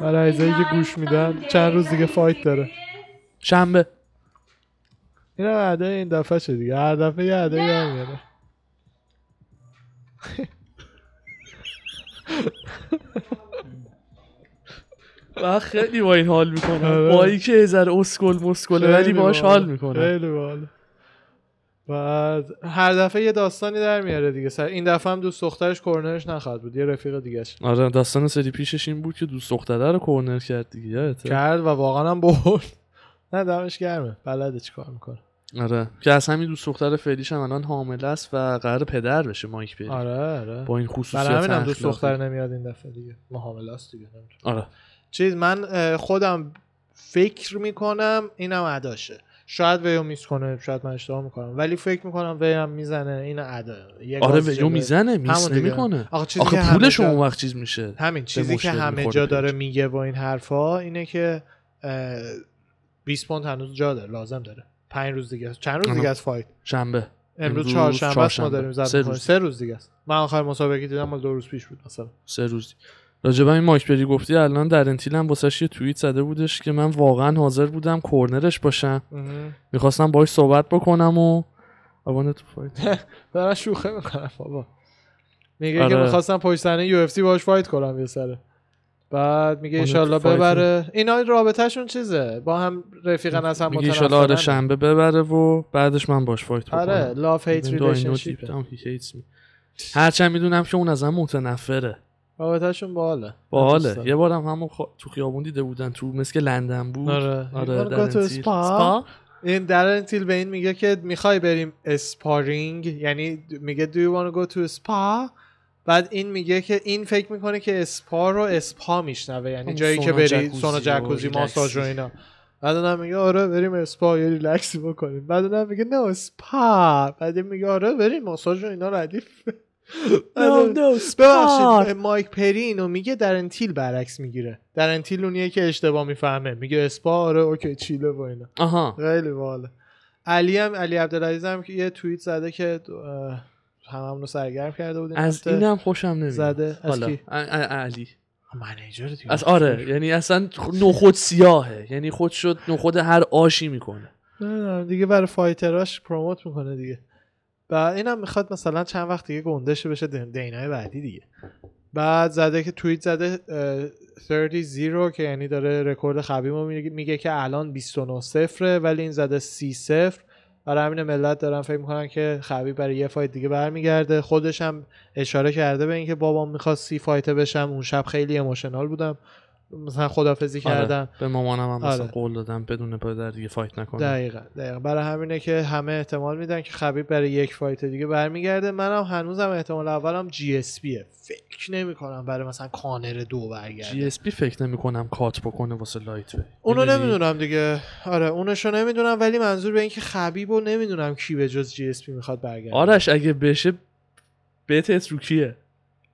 برای عزیزایی که گوش میدن چند روز دیگه فایت داره. شنبه. این هم عده این دفعه شد دیگه. هر دفعه یه عده هم میاره. و خیلی با این حال می‌کنم. آره. با اینکه یه ذره اسکل مسکله ولی باش. حال می‌کنم. خیلی باحال. بعد هر دفعه یه داستانی در میاره دیگه. سر این دفعه هم دوست دخترش کورنرش نخواهد بود. یه رفیق دیگه آره داستان سری پیشش این بود که دوست دختره رو کورنر کرد دیگه؟ کرد و واقعا هم برد. نه دمش گرمه. بلده چیکار می‌کنه. آره. که از همین دوست دختر فعلیش هم الان حامله است و قرار پدر بشه مایک پری آره آره. با این خصوصیت برای همین هم دوست. دختر نمیاد این دفعه دیگه. محامله است دیگه نمی‌تونه. آره. چیز من خودم فکر می‌کنم اینم اداشه شاید ویو میس کنه شاید من اشتباه می‌کنم ولی فکر می‌کنم وی هم می‌زنه این ادا آره ویو. می‌زنه دیگه. نمی‌کنه آخه آخه پولش اون وقت چیز میشه همین چیزی که همه جا داره. میگه با این حرفا اینه که اه، 20 پوند هنوز جا داره لازم داره پنج روز دیگه است. چند روز. دیگه از fight شنبه امروز چهارشنبه است ما. داریم ضبط سه. روز. سه روز دیگه است من آخر مسابقه دیدم مال دو روز پیش بود مثلا سه روز راجبه این مایک پری گفتی الان دارن تیل هم واسش یه توییت زده بودش که من واقعا حاضر بودم corner ش باشم. می‌خواستم باهاش صحبت بکنم و I wanna to fight. دارن شوخی می‌کنم بابا. میگه که آره. می‌خواستم پشت صحنه UFC باش fight کنم یه سره. بعد میگه fight ببره. اینا رابطهشون چیزه. با هم رفیقن از هم میگه ایشالا آره. شنبه ببره و بعدش من باش fight بکنم. آره love hate relationship. هرچند می‌دونم که اون ازم متنفره. رابطهشون باحاله. باحاله. یه بارم همون خا... تو خیابون دیده بودن تو مثل لندن بود. آره. آره دارن go to تیل. spa؟ سپا؟ این دارن تیل به این میگه که می‌خوای بریم sparring یعنی میگه do you wanna go to spar بعد این میگه که این فکر می‌کنه که spar رو اسپا میشنوه یعنی جایی که بری جکوزی سونا جکوزی ماساژ و. اینا. بعد اونم میگه آره بریم اسپا یه ریلکسی بکنیم. بعد اونم میگه نه spar. بعد این میگه آره بریم ماساژ و اینا ردیف ببخشید spa. مایک پری اینو میگه دارن تیل برعکس می‌گیره. دارن تیل اونیه که اشتباه می‌فهمه. میگه اسپا آره okay chill ه و اینا. آها. خیلی باحاله علی هم علی عبدالعزیز هم که یه توییت زده که هممون رو سرگرم کرده بود این از. اینم خوشم نمیاد. زده از کی؟ علی. منیجر از آره یعنی اصلا نخود سیاهه. یعنی خود شد نخود هر آشی می‌کنه. دیگه برای فایتراش پروموت می‌کنه دیگه. و اینم می‌خواد مثلا چند وقت دیگه گندشه بشه دین- دینای بعدی دیگه. بعد زده که توییت زده اه، 30 0 که یعنی داره رکورد خبیبو میگه, که الان 29 صفره ولی این زده 30 صفر. برای همین ملت دارن فکر می‌کنن که خبیب برای یه fight دیگه برمیگرده. خودش هم اشاره کرده به اینکه بابام می‌خواست سی fight ه بشم. اون شب خیلی emotional بودم. مثلا خدافزی کردم آره. به مامانم هم مثلا آره. قول دادم بدون پدر دیگه fight نکنه. دقیقا دقیقا. برای همینه که همه احتمال میدن که خبیب برای یک fight دیگه برمیگرده. منم هنوزم احتمال اولم GSP ه فکر نمی کنم برای مثلا کانر دو برگرده. G SP فکر نمی کنم cut بکنه واسه lightweight. اونو؟ نمی‌دونم دیگه. آره اونشو نمی‌دونم ولی منظور به اینکه خبیبو نمی‌دونم کی به جز GSP می‌خواد برگرده. آرش اگه بشه bet ت رو کیه؟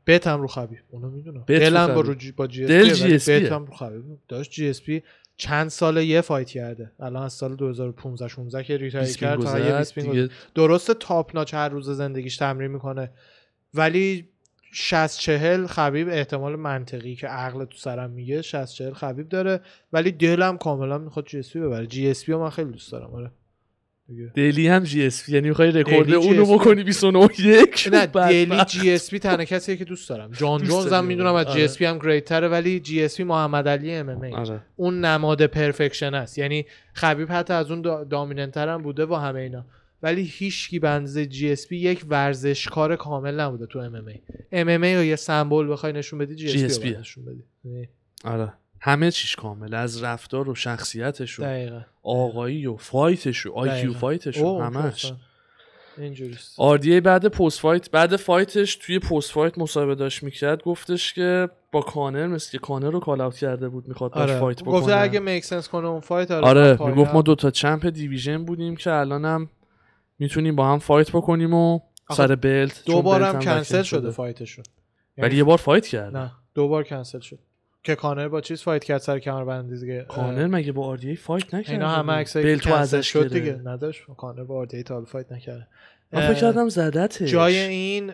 bet م رو خبیب اونو می‌دونم دلم با. رو جی... با جی اس دل پی GSP -ه. bet م رو خبیب داشت GSP چند سال یه fight کرده. الان از سال 2015 16 که retire کرد تا یه دیگه درسته top notch هر روز زندگیش تمرین می‌کنه ولی 60 چهل خبیب احتمال منطقی که عقل تو سرم میگه 60 چهل خبیب داره. ولی دلم کاملا می‌خواد GSP ببره. GSP من خیلی دوست دارم آره. دیگه. دلی هم GSP یعنی می‌خوای رکورد اونو GSP. بکنی 29 یک نه. دلی GSP تنها کسیه که دوست دارم جان جونز هم می‌دونم از. GSP هم great تره ولی GSP محمد علی MMA آره اون نماد perfection است یعنی خبیب حتی از اون دا dominant تر هم بوده و همه اینا ولی هیچکی به اندازه GSP یک ورزشکار کامل نبوده تو ام ام ای ام ام ای رو یه سمبل بخوای نشون بدی جی اس GSP. پی نشون بدی یعنی آره همه چیش کامل از رفتار و شخصیتش و دقیقاً. آقایی و fight ش و IQ دقیقاً. fight ش و همش. اینجوریست. RDA بعد post fight بعد fight ش توی post fight مصاحبه داشت می‌کرد گفتش که با کانر مثل که کانر رو call out کرده بود می‌خواد آره. fight بکنه. گفته اگه make sense کنه اون fight آره, آره. می‌گفت ما دوتا champ division بودیم که الانم می‌تونیم با هم fight بکنیم و سر belt چون دو بارم belt هم کنسل وکیل شده. fight شون. یعنی ولی یه بار فایت کرد نه دو بار کنسل شد. که کانر با چیز فایت کرد سر کمربند دیگه کانر مگه با آردیه فایت نکرد اینا همه عکسایی که بلتو کنسل ازش شد. دیگه نداشت. کانر با آردی تا حالا فایت نکرده. من فکر کردم زدتش. جای این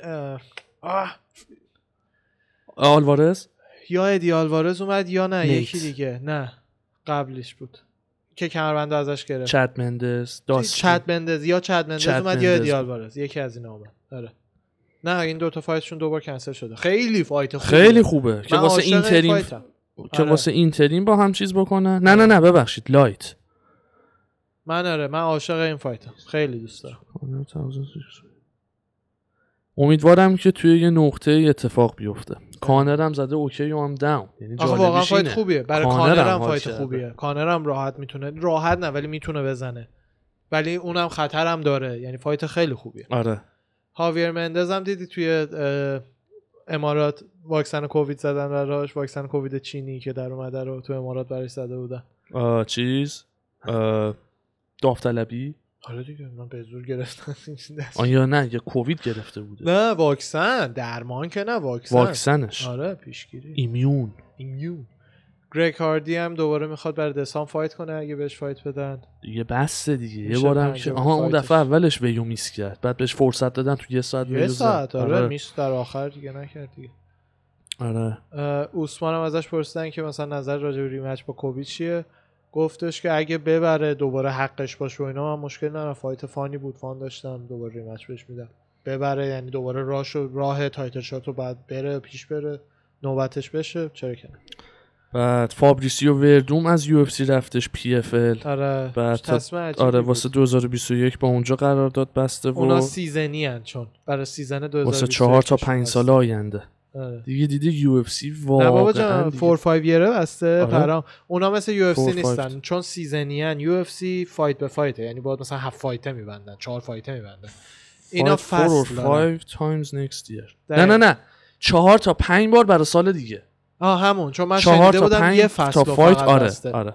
آه. آلوارز؟ یا ادی آلوارز اومد یا نه نیت. یکی دیگه. نه قبلش بود. که کمربند ازش گرفت. چت مندز داست چت بندز یا چت مندز اومد یا ادی مندز. آلوارز. یکی از اینا اومد. آره. نه این دوتا fight شون دوبار کنسل شده. خیلی fight خوبه. خیلی خوبه. که واسه عاشق این interim fight م. که آره. واسه interim با هم چیز بکنن نه نه نه ببخشید light. من آره من عاشق این fight م. خیلی دوست دارم. امیدوارم که توی یه نقطه اتفاق بیفته. کانرم زده okay و هم down یعنی واقعا fight. خوبیه. برای کانر کانر هم هم fight. خوبیه. کانر هم راحت می‌تونه راحت نه ولی می‌تونه بزنه. ولی اونم خطر هم داره. یعنی فایت خیلی خوبیه. آره. هاویر مندز هم دیدی توی امارات واکسن کووید زدن براش واکسن کووید چینی که در اومده رو تو امارات براش زده بودن. آه، چیز؟ آه، داوطلبی؟ آره دیگه من به زور گرفتن آن یا نه یه کووید گرفته بوده. نه واکسن. درمان که نه واکسن. واکسنش. آره پیشگیری. ایمیون. ایمیون. گریگ هاردی هم دوباره می‌خواد برای دسام فایت کنه اگه بهش فایت بدن. دیگه بسته دیگه. یه بارم که آها اون. دفعه اولش ویو میس کرد بعد بهش فرصت دادن تو یه ساعت یه. ساعت آره, آره. میش در آخر دیگه نکرد دیگه. آره. اوسمان هم ازش پرسیدن که مثلا نظر راجع به ریمچ با کووید چیه؟ گفتش که اگه ببره دوباره حقش باشه و اینا من مشکل ندارم. فایت فانی بود فان داشتم دوباره ریمچ بهش میدم. ببره یعنی دوباره راهشو راه تایتل شات رو بعد بره پیش بره نوبتش بشه چرا که بعد فابریسیو وردوم از UFC رفتش PFL آره بعد آره. واسه 2021 با اونجا قرارداد بسته اونا و season ی ان چون برای season 2021 واسه چهار تا بهشون پنج بسته. سال آینده آره. دیگه دیدی UFC نه بابا واقعا جان دیگه. 4 5 یره بسته آره. پرام اونا مثل UFC 4 5 نیستن چون season ی ان UFC fight به fight ه یعنی باید مثلا هفت fight ه میبندن چهار fight ه میبندن اینا or فصل دارن. five times next year نه. نه نه چهار تا پنج بار برای سال دیگه آه همون. چون من چهار شنیده تا بودم یه فصل تا fight آره. آره.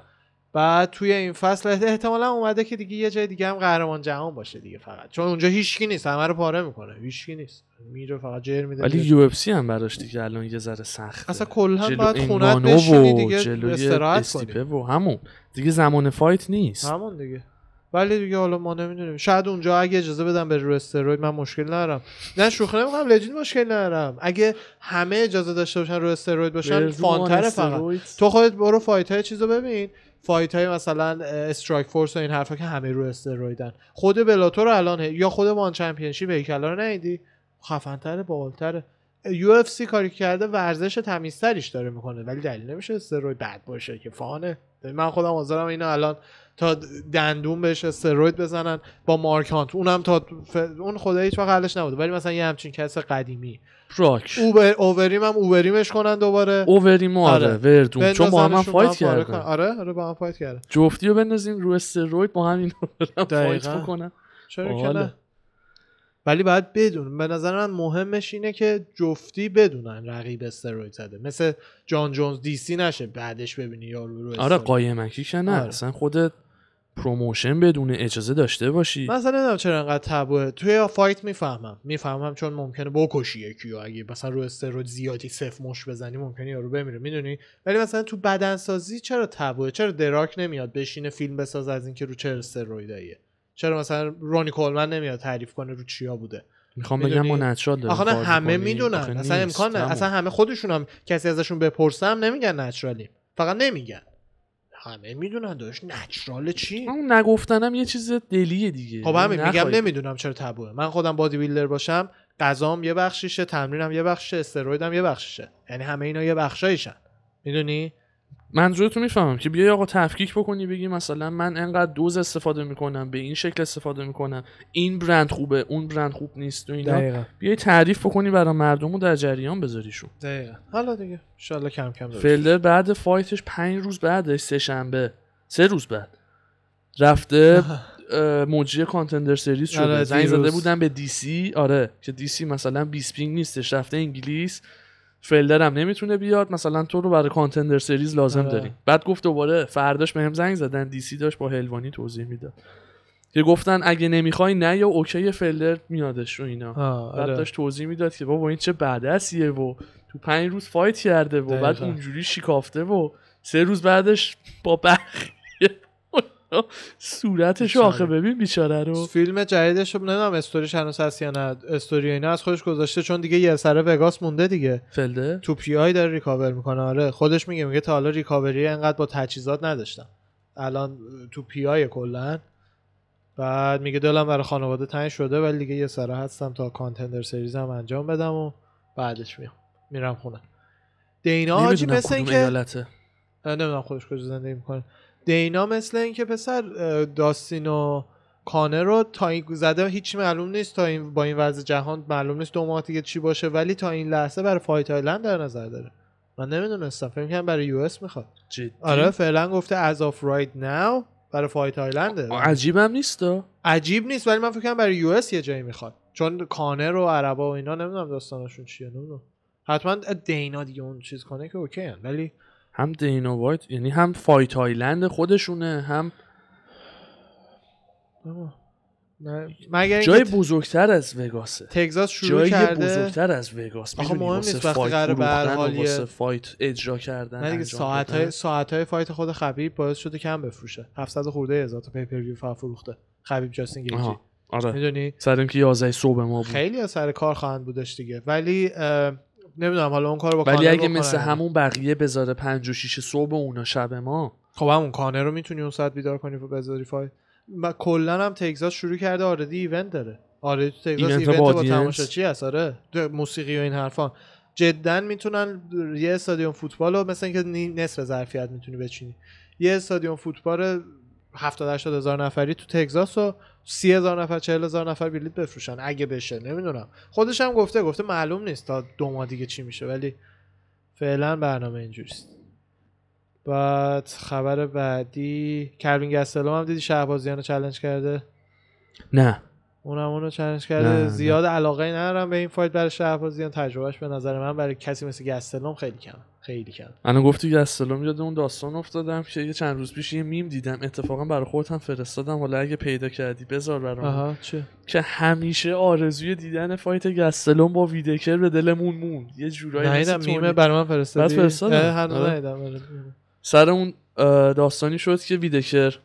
بعد توی این فصل احت- احتمالا اومده که دیگه یه جای دیگه هم قهرمان جهان باشه دیگه فقط. چون اونجا هیچکی نیست همه رو پاره می‌کنه. هیچکی نیست. میره فقط جر میده ولی. یو اف سی هم براش دیگه الان یه ذره سخته. اصلا کلا باید خونت بشینی دیگه استراحت کنی. استیپه و همون. دیگه زمان fight نیست. همون دیگه. ولی دیگه حالا ما نمی‌دونیم. شاید اونجا اگه اجازه بدم به رو استروید من مشکل ندارم. نه شوخی نمی‌کنم لجین مشکل ندارم. اگه همه اجازه داشته باشن رو استروید باشن fun تر فقط. تو خودت برو fight های چیزو ببین. fight های مثلا Strikeforce و این حرفا که همه رو استرویدن. خود بلاتور الان یا خود ONE Championship هیکلا رو ندیدی؟ خفنتره بالتره UFC کاری کرده ورزش تمیزتریش داره می‌کنه ولی دلیل نمیشه استروید بد باشه که fun ه. من خودم حاضرم اینو الان تا دندون بهش استروید بزنن با مارک هانت. اونم تا ف... اون خدایی هیچ وقت حلش نبوده ولی مثلا یه همچین کس قدیمی. راک اوبر اووریم هم اووریمش کنن دوباره. اووریم آره آره. وردوم چون با هم, فایت. کردن. آره آره با هم فایت کردن. جفتی رو بندازیم رو استروید با هم این برن فایت. بکنن. چرا که. نه؟ ولی باید بدون به نظر من مهمش اینه که جفتی بدونن رقیب استروید زده. مثل جان جونز DC نشه بعدش ببینی یارو رو آره استروید. قایمکی که نه. آره. اصلا خودت promotion بدون اجازه داشته باشی. اصلا نمی‌دونم چرا انقدر تبوه. توی fight می‌فهمم. می‌فهمم چون ممکنه بکشی یکی اگه مثلا رو استروید زیادی سفت مشت بزنی ممکنه یارو بمیره. می‌دونی؟ ولی مثلا تو بدنسازی چرا تبوه؟ چرا دراک نمیاد بشینه فیلم بساز از اینکه رو چه استرویداییه؟ چرا مثلا رونی کولمن نمیاد تعریف کنه رو چیا بوده می‌خوام بگم؟ ما natural آخه نه همه. می‌دونن اصلا. امکان نه. اصلا همه خودشون هم کسی ازشون بپرسم نمیگن natural یم فقط نمیگن همه می‌دونن داشت نچرال چی همون نگفتنم یه چیز دلیه دیگه خب همین میگم. نمی‌دونم چرا تبوه من خودم بادی بیلدر باشم غذام یه بخشیشه تمرینم یه بخششه استرویدم یه بخششه یعنی همه اینا یه بخشایشن می‌دونی منظورتو می‌فهمم که بیای آقا تفکیک بکنی بگی مثلا من انقدر دوز استفاده می‌کنم به این شکل استفاده می‌کنم این برند خوبه اون برند خوب نیست و اینا. دقیقا. بیای تعریف بکنی برای مردم رو در جریان بذاریشون دقیقا. حالا دیگه ان کم کم. فلدر بعد فایتش پنج روز بعدش سه شنبه. سه روز بعد. رفته مجری کانتندر سریز شده. آره، زنگ. زده بودن به دی سی آره که دی سی مثلا 20 پینگ نیستش رفته انگلیس. فلدر هم نمی‌تونه بیاد مثلا تو رو برای کانتندر سریز لازم آره. داریم بعد گفت دوباره فرداش بهم زنگ زدن دی سی داشت با هلوانی توضیح می‌داد که گفتن اگه نمی‌خوای نه یا اوکی فلدر میادش و اینا آه، بعد آره. داشت توضیح می‌داد که بابا این چه بعدسیه و تو پنج روز fight کرده و بعد. اونجوری شکافته و سه روز بعدش با بخیه صورتش آخه. ببین بیچاره رو. فیلم جدیدش رو نمی‌دونم استوریش هنوز هست یا نه. استوری اینا از خودش گذاشته چون دیگه یه سره وگاس مونده دیگه. فلده تو PI داره recover می‌کنه. آره خودش میگه میگه تا حالا recovery انقدر با تجهیزات نداشتم. الان تو PI کلا. بعد میگه دلم برای خانواده تنگ شده ولی دیگه یه سره هستم تا Contender Series هم انجام بدم و بعدش میام. میرم خونه. دینا حاجی مثل اینکه نمی‌دونم خودش کجا زندگی می‌کنه. دینا مثل اینکه پسر داستین و کانر رو تا این زده هیچ معلوم نیست تا این با این وضع جهان معلوم نیست دو ماه دیگه چی باشه ولی تا این لحظه برای Fight Island در نظر داره. من نمی‌دونستم فکر کنم برای US می‌خواد. جدی؟ آره فعلا گفته as of right now برای Fight Island ه. عجیبم نیست عجیب نیست ولی من فکر کنم برای US یه جایی می‌خواد. چون کانر و عربا و اینا نمی‌دونم داستانشون چیه نمی‌دونم. حتما دینا دیگه اون چیز کنه که اوکی هن. ولی هم دینا وایت یعنی هم فایت آیلند خودشونه هم مگر جای بزرگتر از وگاسه. تگزاس شروع جای کرده؟ بزرگتر از وگاس. آخه؟ مهم نیست وقتی قراره به هر حال فایت اجرا کردن نه دیگه ساعت. های ساعت های فایت خود خبیب باعث شده کم بفروشه. 700 خورده هزار تا پیپر ویو فقط فروخته. خبیب جاستین گیجی آره. می‌دونی؟ سر اینکه 11 صبح ما بود. خیلی سر کار خواهند بودش دیگه. ولی نمی‌دونم حالا اون کارو با ولی اگه مثل. همون بقیه بذاره 5 و 6 صبح اونا شب ما. خب همون کانر رو می‌تونی اون ساعت بیدار کنی و بذاری fight و کلا هم تگزاس شروع کرده already event داره. already تو تگزاس event با با؟ تماشاچی هست؟ آره. موسیقی و این حرفان جدا می‌تونن یه استادیوم فوتبال رو مثل اینکه نصف ظرفیت می‌تونی بچینی. یه استادیوم فوتبال 70 80 هزار نفری تو تگزاس و 30 هزار نفر 40 هزار نفر بلیط بفروشن اگه بشه نمی‌دونم. خودش هم گفته گفته معلوم نیست تا دو ماه دیگه چی میشه ولی فعلا برنامه اینجوریست. بعد خبر بعدی کلوین گستلوم هم دیدی شهبازیان رو challenge کرده؟ نه. اونم اونو challenge کرده. نه، نه. زیاد علاقه ندارم به این fight برای شهبازیان تجربهش به نظر من برای کسی مثل گستلوم خیلی کم خیلی کم الان گفتی گستلوم یاد اون داستان افتادم که یه چند روز پیش یه میم دیدم اتفاقا برای خودت هم فرستادم حالا اگه پیدا کردی بذار برام آها چه که همیشه آرزوی دیدن fight گستلوم با ویتکر به دلمون موند یه جورایی نیدم. میمه برای من فرستادی بعد فرستادم. آره. آره. سر اون داستانی شد که ویتکر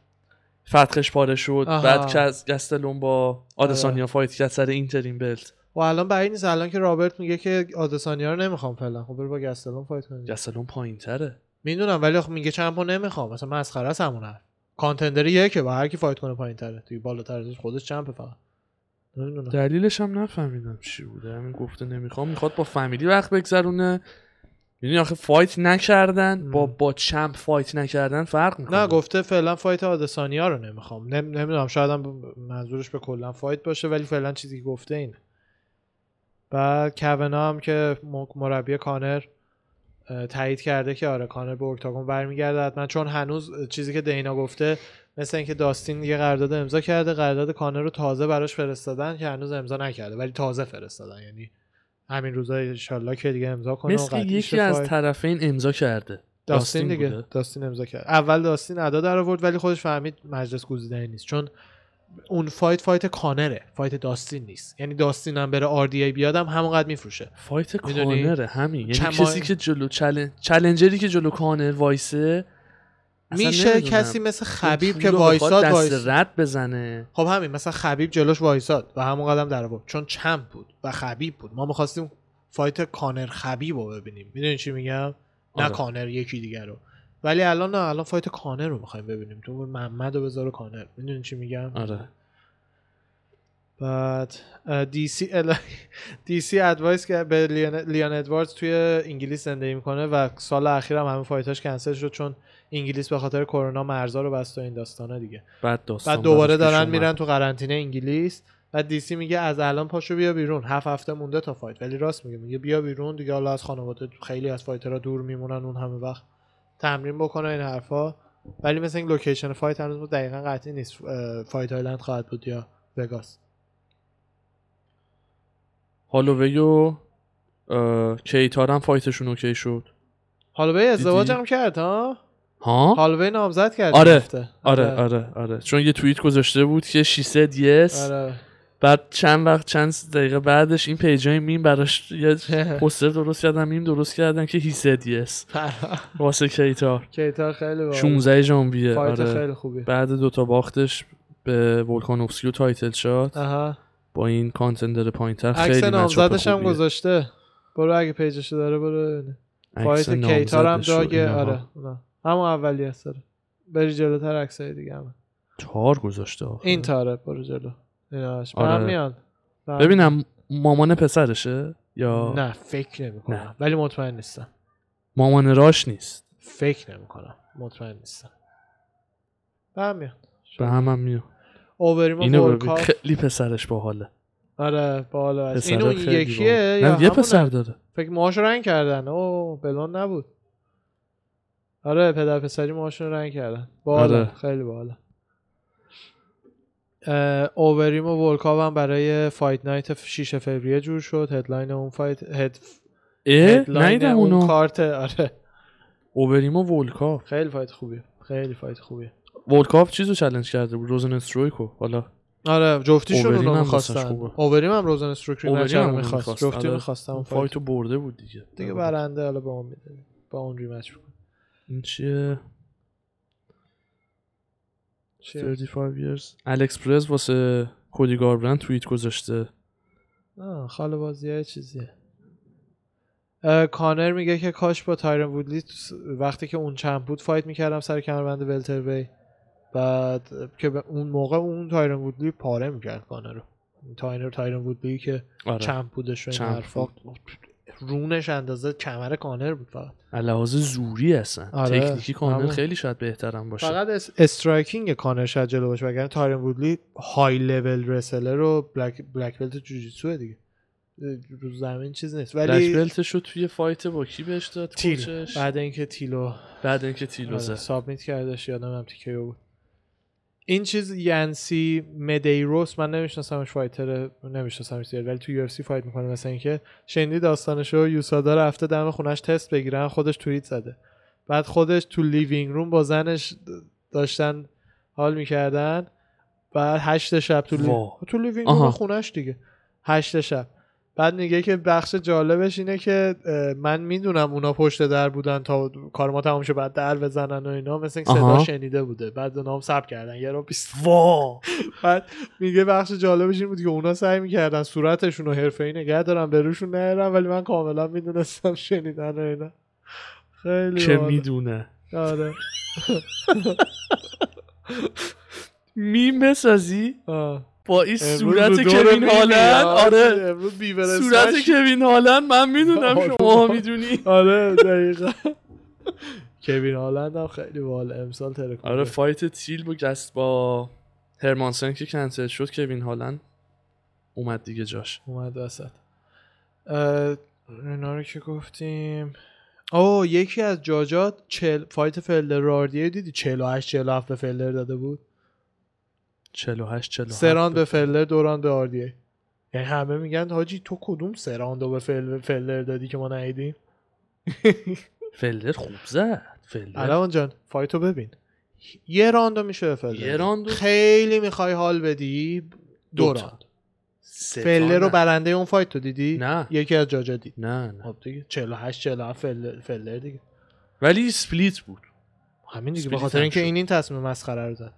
فتقش پاره شد آها. بعد که از گستلوم با آدسانیا fight کرد سر interim belt و الان بعید نیست الان که رابرت میگه که آدسانیا رو نمی‌خوام فعلا. خب برو با گستلوم fight کنی گستلوم پایین تره می‌دونم ولی خب میگه champ و نمی‌خوام. مثلا مسخره است همون حرف. contender یکه با هر کی fight کنه پایین تره دیگه بالاتر ازش خودش champ ه فقط. نمی‌دونم. دلیلش هم نفهمیدم چی بوده. همین گفته نمی‌خوام. می‌خواد با family وقت بگذرونه. یعنی آخه fight نکردن. با. با champ fight نکردن فرق می‌کنه. نه گفته فعلا fight آدسانیا رو نمی‌خوام. نم... نمی‌دونم شاید هم منظورش به کلا fight باشه ولی فعلا چیزی گفته اینه. بعد کونا هم که مربی کانر تایید کرده که آره کانر به اکتاگون برمیگرده حتما چون هنوز چیزی که دینا گفته مثل اینکه داستین یه قرارداد امضا کرده قرارداد کانر رو تازه براش فرستادن که هنوز امضا نکرده ولی تازه فرستادن یعنی همین روزا ان که دیگه امضا کنه مثل یکی از. طرفین امضا کرده داستین, داستین دیگه بوده. داستین امضا کرد اول داستین ادا در آورد ولی خودش فهمید مجلس گزینه نیست چون اون فایت فایت کانره. فایت داستین نیست. یعنی داستین هم بره آر دی ای بیادم همونقدر میفروشه. فایت؟ کانره همین. یعنی چما- کسی که جلو چلن... چلنجری که جلو کانر وایسه میشه. کسی مثل خبیب که وایساد دست وایس رد بزنه. خب همین مثلا خبیب جلوش وایساد و همون قدم در آورد. چون چمپ بود و خبیب بود. ما می‌خواستیم فایت کانر خبیب رو ببینیم. می‌دونی چی میگم؟ نه آره. کانر یکی دیگر رو. ولی الان نه الان فایت کانر رو می‌خوایم ببینیم. تو محمد رو بذار کانر. می‌دونی چی میگم؟ آره. بعد دی سی دی سی advice که به لیان, لیان ادواردز توی انگلیس زندگی می‌کنه و سال اخیر هم همه fight اش کنسل شد چون انگلیس به خاطر کرونا مرزا رو بست و این داستانه دیگه. بعد بعد دوباره دارن. میرن تو قرنطینه انگلیس. بعد دی سی میگه از الان پاشو بیا بیرون. هفت هفته مونده تا fight. ولی راست میگه میگه بیا بیرون دیگه. حالا از خانواده خیلی از fighter ها دور میمونن اون همه وقت. تمرین بکنه این حرفا. ولی مثل این location fight هنوز دقیقا قطعی نیست. فایت آیلند خواهد بود یا وگاس هالووی و کیتار هم فایتشون اوکی شد. هالوی ازدواج؟ هم کرد ها؟ ها؟ هالوی نامزد کرد آره. هفته. آره آره. آره چون یه توییت گذاشته بود که سد یس آره. بعد چند وقت چند دقیقه بعدش این پیجای میم براش یه پوستر درست کردن میم درست کردن که هی یس واسه کیتار کیتار خیلی باحال. 16 ژانویه آره خیلی خوبی بعد دوتا باختش به ولکانوفسکی و تایتل شات آها با این کانتندر پایینتر عکس خیلی نامزدش هم. گذاشته برو اگه پیجش داره برو. عکس فایت کیتار هم داگه. آره. همون اولی هست بری جلوتر عکسای دیگه هم تار گذاشته. این تاره برو جلو ایناش آره. میاد. ببینم مامان پسرشه یا نه فکر نمی نه. ولی مطمئن نیستم. مامان راش نیست. فکر نمی کنم مطمئن نیستم. برم میاد. به همم میاد. اوبریم و اینو ببین ولکاپ خیلی پسرش باحاله. آره بالا هست پسره این اون خیلی یکیه. یا نه یه؟ پسر داره. فکر موهاشو رنگ کردن. او بلون نبود. آره پدر پسری موهاشون رنگ کردن. بالا آره. خیلی بالا اه، اووریم و ولکاو هم برای فایت نایت 6 فوریه جور شد. هدلاین اون فایت هد هدلاین اون اونو کارت آره. اووریم و ولکاف خیلی fight خوبیه. خیلی fight خوبیه. ولکاف چیزو چالش کرده بود روزن استرایکو. حالا آره اووریم اونو هم واسش می‌خواستن. اووریم هم روزن هم رو می‌خواست. جفتی آره. می‌خواستم fight. fight و برده بود دیگه. دیگه برنده حالا با اون میده با اون rematch می‌کنه این چیه؟ 35 years. الکس پرز واسه کودی گاربرنت توییت گذاشته. آه خاله بازی های چیزیه. کانر میگه که کاش با تایرن وودلی وقتی که اون champ بود fight می‌کردم سر کمربند welterweight. بعد که به اون موقع اون تایرن وودلی پاره می‌کرد کانر رو. تاینر تایرن وودلی که آره. champ بودش و این حرفا. رونش اندازه کمر کانر بود فقط. لحاظ زوری هستن آره، تکنیکی کانر همون. خیلی شاید بهترم باشه. فقط اس- striking کانر شاید جلو باشه وگرنه تایرن وودلی high level wrestler و black black belt jiu-jitsu دیگه. رو زمین چیز نیست. black ولی belt ش رو توی fight با کی بهش داد تیل؟ بعد اینکه تیلو بعد اینکه تیلو آره، زد. submit کردش یادم هم TKO بود. این چیز ینسی مدیروس من نمیشناسمش fighter نمیشناسمش زیاد ولی تو UFC fight می‌کنه مثلا اینکه شنیدی داستانشو USADA رفته دم خونش تست بگیرن خودش توییت زده. بعد خودش تو living room با زنش داشتن حال می‌کردن بعد هشت شب تو, لی... تو لیوینگ روم. خونش دیگه. هشت شب. بعد میگه که بخش جالبش اینه که من می‌دونم اونا پشت در بودن تا کار ما تموم شه بعد در بزنن و اینا. مثل اینکه صدا. شنیده بوده. بعد اونا هم سب کردن. یه رو بیست وا. بعد میگه بخش جالبش این بود که اونا سعی می‌کردن صورتشون رو حرفه‌ای نگه دارن به روشون نهرن ولی من کاملا می‌دونستم شنیدن و اینا. خیلی باحال. می‌دونه. آره. میم بسازی آه. با این صورت کوین هالند. آره بیور صورت. کوین هالند من می‌دونم آره. شما می‌دونی. آره دقیقا. کوین هالند هم خیلی باحال امسال ترکونده آره fight تیل با گست با هرمانسن که کنسل شد. کوین هالند اومد دیگه جاش. اومد وسط. اینا رو که گفتیم. اوه یکی از judge ها چل... fight فلدر RDA دیدی؟ 48 47 به فلدر داده بود. 48 47 سه راند به فلدر دو راند به RDA یعنی همه میگن حاجی تو کدوم سه راند به فل... فلدر دادی که ما ندیدیم؟ فلدر خوب زد. فلدر الان جان fight و ببین. یه راندو میشه به فلدر یه راندو خیلی می‌خوای حال بدی دو. راند. فلدر رو. برنده اون fight تو دیدی؟ نه. یکی از جاجا دید. نه نه. خب دیگه 48 47 فلدر, فلدر دیگه. ولی split بود. همین دیگه به خاطر اینکه. این این تصمیم مسخره رو زد.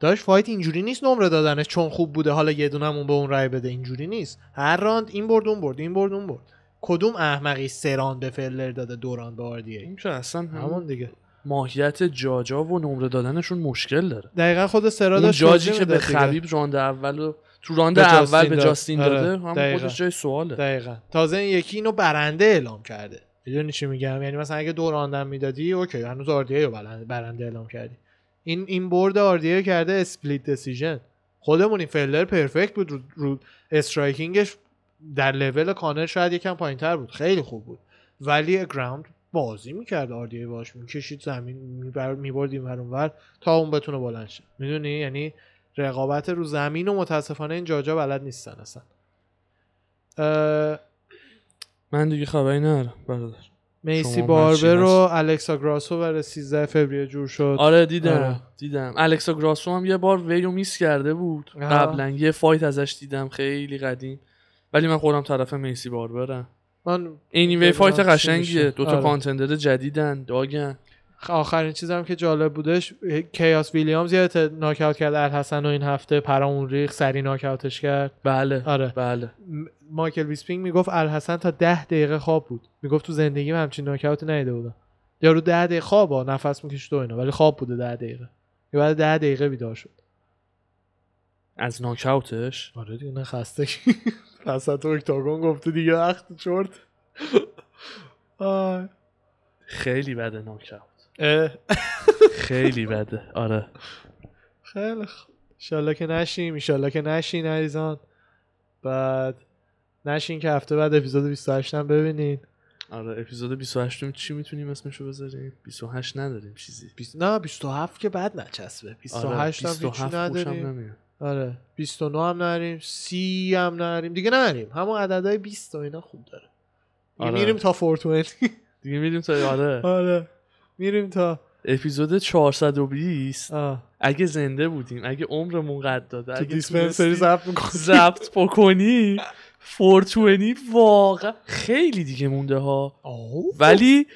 داشت fight اینجوری نیست نمره دادنش چون خوب بوده. حالا یه دونمون به اون رای بده اینجوری نیست. هر راند این برد اون برد این برد اون برد. کدوم احمقی سه راند به فلر داده دو راند به RDA این اصلا همون دیگه. ماهیت جاجا و نمره دادنشون مشکل داره. دقیقا خود سرا داشت جاجی که به. خبیب راند اول تو راند اول به. جاستین آره، داده هم دقیقاً. خودش جای سواله. دقیقا. تازه این یکی اینو برنده اعلام کرده. می‌دونی چی میگم؟ یعنی مثلا اگه دو راندم می‌دادی okay. هنوز RDA رو برنده اعلام کردی. این این برد RDA کرده split decision خودمون این فلدر perfect بود. رو, رو striking ش در level کانر شاید یکم پایینتر بود. خیلی خوب بود. ولی ground بازی می‌کرد RDA باش می‌کشید زمین می‌برد این ور تا اون بتونه بلند شه. می‌دونی؟ یعنی رقابت رو زمین و متاسفانه این جاجا بلد نیستن اصلا. من دیگه خبری ندارم برادر. میسی باربر و. الکسا گراسو برای 13 فوریه جور شد آره دیدم آره. دیدم الکسا گراسو هم یه بار weight miss کرده بود. قبلا یه fight ازش دیدم خیلی قدیم ولی من خودم طرف میسی باربرم من این وی fight قشنگیه میشه. دوتا آره. contender جدیدن داگن آخرین چیزم که جالب بودش کیاس ویلیامز یه ناکاوت کرد الحسن و این هفته پرامون ریخ سری ناکاوتش کرد. بله آره. بله. مایکل بیسپینگ می‌گفت الحسن تا ده دقیقه خواب بود. می‌گفت تو زندگیم همچین ناکاوتی ندیده بودم. یارو ده دقیقه خوابا نفس می‌کشید و اینا ولی خواب بوده ده دقیقه. یه بعد ده دقیقه بیدار شد. از ناکاوتش؟ آره دیگه نه خسته وسط اکتاگون گفته دیگه وقت چرت. خیلی بده ناکاوت. خیلی بده. آره. خیلی خوب ایشالله که نشیم ایشالله که نشین عزیزان. بعد نشین که هفته بعد اپیزود 28 هم ببینین. آره اپیزود 28 م چی می‌تونیم اسمشو بذاریم؟ 28 نداریم چیزی. بیست... نه 27 که بعد نچسبه. 28 هم هیچی 27 خوشم نداریم. آره 29 هم نریم 30 هم نریم. دیگه نریم. همون عددهای 20 و اینا خوب داره. آره. میریم تا 420 دیگه میریم تا آره. آره. میریم تا اپیزود 420 آه. اگه زنده بودیم اگه عمرمون قد داده تو دیسپنسری ضبط بکنی 420 واقعا خیلی دیگه مونده ها. ولی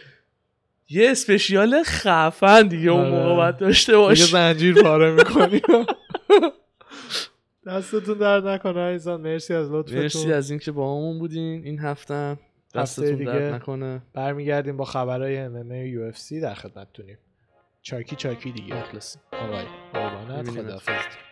یه اسپشیال خفن دیگه اون آره. موقع باید داشته دیگه باش زنجیر پاره می‌کنیم. دستتون درد نکنه عزیزان. مرسی از مرسی لطفتون از اینکه با همون بودین. این هفته هفته دستتون دیگه. درد نکنه. برمیگردیم با خبرهای یو اف سی در خدمتتونیم. چاکی چاکی دیگه. مخلصیم. آقای قربانت. خداحافظ.